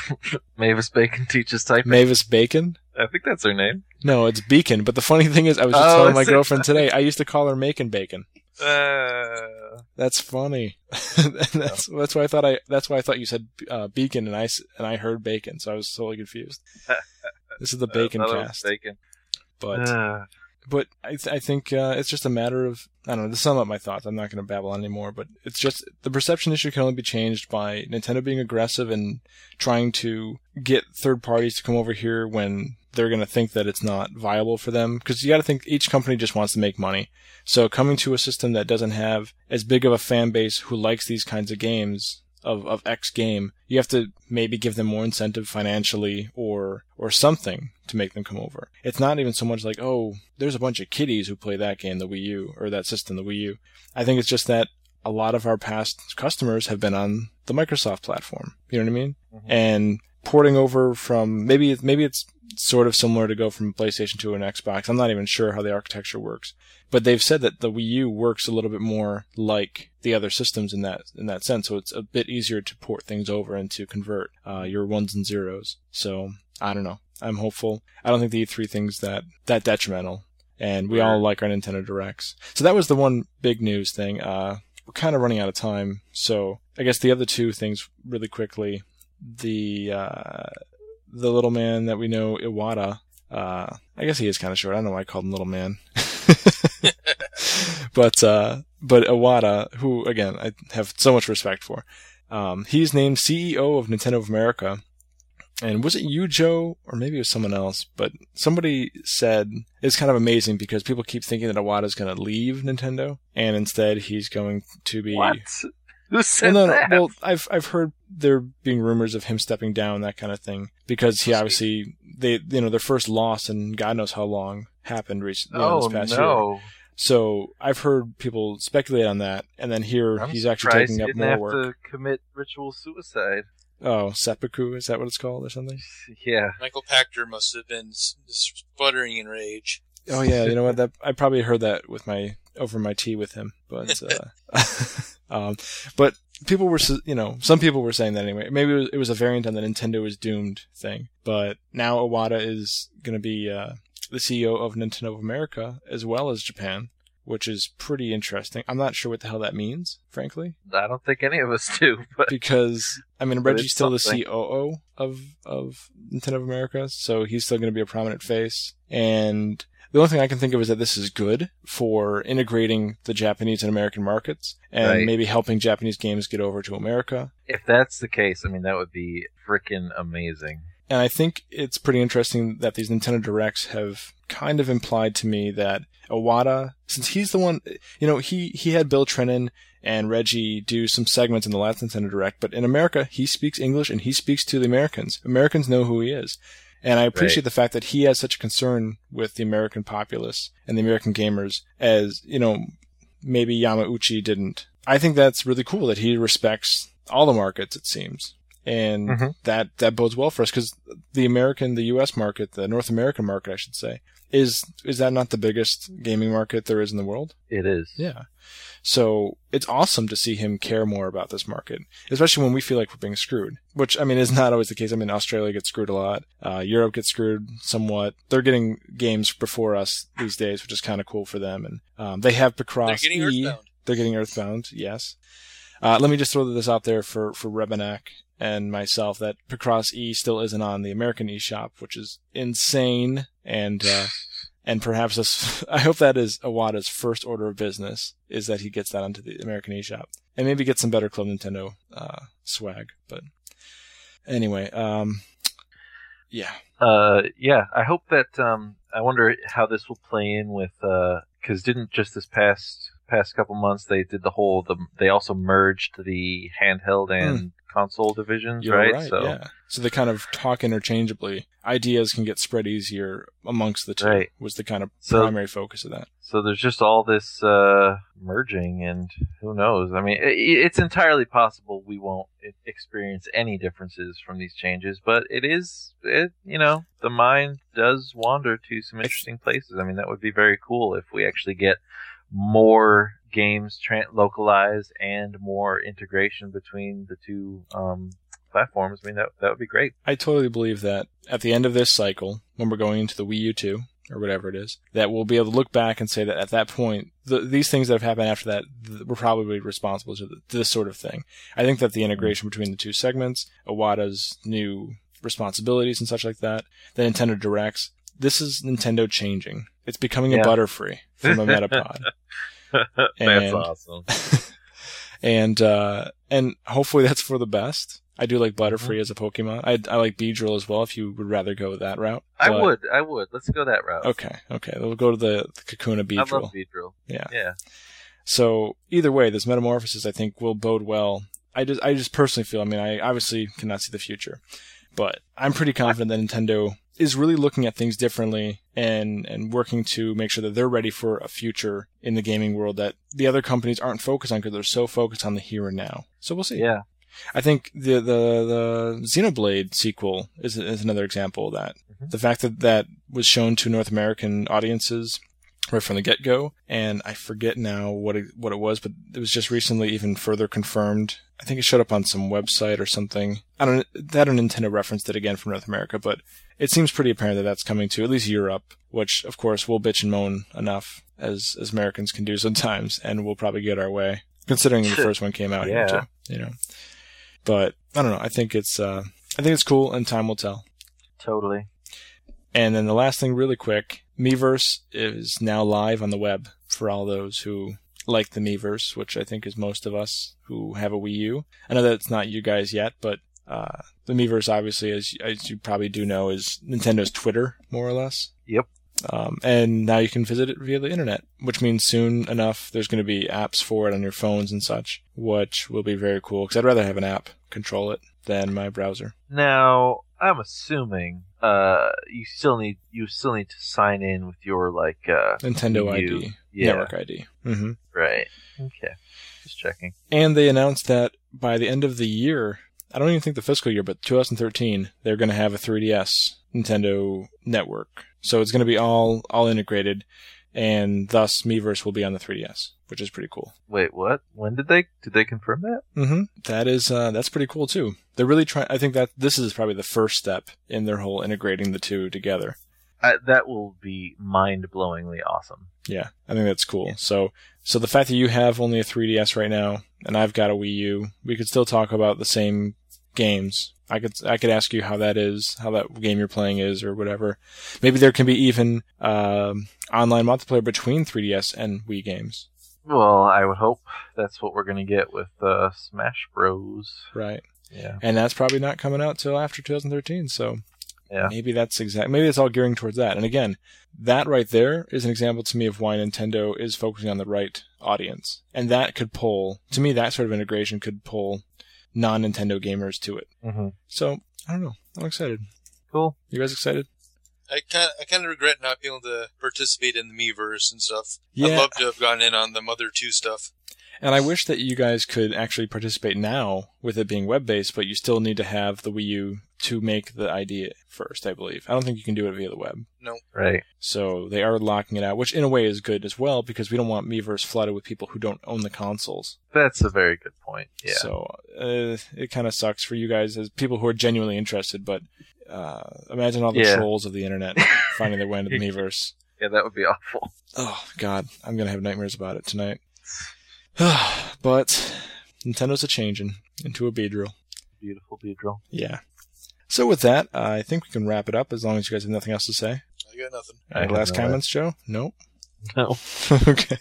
Speaker 3: Mavis Bacon teaches typing.
Speaker 1: Mavis Bacon?
Speaker 3: I think that's her name.
Speaker 1: No, it's Beacon. But the funny thing is, I was just
Speaker 3: Oh,
Speaker 1: telling my girlfriend today. I used to call her Macon Bacon.
Speaker 3: Uh,
Speaker 1: That's funny. That's that's why I thought I that's why I thought you said uh, Beacon and I and I heard Bacon, so I was totally confused. This is the Bacon
Speaker 3: another
Speaker 1: cast,
Speaker 3: Bacon.
Speaker 1: but
Speaker 3: Uh,
Speaker 1: but I th- I think uh, it's just a matter of I don't know to sum up my thoughts. I'm not going to babble on anymore, but it's just the perception issue can only be changed by Nintendo being aggressive and trying to get third parties to come over here when they're going to think that it's not viable for them. Because you got to think each company just wants to make money. So coming to a system that doesn't have as big of a fan base who likes these kinds of games of, of X game, you have to maybe give them more incentive financially or or something to make them come over. It's not even so much like, oh, there's a bunch of kiddies who play that game, the Wii U, or that system, the Wii U. I think it's just that a lot of our past customers have been on the Microsoft platform. You know what I mean?
Speaker 3: Mhm.
Speaker 1: And porting over from maybe it- maybe it's sort of similar to go from PlayStation to an Xbox. I'm not even sure how the architecture works, but they've said that the Wii U works a little bit more like the other systems in that in that sense. So it's a bit easier to port things over and to convert uh, your ones and zeros. So I don't know. I'm hopeful. I don't think the E3 thing's that that detrimental, and we all like our Nintendo Directs. So that was the one big news thing. Uh, we're kind of running out of time, so I guess the other two things really quickly. The uh, the little man that we know, Iwata. Uh, I guess he is kind of short. I don't know why I called him little man. but uh, but Iwata, who again I have so much respect for, um, he's named CEO of Nintendo of America. And was it you, Joe, or maybe it was someone else? But somebody said it's kind of amazing because people keep thinking that Iwata's going to leave Nintendo, and instead he's going to be.
Speaker 3: what? Who said
Speaker 1: Well, no, no.
Speaker 3: that?
Speaker 1: Well, I've I've heard there being rumors of him stepping down, that kind of thing, because he obviously they you know their first loss and God knows how long happened recently you know,
Speaker 3: oh
Speaker 1: this past year.
Speaker 3: no!
Speaker 1: So I've heard people speculate on that, and then here
Speaker 3: I'm
Speaker 1: he's actually taking
Speaker 3: he
Speaker 1: up
Speaker 3: didn't
Speaker 1: more
Speaker 3: have
Speaker 1: work.
Speaker 3: to commit ritual suicide.
Speaker 1: Oh, seppuku is that what it's called or something?
Speaker 3: Yeah.
Speaker 2: Michael Pachter must have been sputtering in rage.
Speaker 1: Oh yeah, you know what? That I probably heard that with my over my tea with him, but uh, um, but people were you know some people were saying that anyway. Maybe it was, it was a variant on the Nintendo is doomed thing, but now Iwata is going to be uh, the CEO of Nintendo of America as well as Japan, which is pretty interesting. I'm not sure what the hell that means, frankly,
Speaker 3: I don't think any of us do, but
Speaker 1: because I mean Reggie's still the
Speaker 3: something.
Speaker 1: COO of of Nintendo of America, so he's still going to be a prominent face. And the only thing I can think of is that this is good for integrating the Japanese and American markets, and
Speaker 3: Right.
Speaker 1: maybe helping Japanese games get over to America.
Speaker 3: if that's the case, I mean that would be freaking amazing.
Speaker 1: And I think it's pretty interesting that these Nintendo Directs have kind of implied to me that Iwata, since he's the one, you know, he, he had Bill Trinen and Reggie do some segments in the last Nintendo Direct, but in America, he speaks English and he speaks to the Americans. Americans know who he is. And I appreciate
Speaker 3: Right.
Speaker 1: the fact that he has such a concern with the American populace and the American gamers as, you know, maybe Yamauchi didn't. I think that's really cool that he respects all the markets, it seems. And
Speaker 3: Mhm.
Speaker 1: that that bodes well for us because the American, the U.S. market, the North American market, I should say, is is that not the biggest gaming market there is in the world?
Speaker 3: It is.
Speaker 1: Yeah. So it's awesome to see him care more about this market, especially when we feel like we're being screwed. Which I mean is not always the case. I mean Australia gets screwed a lot. Uh, Europe gets screwed somewhat. They're getting games before us these days, which is kind of cool for them. And um, they have
Speaker 2: They're getting
Speaker 1: E.
Speaker 2: Earthbound.
Speaker 1: They're getting Earthbound. Yes. Uh, let me just throw this out there for for Rebenak and myself that Picross E still isn't on the American eShop, which is insane. And uh, and perhaps I hope that is Iwata's first order of business is that he gets that onto the American eShop and maybe get some better Club Nintendo uh, swag. But anyway, um, yeah,
Speaker 3: Uh, yeah. I hope that. Um, I wonder how this will play in with. Because didn't just this past past couple months they did the whole. The they also merged the handheld and console divisions,
Speaker 1: you're
Speaker 3: right?
Speaker 1: right.
Speaker 3: So
Speaker 1: yeah, so they kind of talk interchangeably. Ideas can get spread easier amongst the two.
Speaker 3: Right.
Speaker 1: Was the kind of
Speaker 3: So-
Speaker 1: primary focus of that.
Speaker 3: so there's just all this uh, merging, and who knows? I mean, i it's entirely possible we won't experience any differences from these changes, but it is, it you know, the mind does wander to some interesting places. I mean, that would be very cool if we actually get more games tra- localized and more integration between the two um, platforms. I mean, that that would be great.
Speaker 1: I totally believe that at the end of this cycle, when we're going into the Wii U 2, or whatever it is, that we'll be able to look back and say that at that point, the, these things that have happened after that th- were probably responsible to, th- to this sort of thing. I think that the integration between the two segments, Iwata's new responsibilities and such like that, the Nintendo Directs, this is Nintendo changing. It's becoming a
Speaker 3: Yeah.
Speaker 1: Butterfree from a Metapod.
Speaker 3: That's awesome.
Speaker 1: and uh, and hopefully that's for the best. I do like Butterfree as a Pokemon. I, I like Beedrill as well. If you would rather go that route,
Speaker 3: I
Speaker 1: But-
Speaker 3: would, I would. Let's go that route.
Speaker 1: Okay, okay. We'll go to the, the Kakuna
Speaker 3: I
Speaker 1: Beedrill.
Speaker 3: love Beedrill.
Speaker 1: Yeah.
Speaker 3: Yeah.
Speaker 1: So either way, this metamorphosis I think will bode well. I just I just personally feel. I mean, I obviously cannot see the future, but I'm pretty confident that Nintendo is really looking at things differently and and working to make sure that they're ready for a future in the gaming world that the other companies aren't focused on because they're so focused on the here and now. So we'll see.
Speaker 3: Yeah.
Speaker 1: I think the the the Xenoblade sequel is is another example of that.
Speaker 3: Mhm.
Speaker 1: The fact that that was shown to North American audiences right from the get go, and I forget now what it, what it was, but it was just recently even further confirmed. I think it showed up on some website or something. I don't that or Nintendo referenced it again from North America, but it seems pretty apparent that that's coming to at least Europe, which of course we'll bitch and moan enough as as Americans can do sometimes, and we'll probably get our way considering the first one came out here too. You know. But I don't know. I think it's uh, I think it's cool, and time will tell.
Speaker 3: Totally.
Speaker 1: And then the last thing, really quick, Miiverse is now live on the web for all those who like the Miiverse, which I think is most of us who have a Wii U. I know that it's not you guys yet, but uh, the Miiverse, obviously, as as you probably do know, is Nintendo's Twitter, more or less.
Speaker 3: Yep.
Speaker 1: Um, and now you can visit it via the internet, which means soon enough there's going to be apps for it on your phones and such, which will be very cool. Because I'd rather have an app control it than my browser.
Speaker 3: Now, I'm assuming uh you still need you still need to sign in with your like uh
Speaker 1: Nintendo
Speaker 3: Wii U.
Speaker 1: ID,
Speaker 3: Yeah.
Speaker 1: network ID. hmm
Speaker 3: right. Okay. Just checking.
Speaker 1: And they announced that by the end of the year, I don't even think the fiscal year, but 2013, they're going to have a 3DS Nintendo network. So it's going to be all all integrated, and thus Miiverse will be on the 3DS, which is pretty cool.
Speaker 3: Wait, what? When did they did they confirm that?
Speaker 1: Mm-hmm. That is uh, that's pretty cool too. They're really trying. I think that this is probably the first step in their whole integrating the two together.
Speaker 3: That will be mind-blowingly awesome.
Speaker 1: Yeah, I think that's cool. So, so the fact that you have only a 3DS right now, and I've got a Wii U, we could still talk about the same games. I could, I could ask you how that is, how that game you're playing is, or whatever. Maybe there can be even um, online multiplayer between 3DS and Wii games,
Speaker 3: Well, I would hope that's what we're gonna get with uh, Smash Bros.
Speaker 1: right?
Speaker 3: Yeah.
Speaker 1: And that's probably not coming out till after 2013. So,
Speaker 3: Yeah.
Speaker 1: maybe that's exact. Maybe it's all gearing towards that. And again, that right there is an example to me of why Nintendo is focusing on the right audience, and that could pull. To me, that sort of integration could pull non-Nintendo gamers to it.
Speaker 3: Mm-hmm.
Speaker 1: So I don't know. I'm excited.
Speaker 3: Cool.
Speaker 1: You guys excited?
Speaker 2: I kind I kind of regret not being able to participate in the Miiverse and stuff.
Speaker 1: Yeah.
Speaker 2: I'd love to have gone in on the Mother Two stuff.
Speaker 1: And I wish that you guys could actually participate now with it being web based, but you still need to have the Wii U to make the ID first, I believe. I don't think you can do it via the web. No.
Speaker 3: Right.
Speaker 1: So they are locking it out, which in a way is good as well because we don't want Miiverse flooded with people who don't own the consoles.
Speaker 3: That's a very good point. Yeah.
Speaker 1: So uh, it kind of sucks for you guys as people who are genuinely interested, but uh, imagine all the
Speaker 3: Yeah.
Speaker 1: trolls of the internet finding their way into the Miiverse.
Speaker 3: yeah, that would be awful.
Speaker 1: Oh God, I'm gonna have nightmares about it tonight. but Nintendo's a changing into a Beedrill.
Speaker 3: Beautiful Beedrill.
Speaker 1: Yeah. So with that, I think we can wrap it up as long as you guys have nothing else to say.
Speaker 2: I got nothing.
Speaker 1: Any
Speaker 3: have
Speaker 1: last
Speaker 3: no
Speaker 1: comments, Joe? Nope.
Speaker 3: No.
Speaker 1: okay.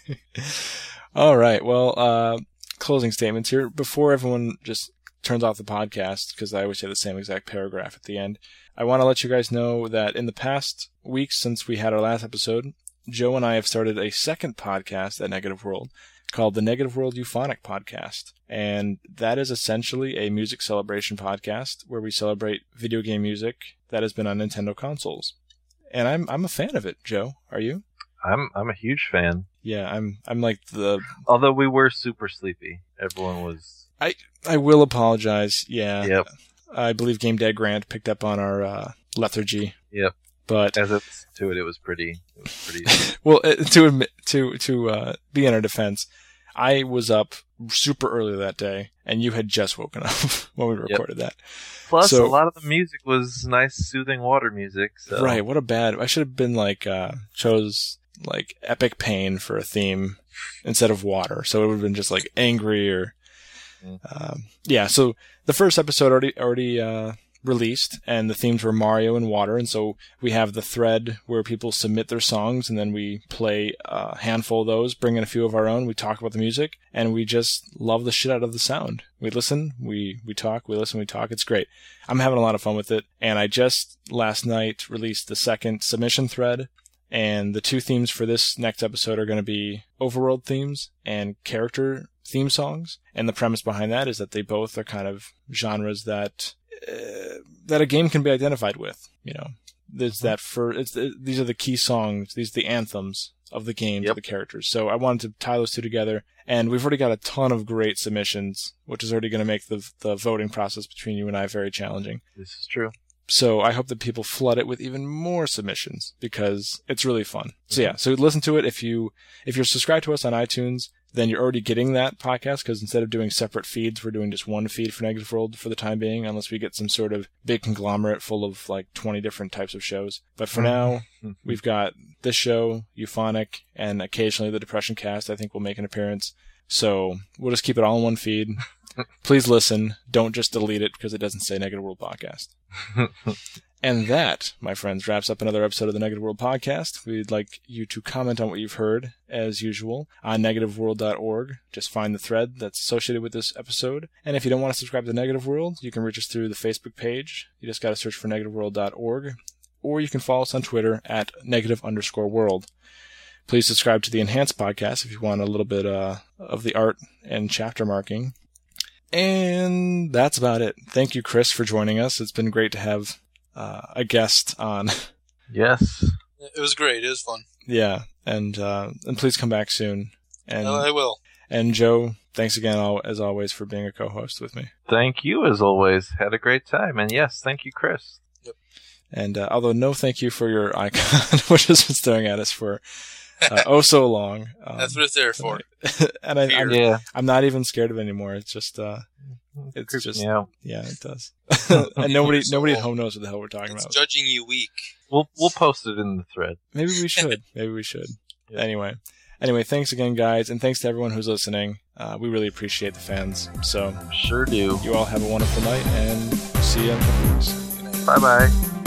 Speaker 1: All right. Well, uh, closing statements here. Before everyone just turns off the podcast, because I always say the same exact paragraph at the end, I want to let you guys know that in the past weeks since we had our last episode, Joe and I have started a second podcast at Negative World called the Negative World Euphonic Podcast. And that is essentially a music celebration podcast where we celebrate video game music that has been on Nintendo consoles. And I'm I'm a fan of it, Joe. Are you?
Speaker 3: I'm I'm a huge fan.
Speaker 1: Yeah, I'm I'm like the
Speaker 3: Although we were super sleepy. Everyone was
Speaker 1: I I will apologize. Yeah.
Speaker 3: Yep.
Speaker 1: I believe Game Dad Grant picked up on our uh, lethargy.
Speaker 3: Yep.
Speaker 1: But
Speaker 3: as it to it it was pretty it was pretty
Speaker 1: well, uh, to admit to to uh, be in our defense, I was up super early that day, and you had just woken up when we recorded that.
Speaker 3: Plus
Speaker 1: So-
Speaker 3: a lot of the music was nice soothing water music. So
Speaker 1: Right? What a bad. I should have been like uh, chose like epic pain for a theme instead of water, so it would have been just like angry or.
Speaker 3: Mm.
Speaker 1: Um, yeah, so the first episode already already uh, released, and the themes were Mario and water, and so we have the thread where people submit their songs, and then we play a handful of those, bring in a few of our own, we talk about the music, and we just love the shit out of the sound. We listen, we we talk, we listen, we talk. It's great. I'm having a lot of fun with it, and I just last night released the second submission thread. And the two themes for this next episode are going to be overworld themes and character theme songs. And the premise behind that is that they both are kind of genres that uh, that a game can be identified with. You know, there's that for it's these are the key songs, these are the anthems of the game to the characters. So I wanted to tie those two together, and we've already got a ton of great submissions, which is already going to make the the voting process between you and I very challenging.
Speaker 3: this is true.
Speaker 1: So I hope that people flood it with even more submissions because it's really fun. So yeah, so listen to it if you if you're subscribed to us on iTunes, then you're already getting that podcast because instead of doing separate feeds, we're doing just one feed for Negative World for the time being, unless we get some sort of big conglomerate full of like 20 different types of shows. But for now, mm-hmm. we've got this show, Euphonic, and occasionally the Depression Cast. I think will make an appearance. So we'll just keep it all in one feed. Please listen. Don't just delete it because it doesn't say Negative World Podcast. And that, my friends, wraps up another episode of the Negative World Podcast. We'd like you to comment on what you've heard, as usual, on negativeworld.org. Just find the thread that's associated with this episode. And if you don't want to subscribe to Negative World, you can reach us through the Facebook page. You just got to search for negativeworld.org. Or you can follow us on Twitter at negative underscore world. Please subscribe to the Enhanced Podcast if you want a little bit uh, of the art and chapter marking. And that's about it. Thank you, Chris, for joining us. It's been great to have uh, a guest on.
Speaker 3: Yes.
Speaker 2: It was great. It was fun.
Speaker 1: yeah, and uh, and please come back soon. And
Speaker 2: Uh, I will.
Speaker 1: and Joe, thanks again as always for being a co-host with me.
Speaker 3: Thank you as always. Had a great time. And yes, thank you, Chris.
Speaker 1: And uh, although no thank you for your icon, which has been staring at us for uh, oh so long. Um,
Speaker 2: That's what it's there for.
Speaker 1: and I, I'm,
Speaker 3: Yeah.
Speaker 1: I'm not even scared of it anymore. It's just uh, It's
Speaker 3: Creeps
Speaker 1: just-
Speaker 3: me out.
Speaker 1: yeah, it does. and nobody nobody at home knows what the hell we're talking
Speaker 2: It's
Speaker 1: about.
Speaker 2: judging you weak.
Speaker 3: We'll we'll post it in the thread.
Speaker 1: Maybe we should. Maybe we should.
Speaker 3: Yeah.
Speaker 1: Anyway. Anyway, thanks again, guys, and thanks to everyone who's listening. Uh, we really appreciate the fans. So,
Speaker 3: Sure do.
Speaker 1: you all have a wonderful night, and see you in a couple weeks.
Speaker 3: Bye bye.